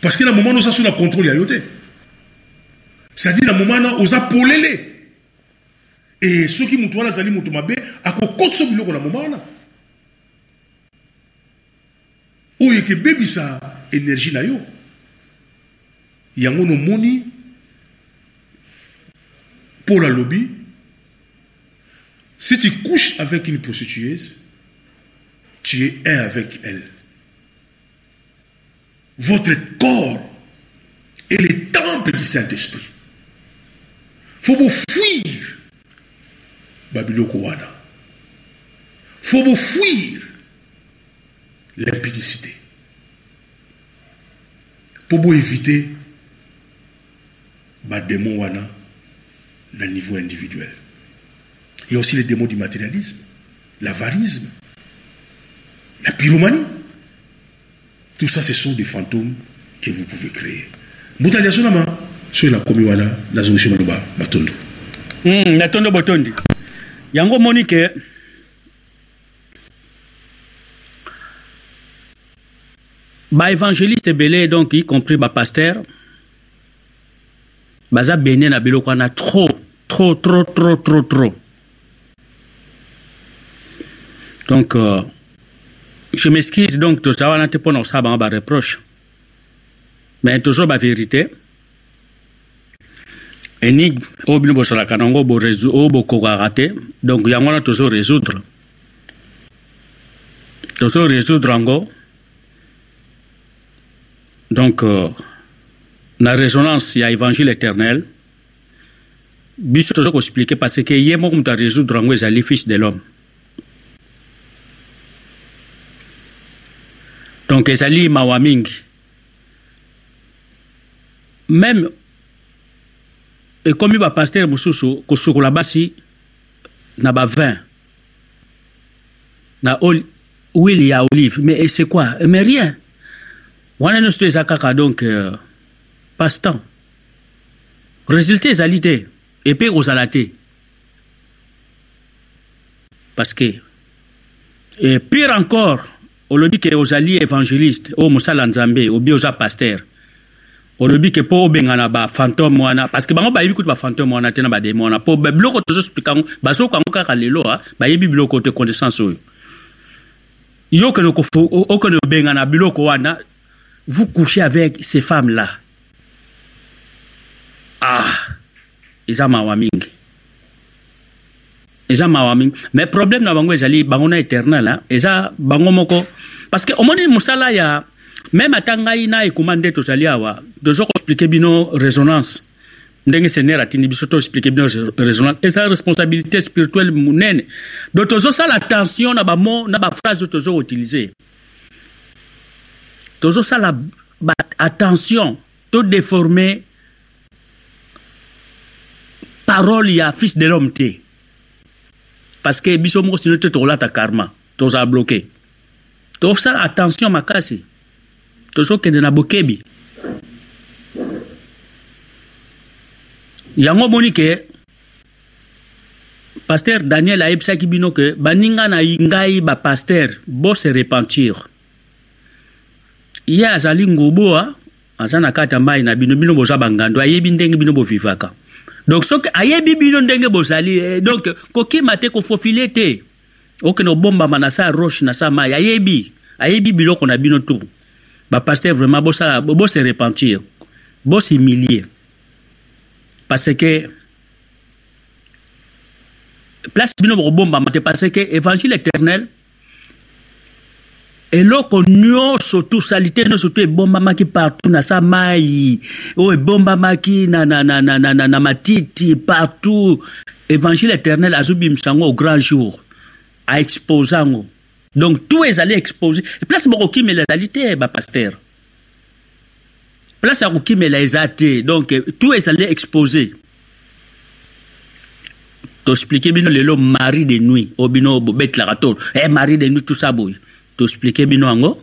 Parce que na moment wana oza so na contrôle ya yo te c'est-à-dire na moment wana oza polele. E soki moto wana azali moto mabe akokotisa biloko na moment wana. Oyo ekebebisa énergie na yo. Yango nomoni paul alobi si tu couches avec une prostitueuse tu es un avec elle. Votre corps est le temple du Saint-Esprit. faut vous fuir babiloko wana faut vous fuir l'impudicité pour vous éviter na niveau individuel. Il y a aussi les démons du matérialisme l'avarisme la pyromanie. Tout ça ce sont des fantômes que vous pouvez créer. Mbutali ya sonama soki nakomi wana nazongishe maloba matondo mm, natondo botondi yango omoni ke baévangéliste ebele donc y compris bapaster baza bene na biloko wana trop trop trop trop trop trop. Donc euh, je m'excuse donc wana te mpo na kosala bango bareproche mais toujours bosalaka nango oyo bokokaka te donc yango wana tozo résoudre. Tozo résoudre donc euh, na résonance ya évangile éternel biso toza koexplike parce que ye moko moto arésoudre yango ezali fils de l'homme. Donc ezali mawa mingi. Même ekomi bapaster mosusu kosukola basi na bavin na huile ya olive. Mais c'est quoi? Mais rien. Wana nyonso to eza kaka donc euh, passe temps résultat ezali te epe kozala te parce que et pire encore olobi ke ozali évangéliste oyo mosala nzambe obi oza paster olobi ke mpo obengana bafantome wana parce que bango bayebi kutu bafantome wana te na bademo wana mpo biloko tozospika yango bazoyoka yango kaka lelo bayebi biloko te connaissance oyo yo okende obengana biloko wana vous couchez avec ces femmes là ah eza mawa mingi. Eza mawa mingi. Mais problème na bango ezali bango na éternel ha? eza bango moko. Parce que omoni mosala ya même ata ngai na ekuma nde tozali awa tozo koexplike bino résonance. Ndenge seigneur atindi biso toexplike bino résonance. Eza responsabilité spirituelle monene. Donc tozosala attention na bamo na baphrase oyo tozo koutilize tozosala ba attention todéforme parole ya fils de l'homme te. Parce que biso moko sino te tokolata karma tozala bloqué. Tosala attention makasi. Tozokende na bokebi. Yango omoni ke paster daniel ayebisaki bino ke baninga na ngai bapaster bose repentir. Ye azali nguboa aza na kati ya mai na bino bino boza bangando ayebi ndenge bino bovivaka donc soki ayebi bino ndenge bozali eh, donc kokima te kofofile te. Okende obombama na sa roche na sa mai ayebi. Ayebi biloko na bino tu bapaster vraiment bosala bose repentir boshumilier parce que place bino bokobombama te parce que évangile éternel eloko nyonso tu salite nyonso tu ebombamaki partout na sa mai oyo ebombamaki na, na, na, na, na, na, na matiti partout. Évangile éternel azobimisa yango au grand jour. Aexpose yango. Donc tout ezali exposé place bokokimela ezali te bapaster place ya kokimela eza te donc tout ezali exposé toexplike bino lelo mari de nuit. O bino bobetelaka to e mari de nuit tout ça boye toexplike bino yango.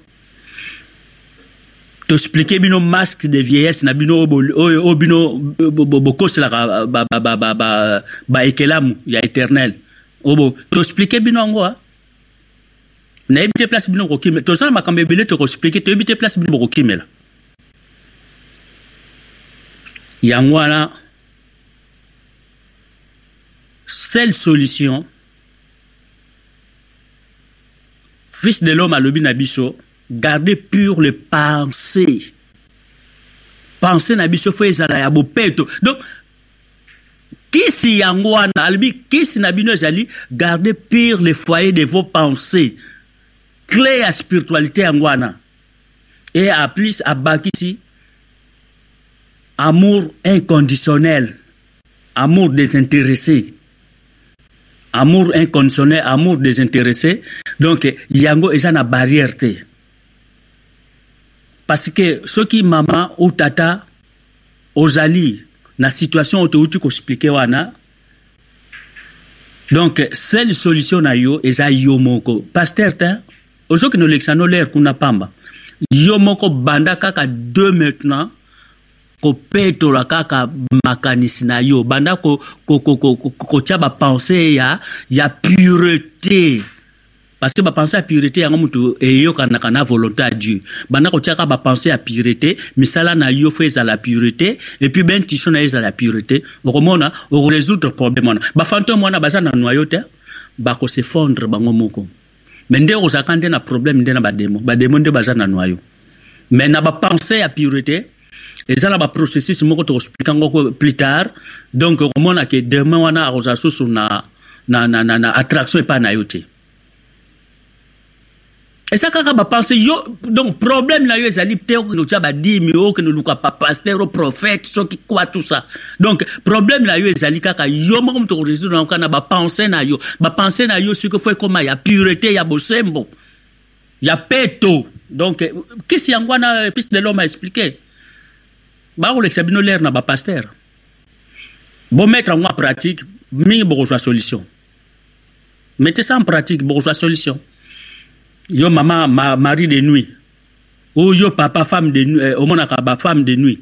Toexplike bino masque de vieillesse na bino oyo bino bokoselaka baekelamu ya éternel. Obo toexplike bino yango a nayebi te place bino bokokimela tozala makambo ebele tokoexplike toyebi te place bino bokokimela. Yango wana seule solution fils de l'homme alobi na biso garder pur le pensée pensée na biso fo ezala ya donc kisi yango wana alobi kisi na bino ezali garder pur le foyer de vos pensées. Clé ya spiritualité yango wana e a plus abakisi amour inconditionnel. Amour désintéressé. Amour inconditionnel amour désintéressé donc yango eza na barrière te. Parce que soki mama ou tata ozali na situation oyo touti koexplike wana donc seule solution na yo eza yo moko. Paster te ozokende olekisa no lere kuna pamba. Yo moko banda kaka deux maintenant kopetola kaka makanisi na yo. Banda kotia bapense ya, ya pureté parce que bapense ya pureté yango moto eyokanaka na volonté ya dieu. Banda kotiaka bapense ya pureté misala na yo fo ezala pureté epuis bentition na yo ezala pureté okomona okorésoudre problème wana. Bafantome wana baza na noyo te bakosefondre bango moko. Me nde ozalaka nde na problème nde na bademo bademo nde baza na noyo me na bapense ya pureté eza na baprocessus moko tokoexplike yango plus tard. Donc okomona ke demain wana akozala susu na, na, na, na, na attraction epai na yo te eza kaka bapense yo donc problème na yo ezali te okende otya badimi okende oluka bapaster prophète soki kwa tout ça. Donc problème na yo ezali kaka yo moko moto korésoudre yango kaka na bapense na yo. Bapense na yo soki fo ekóma ya pureté ya bosembo. Ya peto donc kisi yango wana fils de l'homme a expliqué bakolekisa bino lere na bapaster bomettre yango en pratique mingi bokozwa solution mettez ça en pratique bokozwa solution yo mama ma, mari de nuit ou yo papa femme de nuit eh, omonaka bafemme de nuit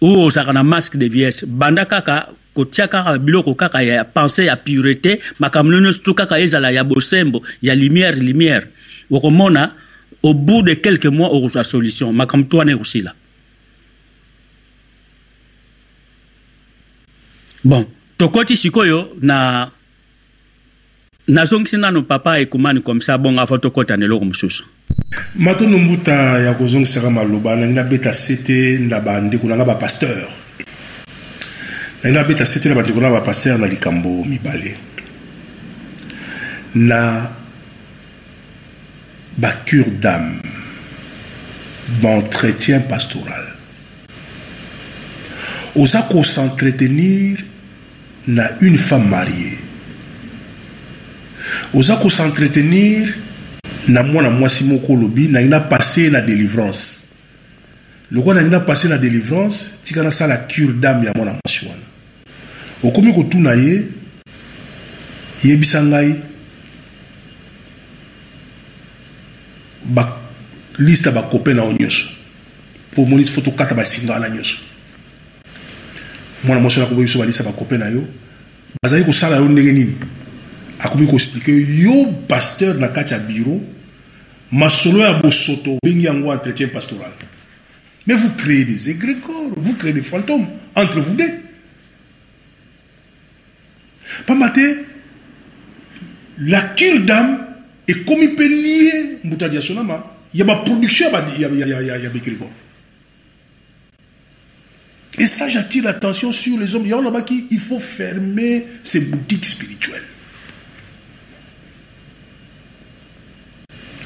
ou ozalaka na masque de vieillesse. Banda kaka kotia kaka biloko kaka ya pensé ya pureté makambo no nyonso tu kaka ezala ya bosembo ya lumière lumière. Okomona au bout de quelques mois okozwa solution. Makambo tu wana ekosila bon tokoti sikoyo na nazongisi nano papa ekumani komisa bongo afa tokɔta na eloko mosusu. Matondo mbuta ya kozongisaka maloba nangi nabeta sete na bandeko nanga bapasteur nangi nabeta sete na bandeko nanga bapasteur na likambo mibale. Na bacure d'âme baentretien pastoral. Oza s'entretenir na une femme mariée oza s'entretenir na mwana mwasi moko olobi nangi napase na délivrance. Lokola nangi napase na délivrance tika nasala cure d'âme ya mwana mwasi wana. Okomi kotuna ye yebisa ngai baliste ya bakope na yo nyonso mpo omoni fo tokata basinga wana nyonso. Mwana mwasi wana akomi biso baliste ya bakope na yo bazali kosala yo ndenge nini akomi koexplike yo pasteur na kati ya biro masolo ya bosoto obengi yango entretien pastoral. Mais vous créez des égrégores vous créez des fantômes entre vous deux. Pamba te la cure d'âme ekomi mpe lie mbutadi ya sonama. Ya baproduction ya baégrégore et ça j'attire l'attention sur les hommes. Yango nabaki il faut fermer ces boutiques spirituelles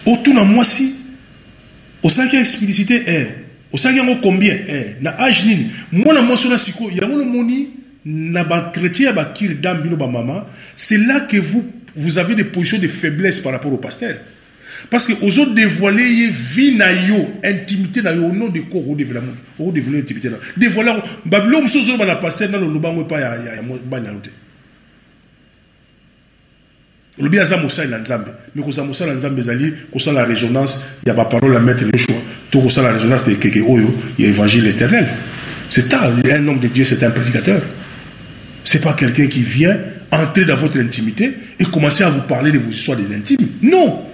otuna mwasi osalaki explicité e osalaki yango combien e na age nini mwana mwasi ona sikoyo yango nomoni na baentretien ya bakire dame bino bamama c'est là que vous, vous avez des positions de faiblesse par rapport au pasteur. Parce que ozo dévoiler ye vie na yo intimité na yo au nom de quoi o dévoiler o dévoiler intimité na dévoiler babilo muso zo bana pasteur na lo bango pa ya ya bana yote olobi aza mosali na nzambe. Me kozala mosali na nzambe ezali kosala résonance ya baparole ya maître yoshua to kosala résonance de keke oyo ya évangile éternel. C'est ça un homme de dieu c'est un prédicateur. C'est pas quelqu'un qui vient entrer dans votre intimité et commencer à vous parler de vos histoires des intimes. Non.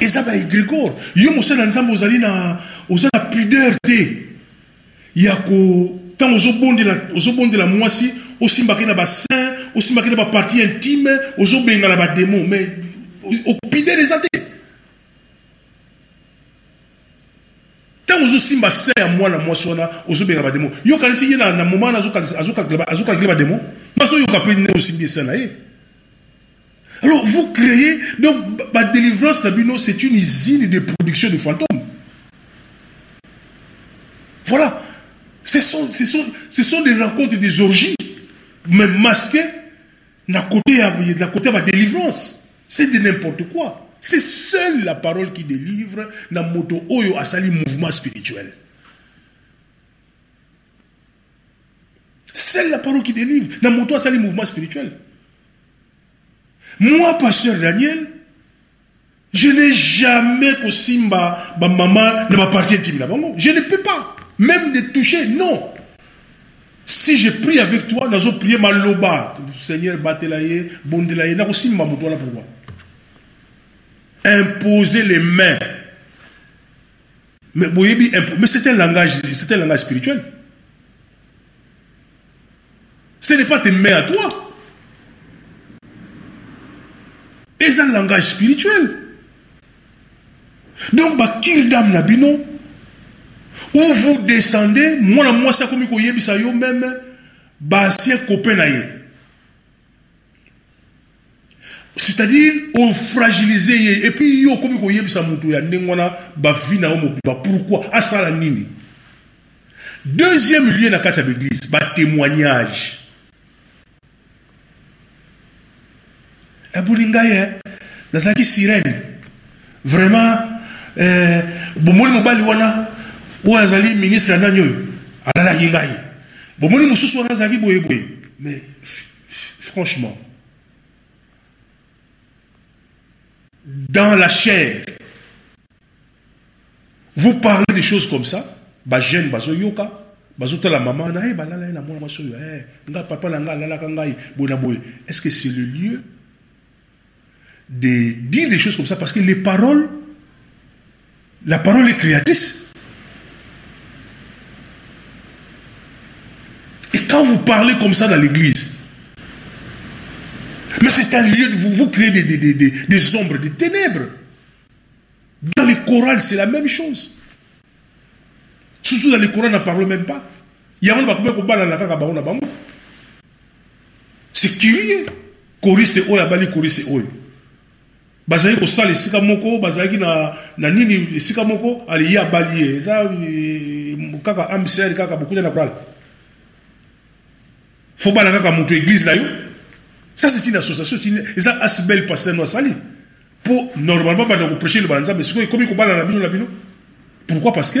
Eza baegrégore yo mosali na nzambe ozali na oza na pudeur te. Ya ko ntango ozobondela mwasi osimbaki na basin osimbaki na bapartie intime ozobenga na bademo mais okupidere eza te ntango ozosimba se ya mwana mwasi wana ozobenga bademo yokanisi ye na moma wana azokalkile bademo mwasi oyoka mpe nde osimbi ese na ye. Alors vous créez donc la délivrance d'Abino c'est une usine de production de fantômes. Voilà. Ce sont, ce sont, ce sont des rencontres des orgies mais masqué na côté na côté de la délivrance. C'est de n'importe quoi. C'est seule la parole qui délivre na moto oyo asali mouvement spirituel. Seule la parole qui délivre na moto asali mouvement spirituel. Moi pasteur Daniel je n'ai jamais kosimba ba maman na ba partie je ne peux pas. Même de toucher non si je prie avec toi nazo prier maloba seigneur batela ye bondela ye nakosimba moto wana pourquoi. Imposer les mains. Mais mais c'est un langage c'est un langage spirituel. Ce n'est pas tes mains à toi. C'est un langage spirituel. Donc bakir dame na bino où vous descendez mwana mwasi akomi koyebisa yo meme baancien copain na c'est-à-dire ofragilize ye epuis yo okomi koyebisa moto ya ndenge wana bavi na yo mobimba pourquoi? Asala nini deuxième lieu na kati ya baeglise batémoignage ebuli ngai nazalaki sirene vraiment eh, bomoni oyo azali ministre ya nani oyo? Alalaki ngai. Bomoni mosusu wana azalaki boyeboye. Mais franchement dans la chair vous parlez des choses comme ça bajeune bazoyoka bazotala mama na ye balala ye na mwana mwasi oyo nga papa na ngai alalaka ngai boye na boye. Est ce que c'est le lieu de dire des choses comme ça? Parce que les paroles la parole est créatrice Quand vous parlez comme ça dans l'église, mais c'est un lieu de vous, vous créez des, des, des, des, ombres, des ténèbres. Dans les chorales, c'est la même chose. Surtout dans les chorales, on n'en parle même pas. Il y a un C'est curieux. Choriste oyo abali choriste oyo bazali kosala esika moko bazalaki na, na nini esika moko ali ye abali ye eza kaka amsr kaka bokuta na korala faut bala kaka moto église na yo. Ça c'est une association eza asibel pasteur no asali po normalement banda koprêche le bana nzambe sikoyo ekomi kobala na bino na bino. Pourquoi? Parce que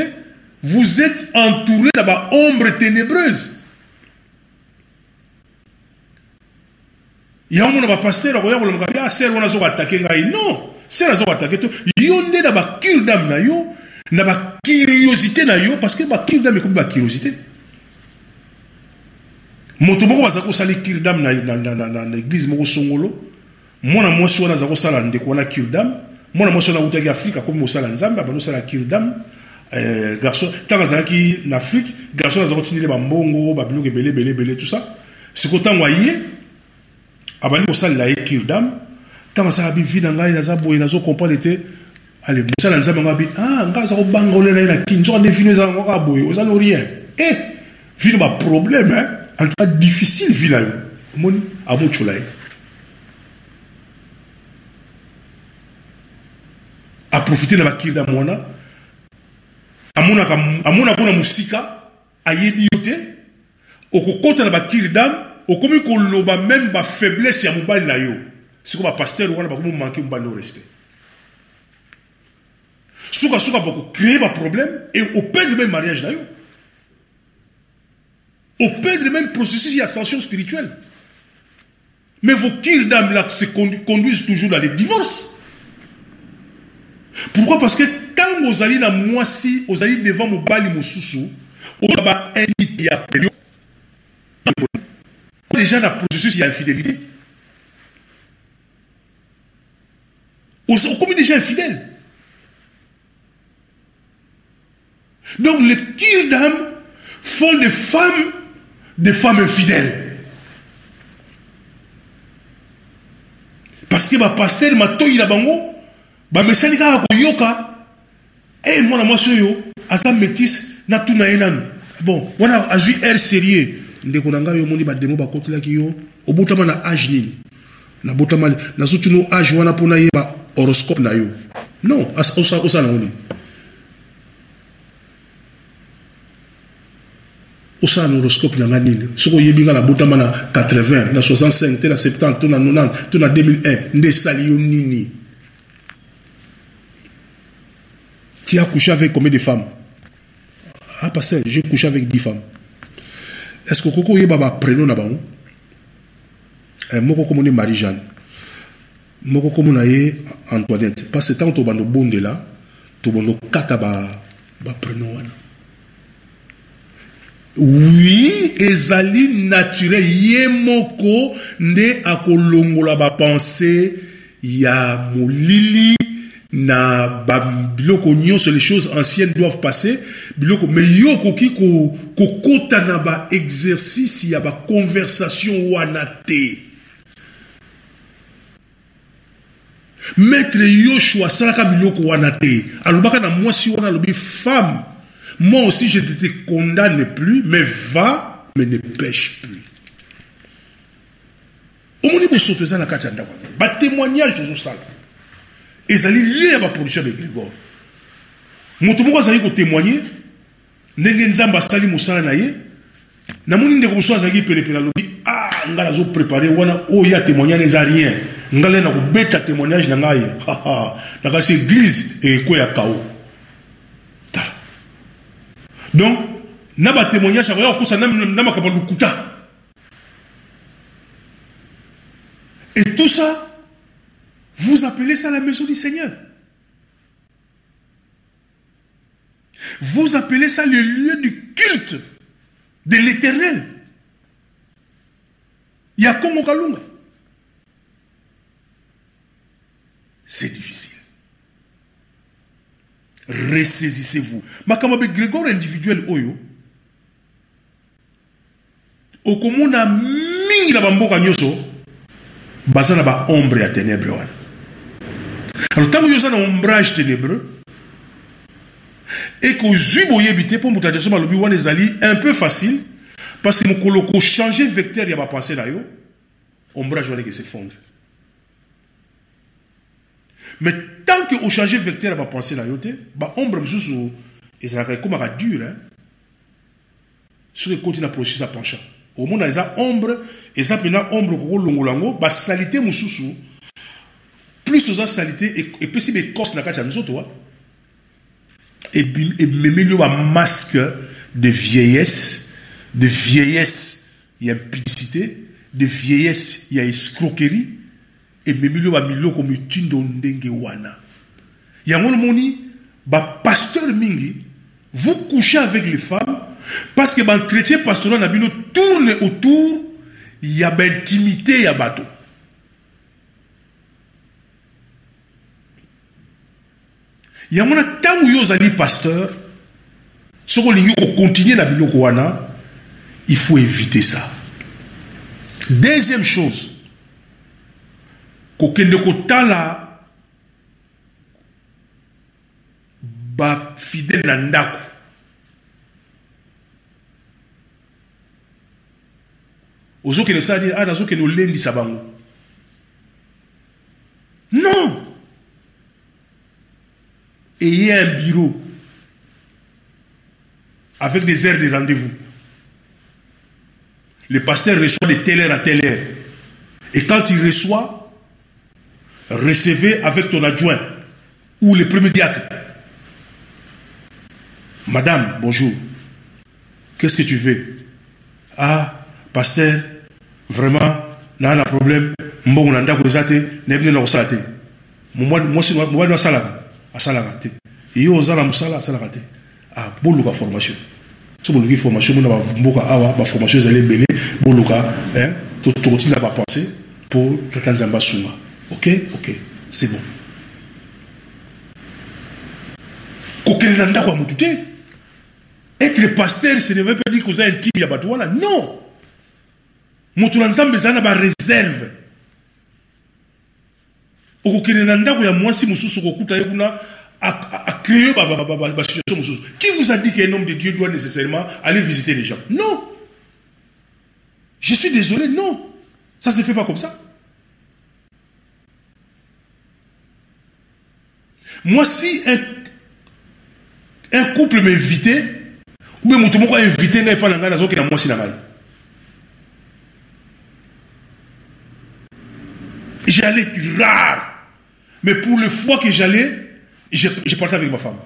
vous êtes entouré na baombre ténébreuse. Yango mona bapaster akoya kolomaka bi ser wana azokoatake ngai non. Ser azokoatake to yo nde na bacure dame na yo. Na bacuriosité na yo. Parce que bacure dame ekomi bacuriosité moto moko baza kosala kirdam na, na, na, na, na, na église moko songolo. Mwana mwasi wana aza kosala ndeko wana kirdam mwana mwasi wana autaki afrike akomi kosala nzambe abandi kosala kirdam eh, garçon ntango azalaki na afrique garçon aza kotindeli bambongo babiloko ebele ebele ebele tout ça. Siko ntango aye abandi kosalela ye kirdam ntango asala bi vi na ngai naza boye nazokomprendre te ale mosala nzambe ngo abi ah ngai aza kobanga ole na ye na kini nzoka nde vino ezala ngo kaka boye oza no rien eh vino baproblème hein? En tout cas difficile vie na yo omoni amotyola ye aprofite na bakirdamu wana amonaka amonaka na mosika ayebi yo te okokɔta na bakirdamu okomi koloba meme bafaiblesse ya mobali na yo. Siko bapaster wana bakomomanke mobali no respect. Sukasuka bakocréer baproblème et operdre même mariage na operdre même processus d'ascension spirituelle. Mais vos kirs d'âme là se conduisent toujours dans les divorces. Pourquoi? Parce que quand ozali na mwasi ozali devant mobali mosusu oza bainvite ya déjà na processus ya infidélité. Okomi déjà infidèle. Donc les kirs d'âme font des femmes des femmes infidèles. Parce que bapaster matoyi na bango bamesani kaka koyoka. E mwana mwasi oyo aza métis natuna ye nanu. Bon wana azwi air sérieux. Ndeko na ngai omoni bademo bakotelaki yo obotama na age nini? Nabotama nazotino age wana mpona yeba horoscope na yo. Non osala nango nini? Osala na horoscope na nga nini soki oyebi nga na 80 na 65 te na 70 to na 90 to na 2001 nde esali yo nini? Tu as couché avec combien de femmes? Ah pasteur j'ai couché avec 10 femmes. Est-ce que koko oyeba baprénom na bango? Moko komoni marie jeanne moko komona antoinette. Parce que ntango tobanda obondela tobanda okata baprénom wana oui ezali naturel. Ye moko nde akolongola bapense ya molili na biloko. Nyonso les choses anciennes doivent passer. Biloko. Mais yo okoki kokota na baexercice ya baconversation wana te. Maître yoshua asalaka biloko wana te. Alobaka na mwasi wana alobi femme moi aussi je ne te condamne plus mais va mais ne pêche plus. Omoni bosoto eza na kati ya ndako azali batémoignage tozosala ezali lie ya baproduction ya bagrégor moto moko azalaki kotémoigne ndenge nzambe asali mosala na ye namoni ndeko mosusu azalaki pelepele alobi ah ngai nazoprépare wana oyo ya témoignage eza rien. Ngai le na kobeta témoignage na ngai. Nakasi église ekweya kao donc na batémoignage akoya kokosa na makambo ya lokuta et tout ça vous appelez ça la maison du Seigneur. Vous appelez ça le lieu du culte de l'éternel. Il y a Kongo Kalunga. C'est difficile. Ressaisissez-vous. Makamabe Grégor individuel oyo. okomona mingi na bamboka nyonso baza na baombre ya ténèbre wana alors ntango yo oza na ombrage ténébreux e kozwi boyebi te mpo moto adeso balobi wana ezali un peu facile parce que mokolo kochange vecteur ya bapense na yo ombrage wana ekesefondre mais tant que ochange vecteur ya bapense na yo te baombre mosusu ezalaka ekomaka dure soki ekoti na processus ya penchant. Omona eza ombre eza mpena ombre kokolongola yango basalite mosusu plus oza salite epesi baecorce na kati ya nzoto wa ememeli yo bamasque de vieillesse de vieillesse ya impudicité de vieillesse ya escroquerie ememeli yo bamiloko mitindo ndenge wana. Yango nomoni bapasteur mingi vous couchez avec les femmes parce que baentretien pastoral na bino tourne autour ya baintimité ya bato. Yango na ntango yo ozali pasteur soki olingi kokontinue na biloko wana il faut éviter ça. Deuxième chose kokende kotala bafidele na ndako ozokende sala ah nazokende olendisa bango non ayez un bureau avec des heures de rendez-vous. Le pasteur reçoit de telle heure à telle heure. Et quand il reçoit, recevez avec ton adjoint ou le premier diacre. Madame, bonjour. Qu'est-ce que tu veux? Ah, pasteur, vraiment, un problème. Mbongo na ndako eza te nayebine na kosala te. Mwasi mobali asalaka te. Yo oza na mosala asalaka te. Ah, boluka formation. So boluki formation mona bamboka awa baformation ezali ebele boluka tokotinda bapense mpo tata nzambe asunga ok? Ok. C'est bon. Kokende na ndako ya ce ne veut pas dire koza intime ya bato wana. Non! Moto na nzambe ezali na bareserve okokende na ndako ya mwasi mosusu okokuta ye kuna acréer basituation mosusu. Qui vous a dit qu'un homme de dieu doit nécessairement aller visiter les gens? Non! Je suis désolé non! Ça se fait pas comme ça moi si un, un couple m'invitait ou bien moto moko ainvité ngai epa na ngai nazokenda mwasi na ngai j'allais rare. Mais pour le fois que j'allais je partais avec ma femme.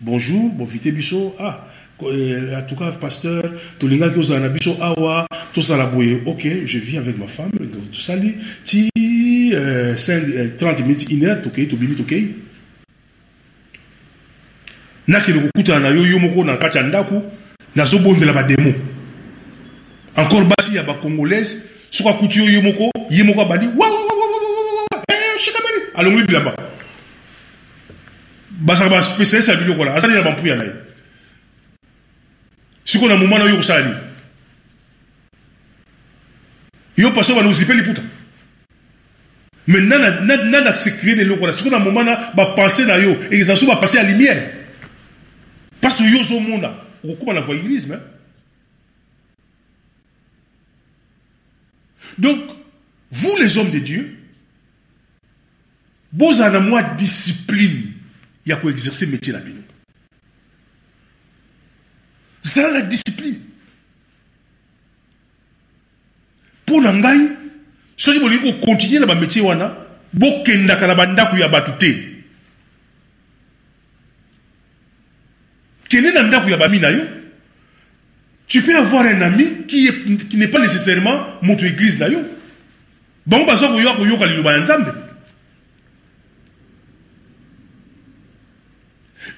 Bonjour bovite biso. Ah en tout cas pasteur tolingaki ozala na biso awa tozala boye ok je vis avec ma femme tosali ti euh, 5, 30 minutes une heure tokei tobimi tokei nakende kokutana na yo yo moko na kati ya ndako nazobondela bademo encore basi ya bacongolaise soki akuti yo yo moko ye moko abandi shikamani alongoli bilamba bazalaka baspécialiste ya biloko wana azali na bampuya na ye sikoyo na moma na yo kosala nini yo paso bana ozipe liputa mais nana acréer eloko wana sikoyo na moma na bapense na yo ezala so bapense ya lumière parce que yo ozomona okokóma na voyeurisme hein? donc vous les hommes de dieu bozala na mwa discipline ya koexerce métier na bino zala na discipline. Mpo na ngai soki bolingi kokontinue na bamétier wana bokendaka na bandako ya bato te kende na ndako ya bami na yo tu peux avoir un ami qui, qui n'est pas nécessairement moto église yo bango baza koyoka ya nzambe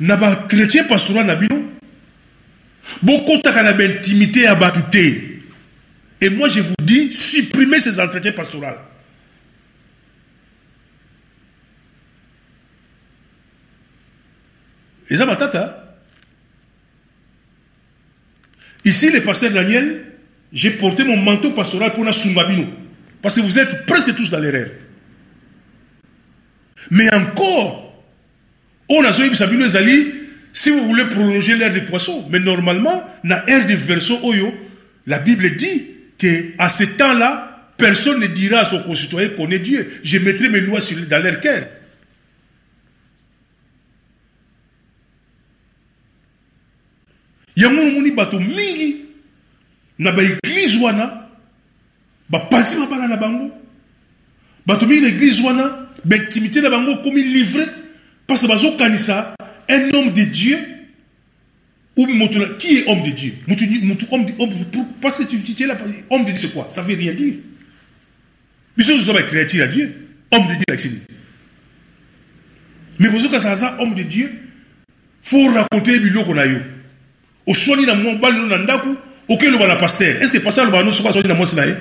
na bachrétien pastoral na et moi je vous dis supprimez ces entretiens pastoraux. Eza matata Ici, le pasteur Daniel, j'ai porté mon manteau pastoral pour la Sumbabino. Parce que vous êtes presque tous dans l'erreur. Mais encore, on a Sabino Zali, si vous voulez prolonger l'ère des poissons, mais normalement, dans l'ère des versos Oyo, la Bible dit que à ce temps-là, personne ne dira à son concitoyen qu'on est Dieu. Je mettrai mes lois dans leur cœur. Yango omoni bato mingi na baeglize wana bapanzi mabala na bango. Bato mingi na eglize wana na bango livre parce bazokanisa un homme de dieu ou qui est homme de dieu? Parce que tu, es là homme de dieu c'est quoi? Ça veut rien dire. Biso ya dieu. Homme de dieu lakisini mais bozokasa aza homme de dieu faut raconter biloko na oswani na mobali na ndako okeloba na paster est ce que paster aloba no soki aswani na mwasi na ye?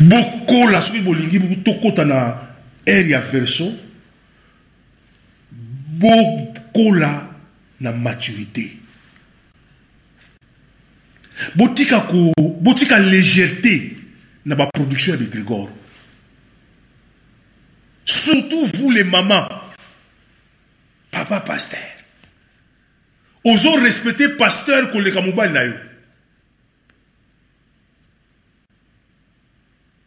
Bokola soki bolingi tokɔta na aire ya verso bokola na maturité. Botika ko botika légèreté na baproduction ya bigrégore surtout vous les mamans. Papa pasteur. Ozo respecter pasteur koleka mobali na yo.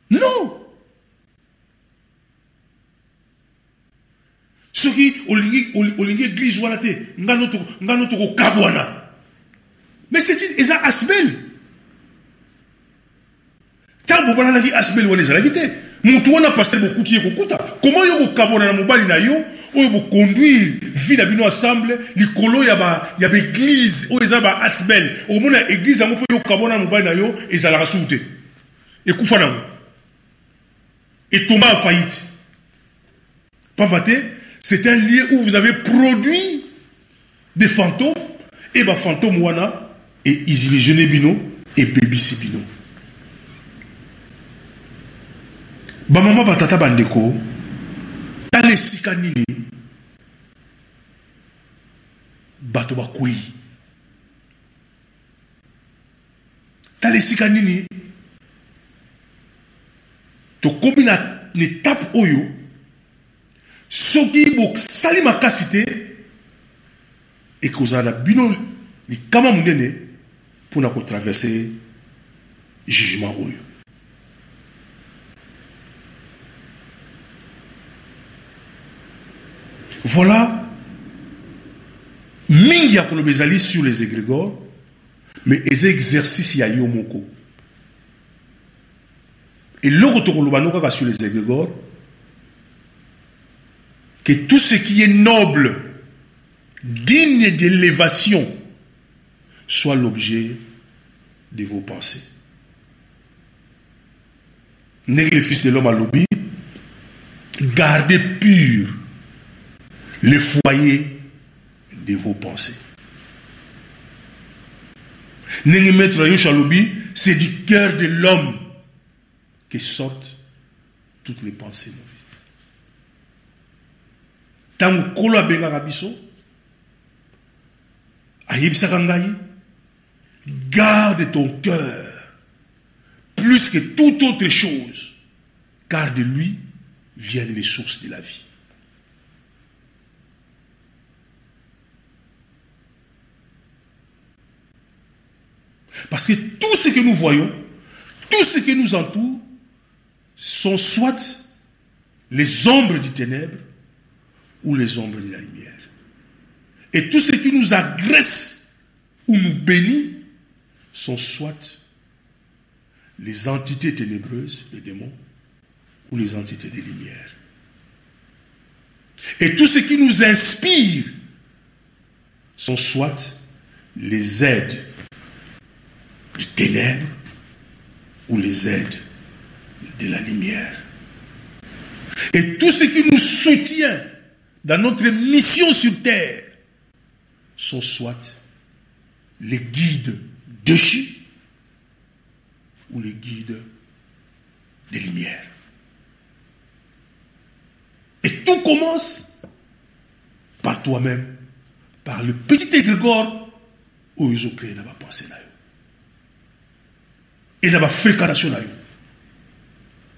Non. Soki olingi olingi église wana te ngano tokokabwana mais c'est une eza asbel. Bobalanaki asbel wana ezalaki te motu wana paster bokuti ye kokuta koma yo kokabona na mobali na yo? Oyo vie na bino ensemble likolo ya baeglise oyo eza baasbel okomona eglise yango mpo yo kokabona na mobali na yo ezalaka suru te ekufa nango etomba en faillite. Pamba c'est un lieu où vous avez produit des fantômes et bafantôme wana eillusione bino ebebisi bino bamama batata bandeko tala esika nini bato bakwei tala esika nini tokomi na etape oyo soki bosali makasi te ekozala na bino likama monene mpona kotraverse jugement oyo voilà. Mingi ya koloba ezali sur les égrégores mais eza exercice ya yo moko. Eloko tokoloba no sur les égrégores que tout ce qui est noble digne d'élévation soit l'objet de vos pensées. Ndenge le fils de l'homme alobi gardez pur le foyer de vos pensées. C'est du cœur de l'homme que sortent toutes les pensées mauvaises. Tango kolo abengaka biso ayebisaka garde ton cœur plus que toute autre chose car de lui viennent les sources de la vie. Parce que tout ce que nous voyons, tout ce qui nous entoure, sont soit les ombres du ténèbre ou les ombres de la lumière. Et tout ce qui nous agresse ou nous bénit sont soit les entités ténébreuses, les démons, ou les entités des lumières. Et tout ce qui nous inspire sont soit les aides du ténèbre ou les aides de la lumière. Et tout ce qui nous soutient dans notre mission sur terre sont soit les guides déchus ou les guides des lumières. Et tout commence par toi-même, par le petit égrégore où ils ont créé la pensée là et dans la fréquentation.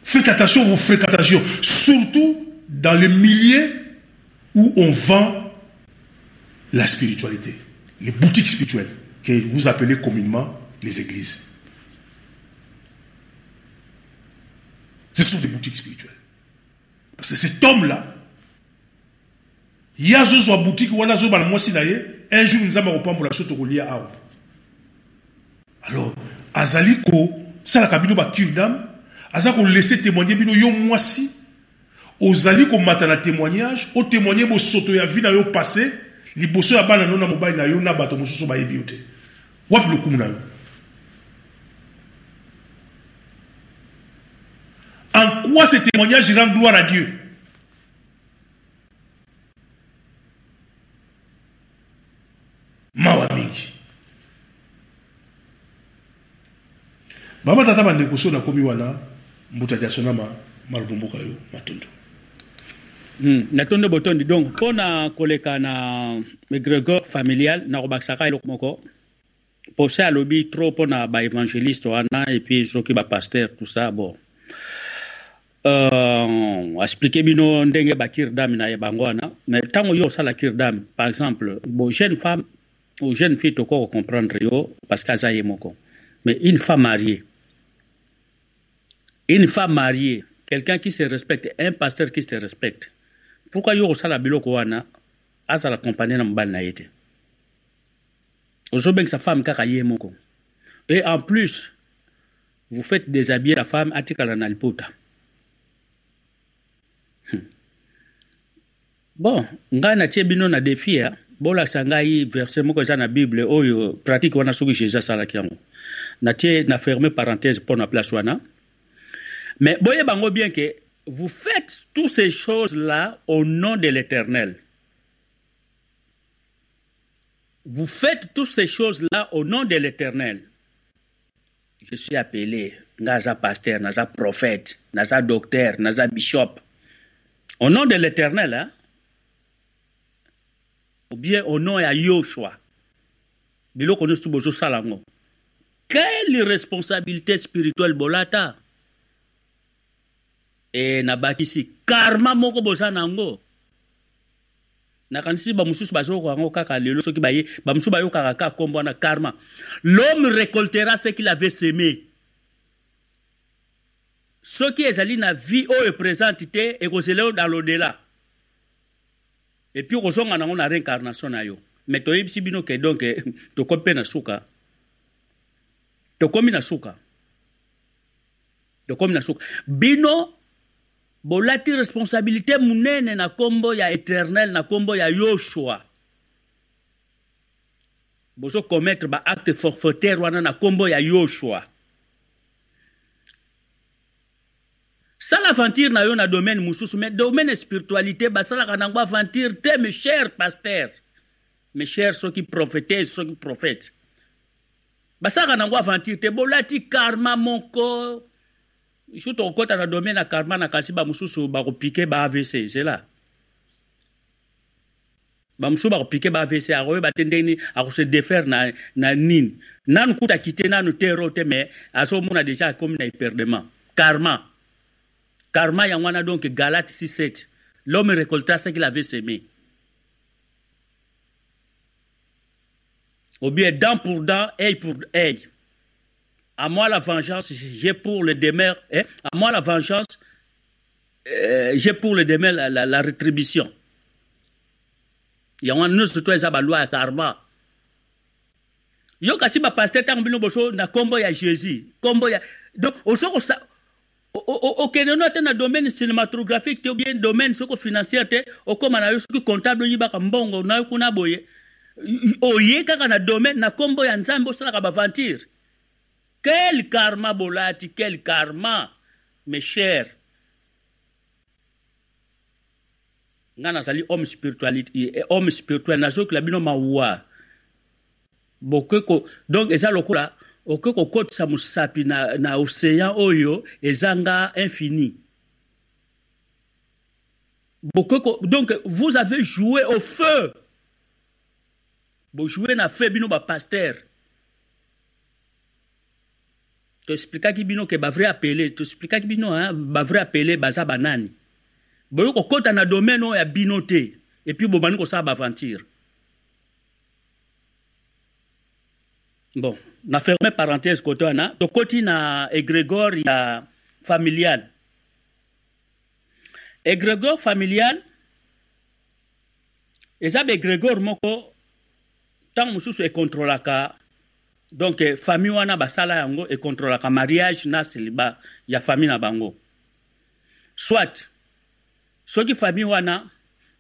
Faites attention aux fréquentations, surtout dans les milieux où on vend la spiritualité, les boutiques spirituelles, que vous appelez communément les églises. Ce sont des boutiques spirituelles. Parce que cet homme-là, il y a une boutique où on a un jour nous avons pour la Alors, azali kosalaka bino bacure d'âme. Aza kolese témoigner bino yo mwasi. Ozali komata na témoignage. Otémoigne bosoto ya vi na yo passé. Liboso ya bana no na mobali na yo na bato mosusu bayebi yo te. Wapi lokumu na yo? En quoi ce témoignage rend gloire à dieu? Mawa bama tata bandeko so nakomi wana mbuta diasonama malubu mboka yo matondo Hmm. natondo botondi. Donc mpo na koleka na égrégore familial nakobakisaka eloko moko pose alobi trop mpo na baévangéliste wana epuis soki bapaster tout ça bon. Uh, explike bino ndenge bakir dame na ye bango wana. Mais ntango yo osala kir dame par exemple bo jeune femme ou jeune fille tokoki kocomprendre yo parce que aza ye moko. Mais une femme mariée une femme mariée quelqu'un qui se respecte un pasteur qui se respecte. Pourquoi yo kosala biloko wana azala compagnie na mobali na ye te? Ozobengisa femme kaka ye moko. Et en plus vous faites déshabiller la femme atikala na liputa. Hmm. bon ngai natie bino na défi ya bolakisa ngai verset moko eza na bible oyo pratique wana soki jésus asalaki yango. Natie na ferme parenthèse mpo na place wana mais yango bien que vous faites toutes ces choses là au nom de l'éternel. Vous faites toutes ces choses là au nom de l'éternel. Je suis appelé naza pasteur naza prophète naza docteur naza bishop. Au nom de l'éternel hein? ou bien au nom ya yoshua. Quelle responsabilité spirituelle bolata e nabakisi. Karma moko boza na yango nakanisi bamosusu bazoyoka yango kaka lelo soki baye bamosusu bayokaka kaka nkombo wana karma. L'homme récoltera ce qu'il avait semé. Soki ezali na vie oyo présente te ekozela yo dans l'odela epuis okozonga nango na réincarnation na yo. Mais toyebisi bino ke donc <laughs> tokomi mpe na suka. Tokomi na suka. Tokomi na suka. Bino bolati responsabilité monene na nkombo ya éternel na nkombo ya yoshua. Bozokommettre baacte forfaitaire wana na nkombo ya yoshua. Sala aventure na yo na domaine mosusu domaine spiritualité basalaka nango aventure te mes cher paster mes cher soki prophétese soki prophète basalaka nango aventure te bolati karma moko su tokokɔta na domaine ya karma na kasi bamosusu bakopike ba avc ezela bamosusu bakopike ba avc akoyeba te ndenge nini akose defaire na, na nini nanu kutaki te nanu te ero te mais azomona deja akomi na hyperdement karma. Karma yango wana donc galate 67 l'homme récoltera ce qu'il avait semé. Ou bien dent pour dent œil pour œil à moi la vengeance, j'ai pour le demeure, hein? à moi la vengeance, euh, j'ai pour le demeure la, la, la rétribution. yango nyonso surtout eza balwa ya karma yo kasi bapaster ntango bino boso na nkombo ya jésus nkombo ya donc osoki okende no te na domaine cinématographique te bien domaine soko financière te okóma na yo soki comptable oyibaka mbongo na domaine na quel karma bolati quel karma mes chers? Nga nazali homme spiritualité homme spirituel nazokila bino mawa. Bokeko donc eza lokola okoki kokotisa mosapi na, na océan oyo ezanga infini. Bokeko donc vous avez joué au feu. Bojoué na feu bino bapaster toexplikaki bino ke bavrai apele toexplikaki bino bavrai apele baza banani. Boyoki kokɔta na domaine oyo ya bino te epuis bobandi kosala baaventure bon na ferme parenthèse kote wana tokoti na égrégore ya familial. Égrégore familial eza baégrégore moko ntango mosusu ekontrolaka donc famille wana basala yango ekontrolaka mariage na célibat ya famille na bango. Soit soki famille wana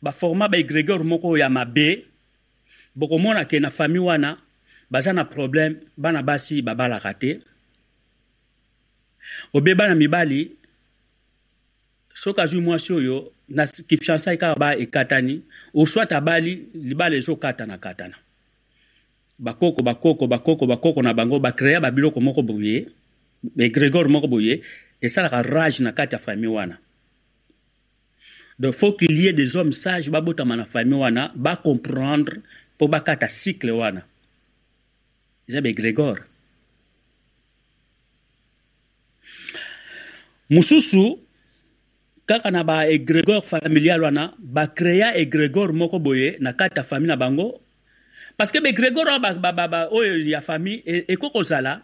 baforma baégrégore moko ya mabe bokomona ke na famille wana baza na problème bana basi babalaka te. Obe bana mibali soki azwi mwasi oyo na kifiançai kaka ba ekatani oswat abali libala ezokatana katana bakoko bakoko bakoko bakoko na bango bakrea babiloko moko boye baégrégore moko boye esalaka rage na kati ya famille wana. Donc faut qu'il y ait des hommes sages babotama na famille wana bacomprendre mpo bakata cycle wana. Eza baégrégore mosusu kaka na baégrégore familial wana bacréa égrégore moko boye na kati ya famille na bango parce que baégrégore wana oyo ya famille ekoki kozala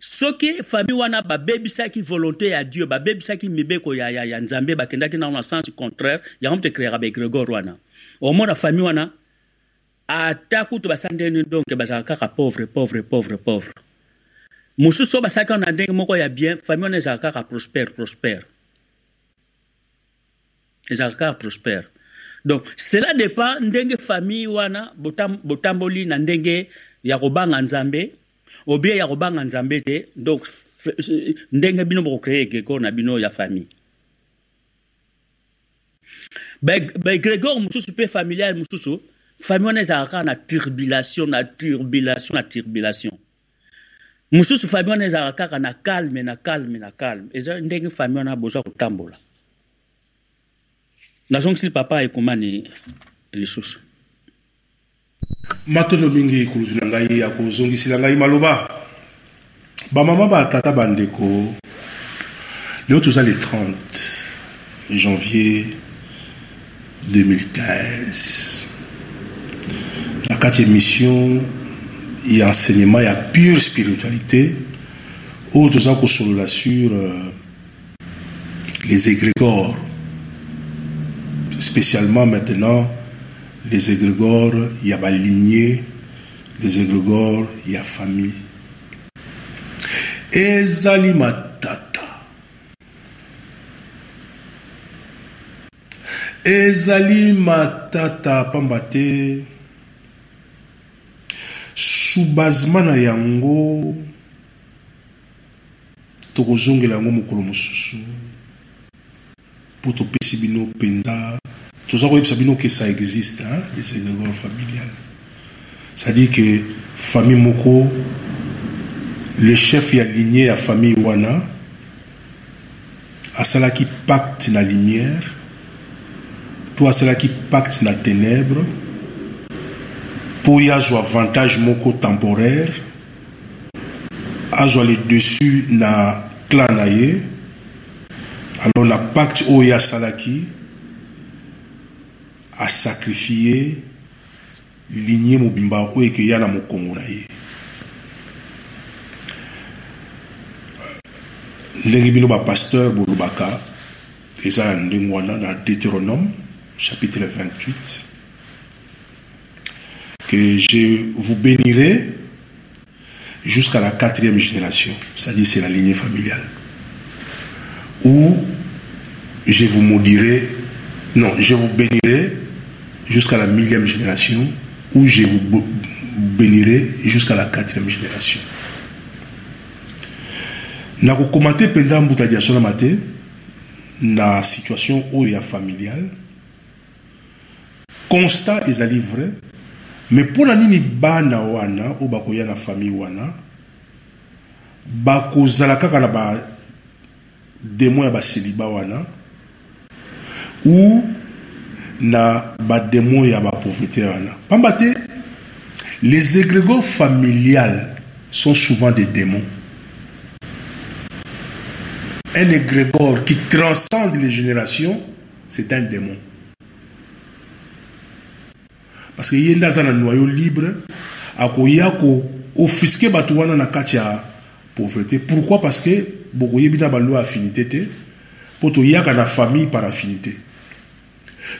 soki famille wana babebisaki volonté ya dieu babebisaki mibeko ya, ya, ya nzambe bakendaki nango na sens contraire yango moto ekreaka baégrégore wana. Omona famille wana ata kutu basandeni donc bazalaka kaka pauvre pauvre pauvre pauvre. Mosusu oyo basalaki na ndenge moko ya bien famille wana ezalaka kaka prospère prospère. Ezalaka kaka prospère donc cela dépend ndenge famille wana botam, botamboli na ndenge ya kobanga nzambe obie ya kobanga nzambe te. Donc ndenge bino bokocree egregor na bino ya famille. Baegregor mosusu mpe familial mosusu famille wana ezalaka kaka na turbulation na turbulation na turbulation. Mosusu famille wana ezalaka kaka na calme na calme na calme. Eza ndenge famille wana bozwa kotambola nazongisili papa ekomani lisusu matondo mingi ekulutu na ngai ya kozongisila ngai maloba. Bamama batata bandeko leo toza le 30 janvier 2015 na kati émission ya enseignement ya pure spiritualité oyo toza kosolola sur euh, les égrégores spécialement maintenant les égrégores ya balignée les égrégores ya famille ezali matata. Ezali matata pamba te. Subazima na yango tokozongela yango mokolo mosusu mpo topesi bino mpenza toza koyebisa bino ke ça existe hein, les égrégores familiales c'est-à-dire que famille moko le chef ya lignée ya famille wana asalaki pacte na lumière to asalaki pacte na ténèbre mpo ye azwa avantage moko temporaire azwa le dessus na clan na ye alors na pacte oyo ye asalaki asakrifie lignée mobimba oyo ekeya na mokongo na ye. Ndenge bino bapasteur bolobaka eza na ndenge wana na deutéronome chapitre 28 que je vous bénirai jusqu'à la quatrième génération c'est-à-dire c'est la lignée familiale. Ou je vous maudirai non je vous bénirai jusqu'à la millième génération ou je vous bénirai jusqu'à la quatrième génération. Nakokoma te mpenza mbuta diasonama te na situation oyo ya familiale constat ezali vrai me mpona nini bana wana oyo bakoya na famille wana bakozala kaka na bademo ya baseliba wana ou na bademo ya bapauvreté wana pamba te les égrégores familiales sont souvent des démons un égrégore qui transcende les générations, c'est un démon. Parce que yenda za na noyau libre, akoya ko offisquer batu wana na kati ya pauvreté. Pourquoi Parce que bokoye bina balo affinité te, poto yaka na famille par affinité.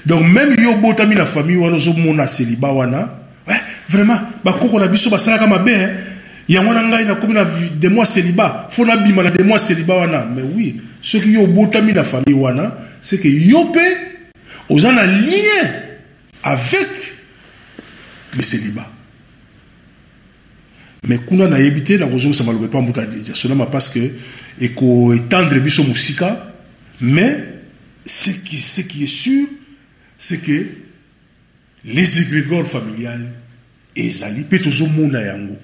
Donc même yo botami na famille wana zo mona célibat wana, ouais, vraiment bakoko na biso basalaka mabe, hein? yango na ngai nakomi na de mois célibat fo nabima na de mois célibat wana. Mais oui soki yo obotami na famille wana c'est que yo mpe oza na lien avec le célibat. Mais kuna nayebi te nakozongisa maloba epa mbuta ya sonama parce que ekoétendre biso mosika mais ce qui, ce qui est sûr c'est que les égrégores familiales ezali mpe tozomona yango.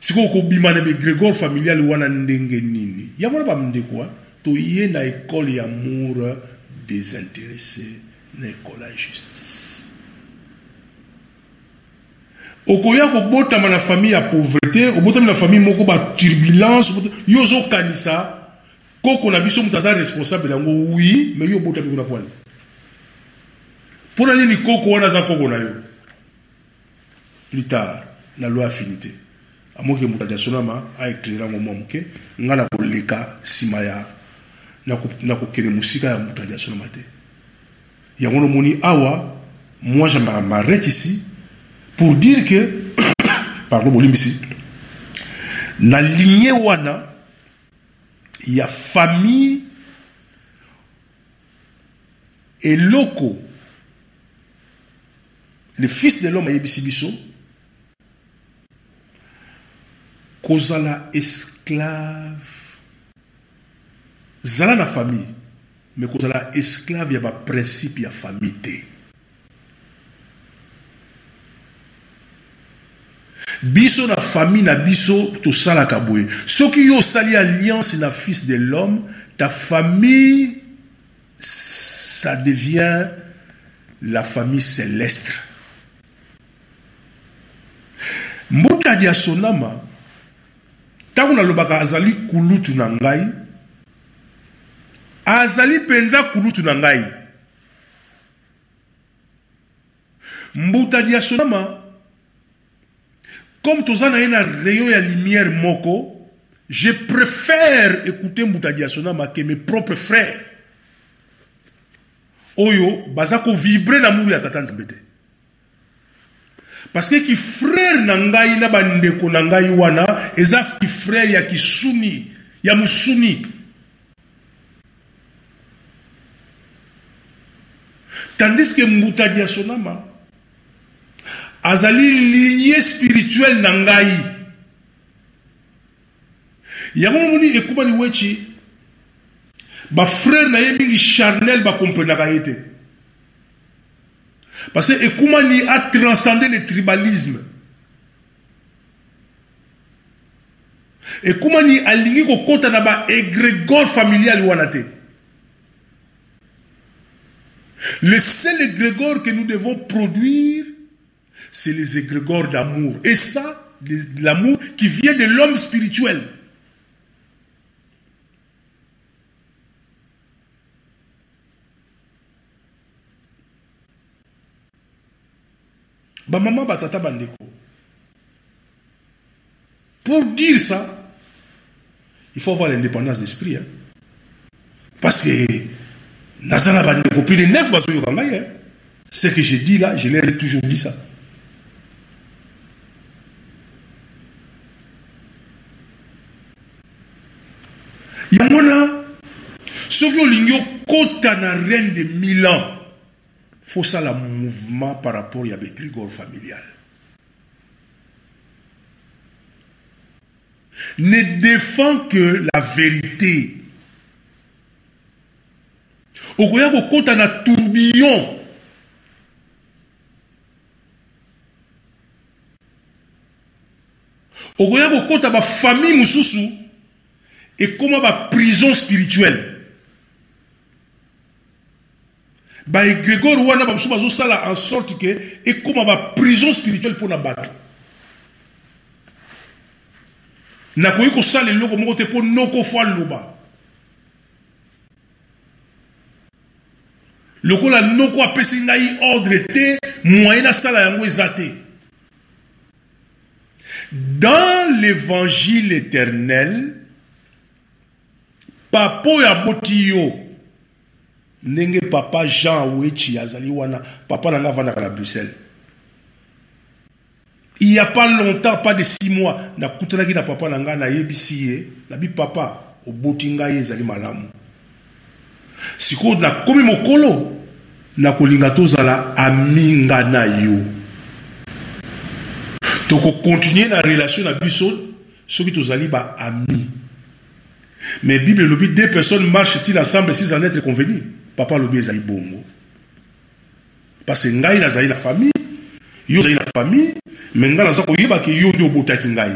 Sikoyo kobima na bagrégore familial wana ndenge nini? Yango na bamndeko toye na ekole ya amour désintéressé na ekole ya justice. Okoya kobotama na famille ya pauvreté obotami na famille moko baturbulence yo ozokanisa. Koko na biso moto aza responsable yango wi mais yo obotami kuna pwani mpona nini koko wana aza koko na yo? Plus tard na loi affinité amoki moto adasonama aéclaira ngo mwa moke nga na koleka nsima ya na kokende mosika ya moto adasonama te. Yango nomoni awa moi je m'arrête ici pour dire que <coughs> pardon bolimbisi na lignée wana ya famille eloko le fils de l'homme ayebisi biso kozala esclave. Zala na famille me kozala esclave ya baprincipe ya famille te biso na famille na biso tosalaka boye. Soki yo osali alliance na fils de l'homme ta famille ça devient la famille céleste mbotadi ya ntango nalobaka azali kulutu na ngai azali mpenza kulutu na ngai. Mbutadi ya comme toza na ye na ya lumière moko je préfère écouter mbutadi ya sonama ke mes propres frères. Oyo baza kovibre na mulu ya tata nzambe te parce que kifrère na ngai na bandeko na ngai wana eza kifrère ya kisuni ya mosuni tandis que mbutadi ya sonama azali lignée spirituelle na ngai. Yango momoni ekumani weci bafrère na ye mingi charnel bakomprenaka ye te parce que ekumani atranscende le tribalisme. Ekumani alingi kokɔta na baégrégore familial wana te le seul égrégore que nous devons produire c'est les égrégores d'amour. Et ça l'amour qui vient de l'homme spirituel bamama batata bandeko pour dire ça il faut avoir l'indépendance d'esprit hein? parce que naza na bandeko plus de neuf bazoyoka hein? ce que je dis là je leur ai toujours dit ça yango wana soki olingi okota na reine de milan faut ça la mouvement par rapport à l'égrégore familial. Ne défend que la vérité. okoya kokɔta na tourbillon okoya kokɔta bafamille mosusu ekóma baprison spirituelle baegrégore wana bamosusu bazosala en sorte ke ekóma baprison spirituelle mpo na bato. Nakoki kosala eloko moko te mpo noko fo aloba. Lokola noko apesi ngai ordre te moyen nasala yango eza dans l'évangile éternel papa oyo yo ndenge papa jean awechi azali wana papa na nga avandaka na bruxelles. Il y a pas longtemps pas de six mois nakutanaki na papa na ngai nayebisi ye nabi papa oboti ngai ezali malamu. Sikoyo nakomi mokolo nakolinga tozala aminga na yo. Tokokontinue na relation na biso soki tozali baami mais bible elobi deux personnes marchent-ils ensemble s'ils en être convenus papa alobi ezali bongo. Parce que ngai nazali na famille yo ozali na famille me ngai naza koyebaka yo nde obotaki ngai.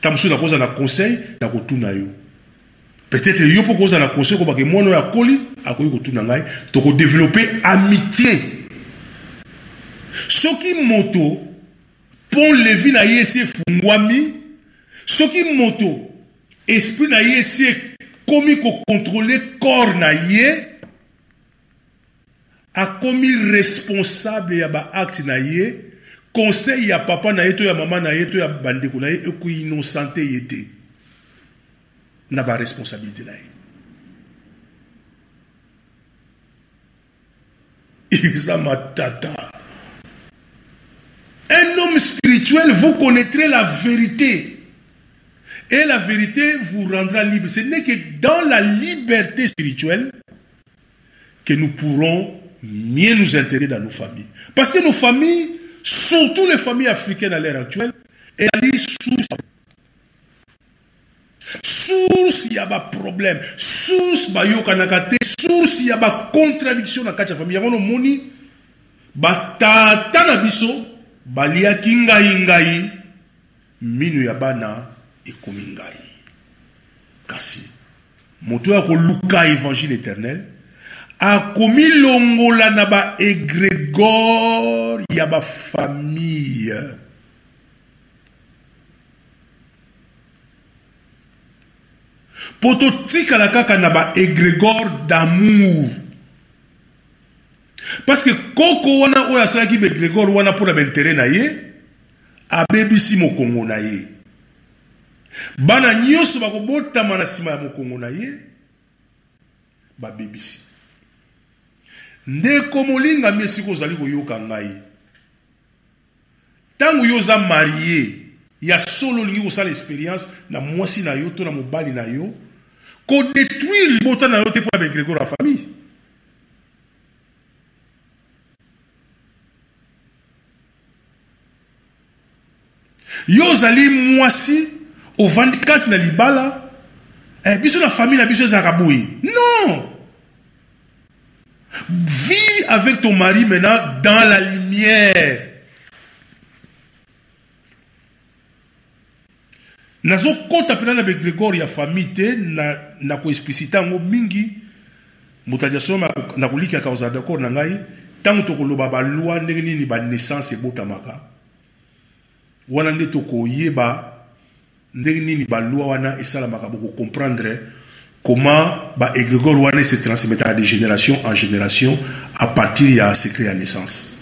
Ta mosusu nakozala na conseil nakotuna yo. Peut-être yo mpo kozala na conseil kobaka mwana oyo akoli akoki kotuna ngai. Tokodevelope amitié. Soki moto pont levi na ye esi efungwami soki moto esprit na ye esi ekomi kokontrole corps na ye akomi responsable ya baacte na ye conseil ya papa na ye to ya mama na ye to ya bandeko na ye ekoinnocente ye te na na ye. <laughs> Eza matata. Un homme spirituel vous connaîtrez la vérité. Et la vérité vous rendra libre. Ce n'est que dans la liberté spirituelle que nous pourrons mieux nous intégrer dans nos familles. Parce que nos familles, surtout les familles africaines à l'heure actuelle, elles sont source ya baproblème source bayokanaka te. Source ya bacontradiction na kati ya famille. Yango nomoni batata na biso baliaki ngai ngai. Minu ya bana ekomi ngai. Kasi moto oyo akoluka évangile éternel akomi longola na baégrégore ya bafamille mpo totikala kaka na baégrégore d'amour. Parce que koko wana oyo asalaki baégrégore wana mpo na baintere na ye abebisi mokongo na ye. Bana nyonso bakobotama na nsima ya mokongo na ye babebisi ndeko molingami esika ozali koyoka ngai. Ntango yo oza marie ya solo olingi kosala expérience na mwasi na yo to na mobali na yo kodétruire libota na yo te mpo na baegrégore ya famille. Yo ozali mwasi ovandi kati na libala eh, biso na famille na biso ezalaka non vis avec ton mari maintenant dans la lumière. Nazokɔta mpena na baegrégore ya famille te na, koexplicite yango mingi. Moto adiasoma na kolikaka kozala d'accord na ngai ntango tokoloba balwa ndenge nini banaissance ebotamaka. Wana nde tokoyeba ndenge nini balwa wana esalamaka bokocomprendre comment baegrégore wana se transmettaka de génération en génération à partir ya secret ya naissance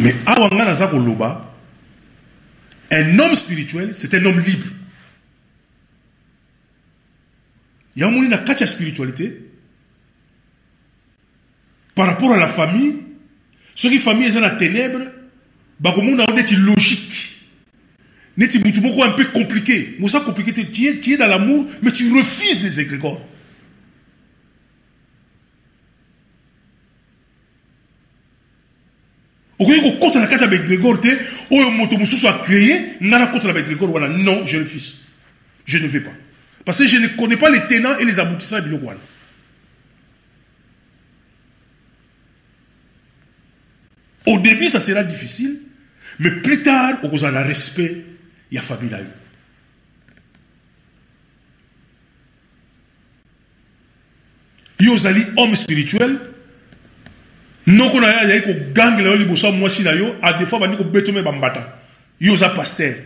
mais un homme spirituel, c'est un homme libre. Il y a un moment de spiritualité par rapport à la famille. Qui famille dans la ténèbres, bah comme on logique. N'est un peu compliqué. Mais ça compliqué, tu es, tu es dans l'amour, mais tu refuses les égrégores. okoki kokɔta na kati ya baegrégore te oyo moto baegrégore wana non je refuse je ne vais pas parce que je ne connais pas les tenants et les aboutissants ya biloko au début ça sera difficile mais plus tard okozala na respect ya famille na yo yo ozali homme spirituel. Noko na ye azali kogangela yo liboso ya mwasi na yo adefoi bandi kobetome bambata yo oza paster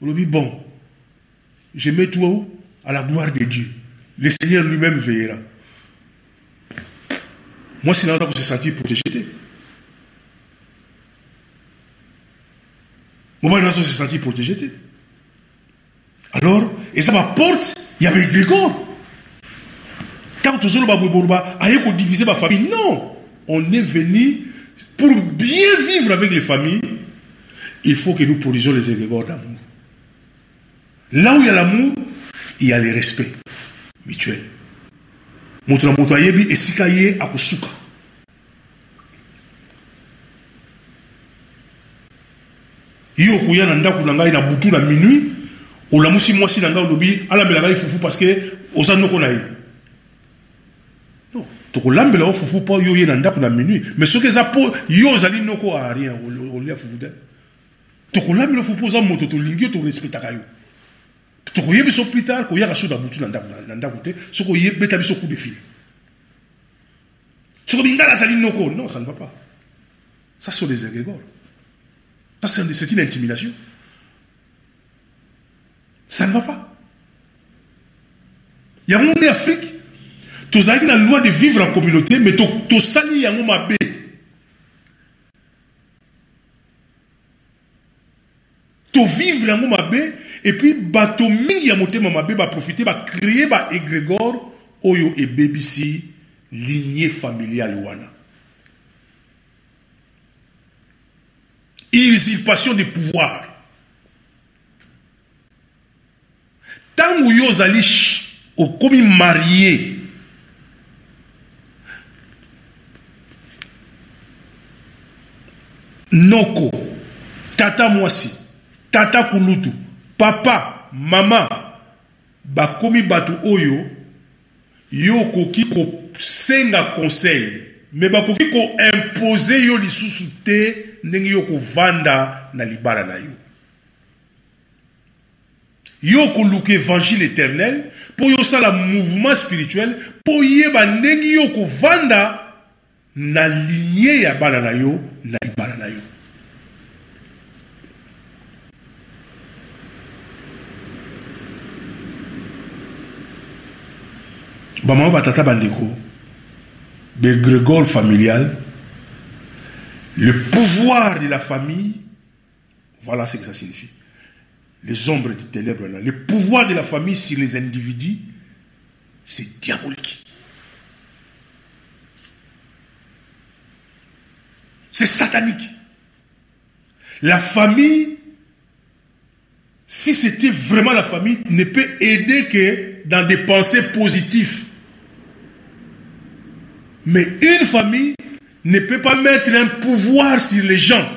olobi bon je mets tout à la gloire de dieu. Le seigneur lui-même veillera. Mwasi na yo aza kose sentir protégé. te mobali na azo se sentir protégé alors eza baporte ya baegrégore Quand on diviser ma famille, non. On est venu pour bien vivre avec les familles. Il faut que nous produisions les égrégores d'amour. Là où il y a l'amour, il y a le respect mutuel. moto na moto ayebi esika ye akosuka ye okoya na ndako na ngai na butu na minui olamusi mwasi na ngai olobi alambela ngai fufu parce que oza noko na ye. Tokolambela yo fufu mpo yo ye na ndako na minui mais soki eza mpo yo ozali noko a rien olia fufu te. Tokolambela yo fufu mpo oza moto tolingi yo torespectaka yo. Tokoyebi biso plus tard koyaka so na butu na ndako te soki oyebeta biso coup de fil. Soki bingala azali noko non ça ne va pas. Ça sont ça c'est une intimidation. Ça ne va pas. Yango nde afrique tozalaki na loi de vivre en communauté mais tosali yango mabe. Tovivre yango mabe et puis bato mingi ya motema mabe baprofite bacréer baégrégore oyo ebebisi lignée familiale wana usurpation de pouvoir ntango yo ozali okomi marie noko tata mwasi tata kulutu papa mama bakomi bato oyo yo okoki kosenga conseil me bakoki koimpose yo lisusu te ndenge yo kovanda na libala na yo. Yo koluka évangile éternel mpo yosala mouvement spirituel mpo oyeba ndenge yo kovanda na linie ya bana na yo na libala na yo. Bamama batata bandeko de grégor familial le pouvoir de la famille voilà ce que ça signifie. Les ombres du ténèbre là, le pouvoir de la famille sur les individus c'est diabolique. C'est satanique. La famille si c'était vraiment la famille ne peut aider que dans des pensées positives. Mais une famille ne peut pas mettre un pouvoir sur les gens.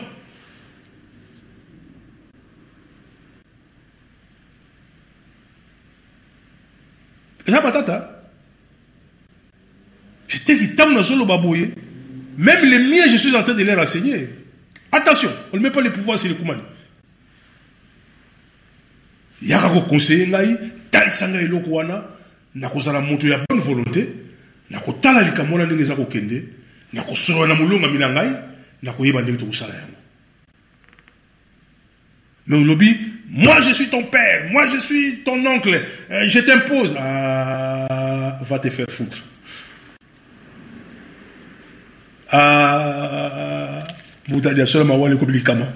eza batata jeteki ntango nazoloba boye même les miens je suis en train de les renseigner. Attention on ne met pas le pouvoir sur lekumani yaka koconseille ngai talisa ngai eloko wana nakozala moto ya bonne volonté nakotala likambo wana ndenge eza kokende nakosolola na molongami na ngai nakoyeba ndenge tokosala yango. Mais olobi moi je suis ton père moi je suis ton oncle euh, je t'impose. Ah, va te faire foutre. Ah, mutadi asolama wale kobi likama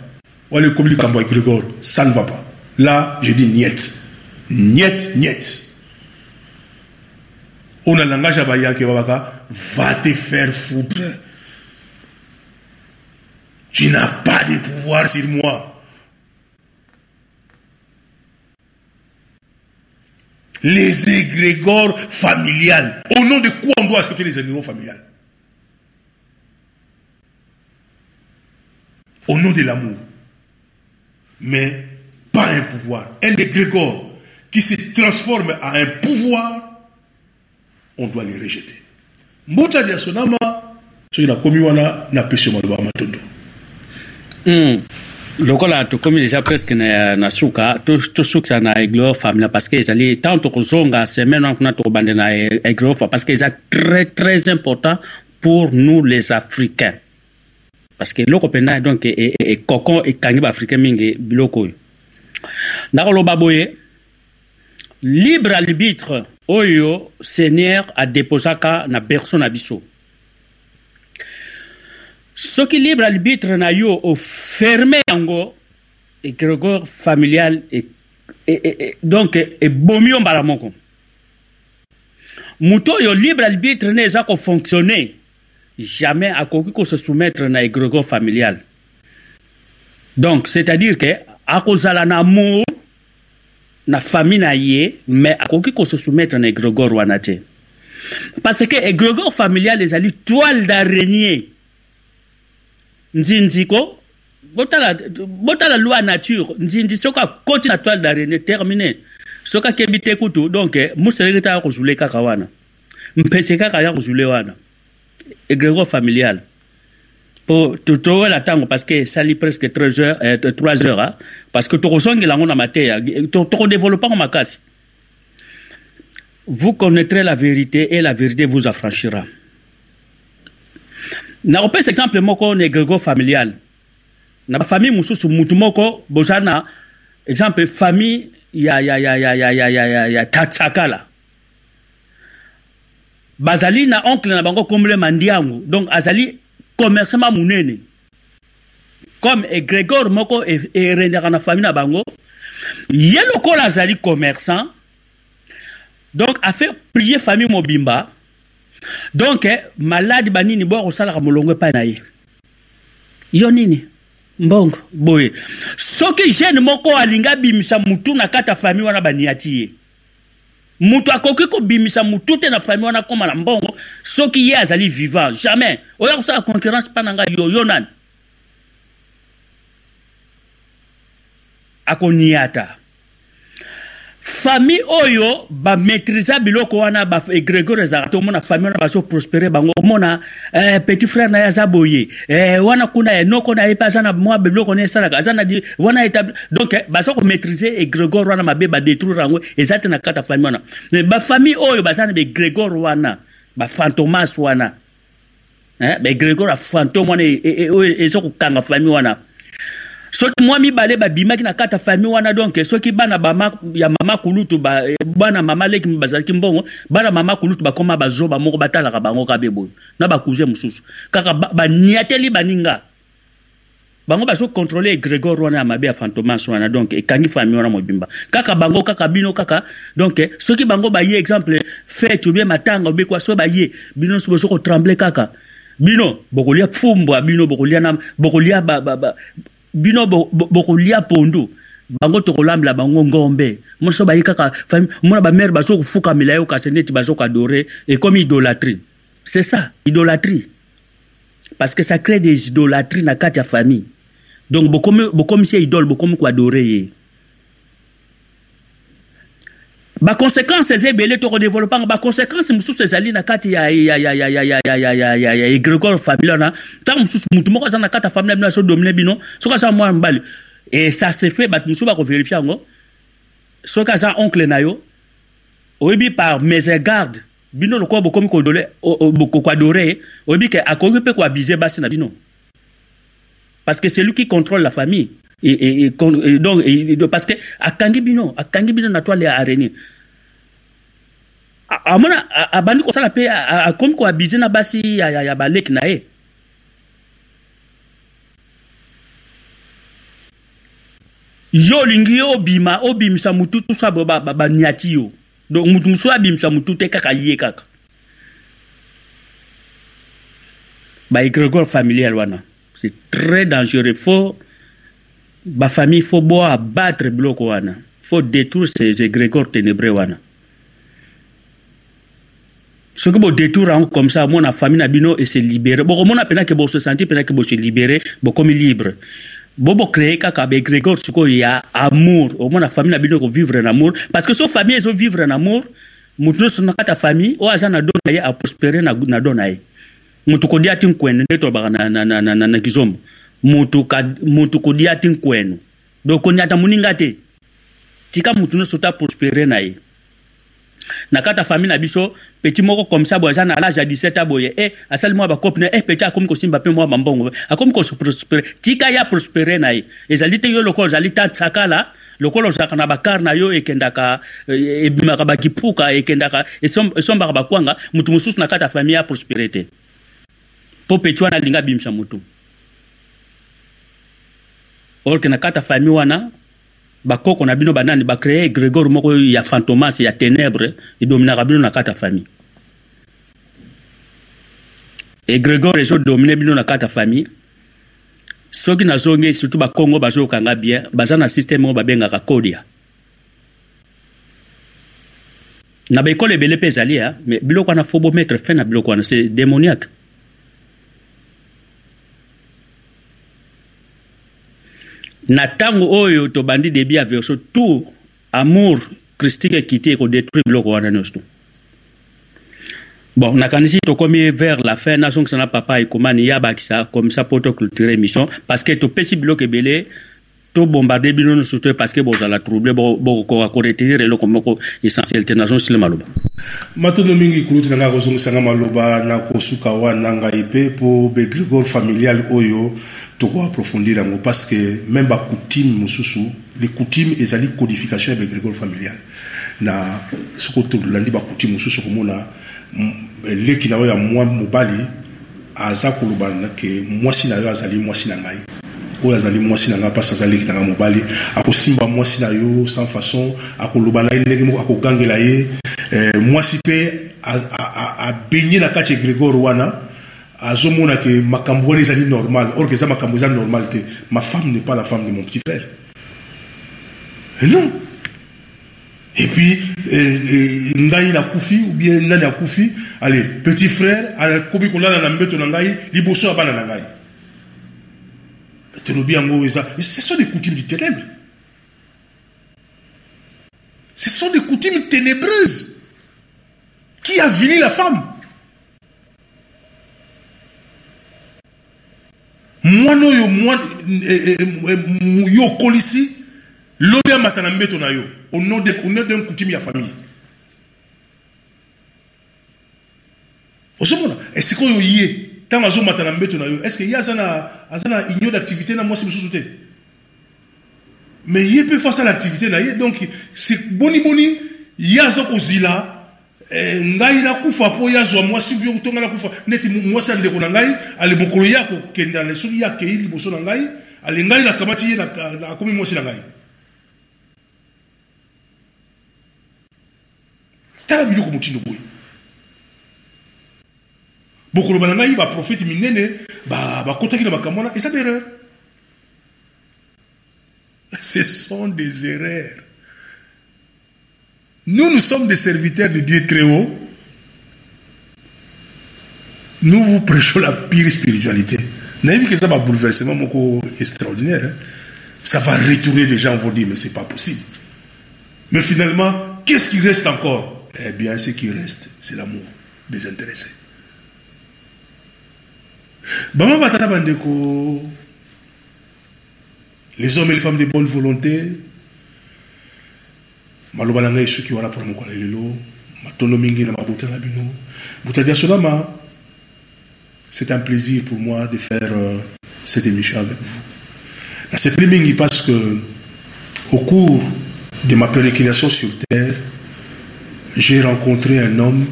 wale kobi likambo ya grégor ça ne va pas. Là je dis niet. Niet niet on a langage à Bayake Babaka, va te faire foutre. Tu n'as pas de pouvoir sur moi. Les égrégores familiales. Au nom de quoi on doit accepter les égrégores familiales? Au nom de l'amour. Mais pas un pouvoir. Un égrégore qui se transforme en un pouvoir on doit les rejeter. Mbuta dia sonama soki nakomi wana napesi yo maloba matondo. Mm. lokola tokomi déjà presque na, na suka tosukisa na eglor familia parce que ezali ntango tokozonga semaine wana kuna tokobande na eglor parce que eza très très important pour nous les africains. Parce que eloko mpenza donc ekoko ekangi baafricain mingi biloko oyo. Nakoloba boye libre arbitre oyo seigneur adeposaka na berceau na biso. Soki libre arbitre na yo oferme yango égrégore familial e, e, e, donc ebomi yo mbala moko. Moto oyo libre arbitre ne eza kofonctionne jamais akoki kose soumettre na égrégore familial. Donc c'est-à-dire que akozala na amour na famille na ye mais akoki kose soumettre na égrégore wana te. Parce que égrégore familial ezali toile d'araignée. Nzinzi ko botala botala loi nature nzinzi soki akoti na toile d'araignée terminé soki akembi te kutu donc museleki te aya kozule kaka wana. Mpese kaka aya kozule wana. Égrégore familial po towela ntango parce que esali presque 3 heures, euh, 3 heures hein? parce que tokozongela yango na mateya tokodéveloppe yango makasi vous connaîtrez la vérité et la vérité vous affranchira. Nakopesa exemple moko na égrégore familial. Na bafamille mosusu mutu moko boza na exemple famille ya, ya, ya, ya, ya, ya, ya, ya, ya tatsakala bazali na oncle na bango kombele mandiangu. Donc azali commerçant munene comme égrégore moko erendaka na famille na bango ye lokola azali commerçant donc afe prier famille mobimba. Donc maladi banini boya kosalaka molongo epai na ye. Yo nini? Mbongo boye. Soki jeune moko alingi abimisa mutu na kati ya famille wana baniati ye mutu akoki kobimisa mutu te na famille wana koma na mbongo soki ye azali vivant. Jamais. Oya kosala concurrence mpa na ngai. Yo yo nani? Akoniata famille oyo bamaîtrise biloko wana baegrégore ezalaka te omona famille wana bazoprospere bango. Omona eh, petit frère na ye aza boye. Eh, wana kuna enoko na ye mpe aza na mwa biloko na esalaka. Aza na wana établi donc eh, baza komaîtrise egrégore wana mabe badétruire yango eza te na kati ya famille wana. Mais bafamille oyo baza na baegrégore wana bafantomas wana. Eh, baegrégore ya fantome wana oyo eza kokanga famille wana soki mwa mibale babimaki na kati ya famille wana donc soki bana bama, ya mama kulutu ba, bana mama leki bazalaki mbongo bana mama kulutu bakoma bazoba moko batalaka bango kabe boye na bakuze mosusu. Kaka baniateli ba baninga. Bango bazokontrole egrégore wana ya mabe ya fantomas wana donc ekangi famille wana mobimba. Kaka bango kaka bino kaka donc soki bango baye exemple fete obie matanga obie kwa so baye bino nyonso bozokotremble kaka. Bino bokolia fumbwa bino bokolia na bokolia bino bokolia pondu. Bango tokolambela bango ngombe. Moso bayi kaka mona bamere bazokofukamela yo kasi neti bazokadore ekomi idolâtrie. C'est ça idolâtrie. Parce que ça crée des idolâtries na kati ya famille. Donc bokomisi ye idole bokomi koadore ye baconséquence eza ebele tokodéveloppanga baconséquence mosusu ezali na kati ya égrégore famille wana ntango mosusu motu moko aza na kati ya famille bino azodomine bino soki aza mwana mobali e ça se fait bato mosusu bakoverifie yango soki aza oncle na yo oyebi par méségarde bino lokola bokomi koadore ye oyebi ke akoki mpe koabuse basi na bino parce que c'est lui qui contrôle la famille et, et, et donc et, parce que akangi bino akangi bino na toile ya araignée amona abandi kosala mpe akomi koabize na basi ya, ya, ya baleki na ye. Yo olingi yo obima obimisa mutu tusa baniati yo. Donc mutu mosusu abimisa mutu te kaka ye kaka. Baégrégore familial wana. C'est très dangereux faut bafamille fo bo abattre biloko wana fo détruire ces égrégores ténébreux wana soki bodétruire yango comme ça omona famille na bino ese libéré bokomona mpena ke bosesenti mpena ke bose libéré bokomi libre bo bocréé kaka baégrégore sikoyo ya amour omona famille na bino ekovivre na amour parce que so famille ezovivre na amour motu nyonso na kati ya famille oyo aza na do na ye aprospére na, na do na ye motu kodia ti nkwene nde tolobaka na, na, na, na, na, na kizombo mutu, ka, mutu kodia ti nkwenu. Donc koniata moninga te? Tika mutu nyonso ta prospere na ye. Na kati ya famille na biso petit moko ça boye aza na lage ya 17 a boye. E asali mwa bakope na e petit akomi kosimba mpe mwa bambongo akomi koprospere tika ya prospere na ye. Ezali te yo lokola ozali ta sakala lokola ozalaka na bakare na yo ekendaka ebimaka bakipuka ekendaka esombaka bakwanga mutu mosusu na kati ya famille ya prospere te. Mpo petit wana alingi abimisa mutu or ke na kati ya famille wana bakoko na bino banani bacreye egrégore moko ya fantomas ya ténèbre edominaka bino na kati ya famille egrégore ezodomine bino na kati ya famille. Soki nazongi surtout bakongo bazokanga bien baza na systeme oyo babengaka kodia. Na baekole ebele mpe ezali mais biloko wana fo bomettre fin na biloko wana c'est démoniaque na ntango oyo tobandi debi ya verso tout amour christique ekiti ekodétruire biloko wana nyonso. Bon nakanisi tokomi vers la fin nazongisa na papa ekomani ya bakisa comme ça mpo toclôture émission parce que topesi biloko ebele tobombarde bino nyonso te parce que bozala trouble bokokoka koretenir eloko moko essentiel te nazongisile maloba. Matondo mingi kuluti na ngai kozongisanga maloba na kosuka wana ngai mpe mpo begrégore familial oyo tokoaprofondir yango parce que même bacoutume mosusu les coutumes ezali codification ya begrégore familial. Na soko tolandi bacoutume mosusu komona leki na oyo ya mwa mobali aza koloba ke mwasi na yo azali mwasi na ngai oyo azali mwasi na ngai mpasi aza leki na ngai mobali akosimba mwasi na yo sans façon akoloba na ye ndenge moko akogangela ye. Mwasi mpe abenye na kati ya egrégore wana azomona ke makambo wana ezali normal or que eza makambo eza normal te. Ma femme n'est pas la femme de mon petit frère. Et non. Et puis eh, eh, ngai nakufi ou bien nani akufi allez petit frère akomi kolala na mbeto na ngai liboso ya bana na ngai ce sont des coutumes du ténèbre ce sont des coutumes ténébreuses qui avilit la femme. Mwana oyo yo okolisi lobi amata na mbeto na yo au nom d'un coutume ya famille. Ozomona esikoyo ye ntango azomata na mbeto na yo est ce que ye aza na union d'activité na mwasi mosusu te? Mais ye mpe fa asala activité na ye donc boni boni ye aza kozila Eh, ngai nakufa mpo ye azwa mwasi bio tonga nakufa. Neti mwasi ya ndeko na ngai ale mokolo ye akokenda soki ye akei liboso na ngai ale ngai nakamati ye akomi mwasi na ngai. Tala biloko motindo boye bokoloba na ngai baprofete minene bakotaki na makambo wana eza berreur <laughs> ce sont des erreurs Nous, nous sommes des serviteurs de Dieu très haut. Nous vous prêchons la pire spiritualité. N'avez que ça va bouleversement extraordinaire. Hein? Ça va retourner des gens vont dire mais c'est pas possible. Mais finalement, qu'est-ce qui reste encore? Eh bien, ce qui reste, c'est l'amour désintéressé. Les hommes et les femmes de bonne volonté, maloba na ngai soki wana mpona mokolo lelo matondo mingi na mabota na bino. Solama c'est un plaisir pour moi de faire euh, cette émission avec vous. Nasepeli mingi parce que au cours de ma pérégrination sur terre j'ai rencontré un homme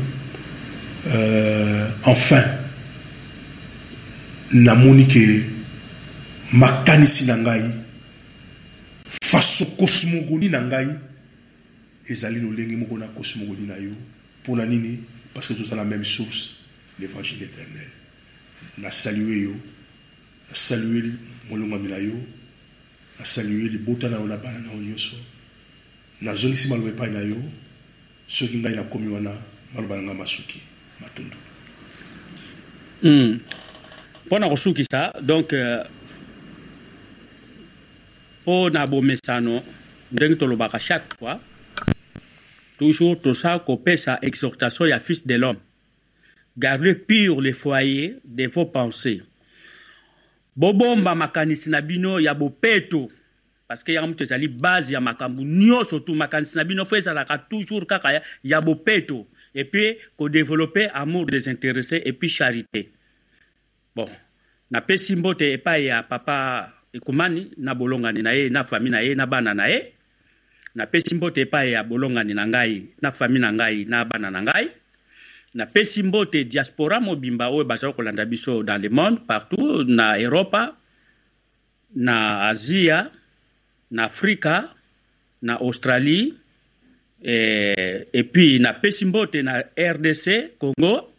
euh, enfin namoni ke makanisi na ngai faso kosmogoni na ngai ezali lolenge moko na kosimokoli na yo. Mpona nini? Parce que toza la même source l'évangile éternel. Nasalue yo nasalue molongami na yo nasalue libota na yo na bana na yo nyonso. Nazongisi maloba epai na yo soki ngai nakomi wana maloba na ngai masuki matundu mpo na kosukisa donc mpo na bomesano ndenge tolobaka chaque fois toujours tout ça sa exhortation ya fils de l'homme. Gardez pur les foyers de vos pensées. Bobomba makanisi na bino ya bopeto parce que yango moto ezali base ya makambo nyonso tu. Makanisi na bino fo ezalaka toujours kaka ya, ya bopeto. Et puis kodéveloppe amour désintéressé et puis charité bon napesi mbote epai ya papa ekumani na bolongani na ye na fami na ye na bana na ye. Napesi mbote epai ya bolongani na ngai na fami na ngai na bana na ngai. Napesi mbote diaspora mobimba oyo bazali kolanda biso dans le monde partout na europa na asia na afrika na australie et, et puis napesi mbote na rdc congo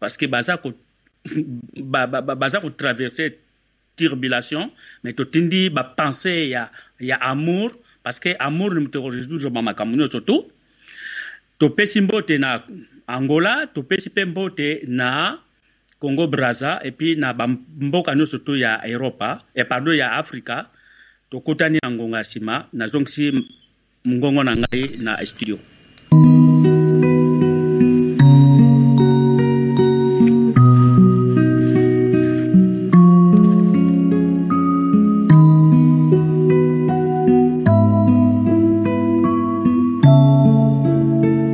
parce que baza ko baza kotraverse turbulation mais totindi bapense ya, ya amour parce que amour ni moto korésoudre bamakambo nyonso tu topesi mbote na angola topesi mpe mbote na congo braza epuis na bamboka nyonso tu ya europa e pardon ya afrika tokutani na ngonga ya nsima nazongisi ngongo na ngai na studio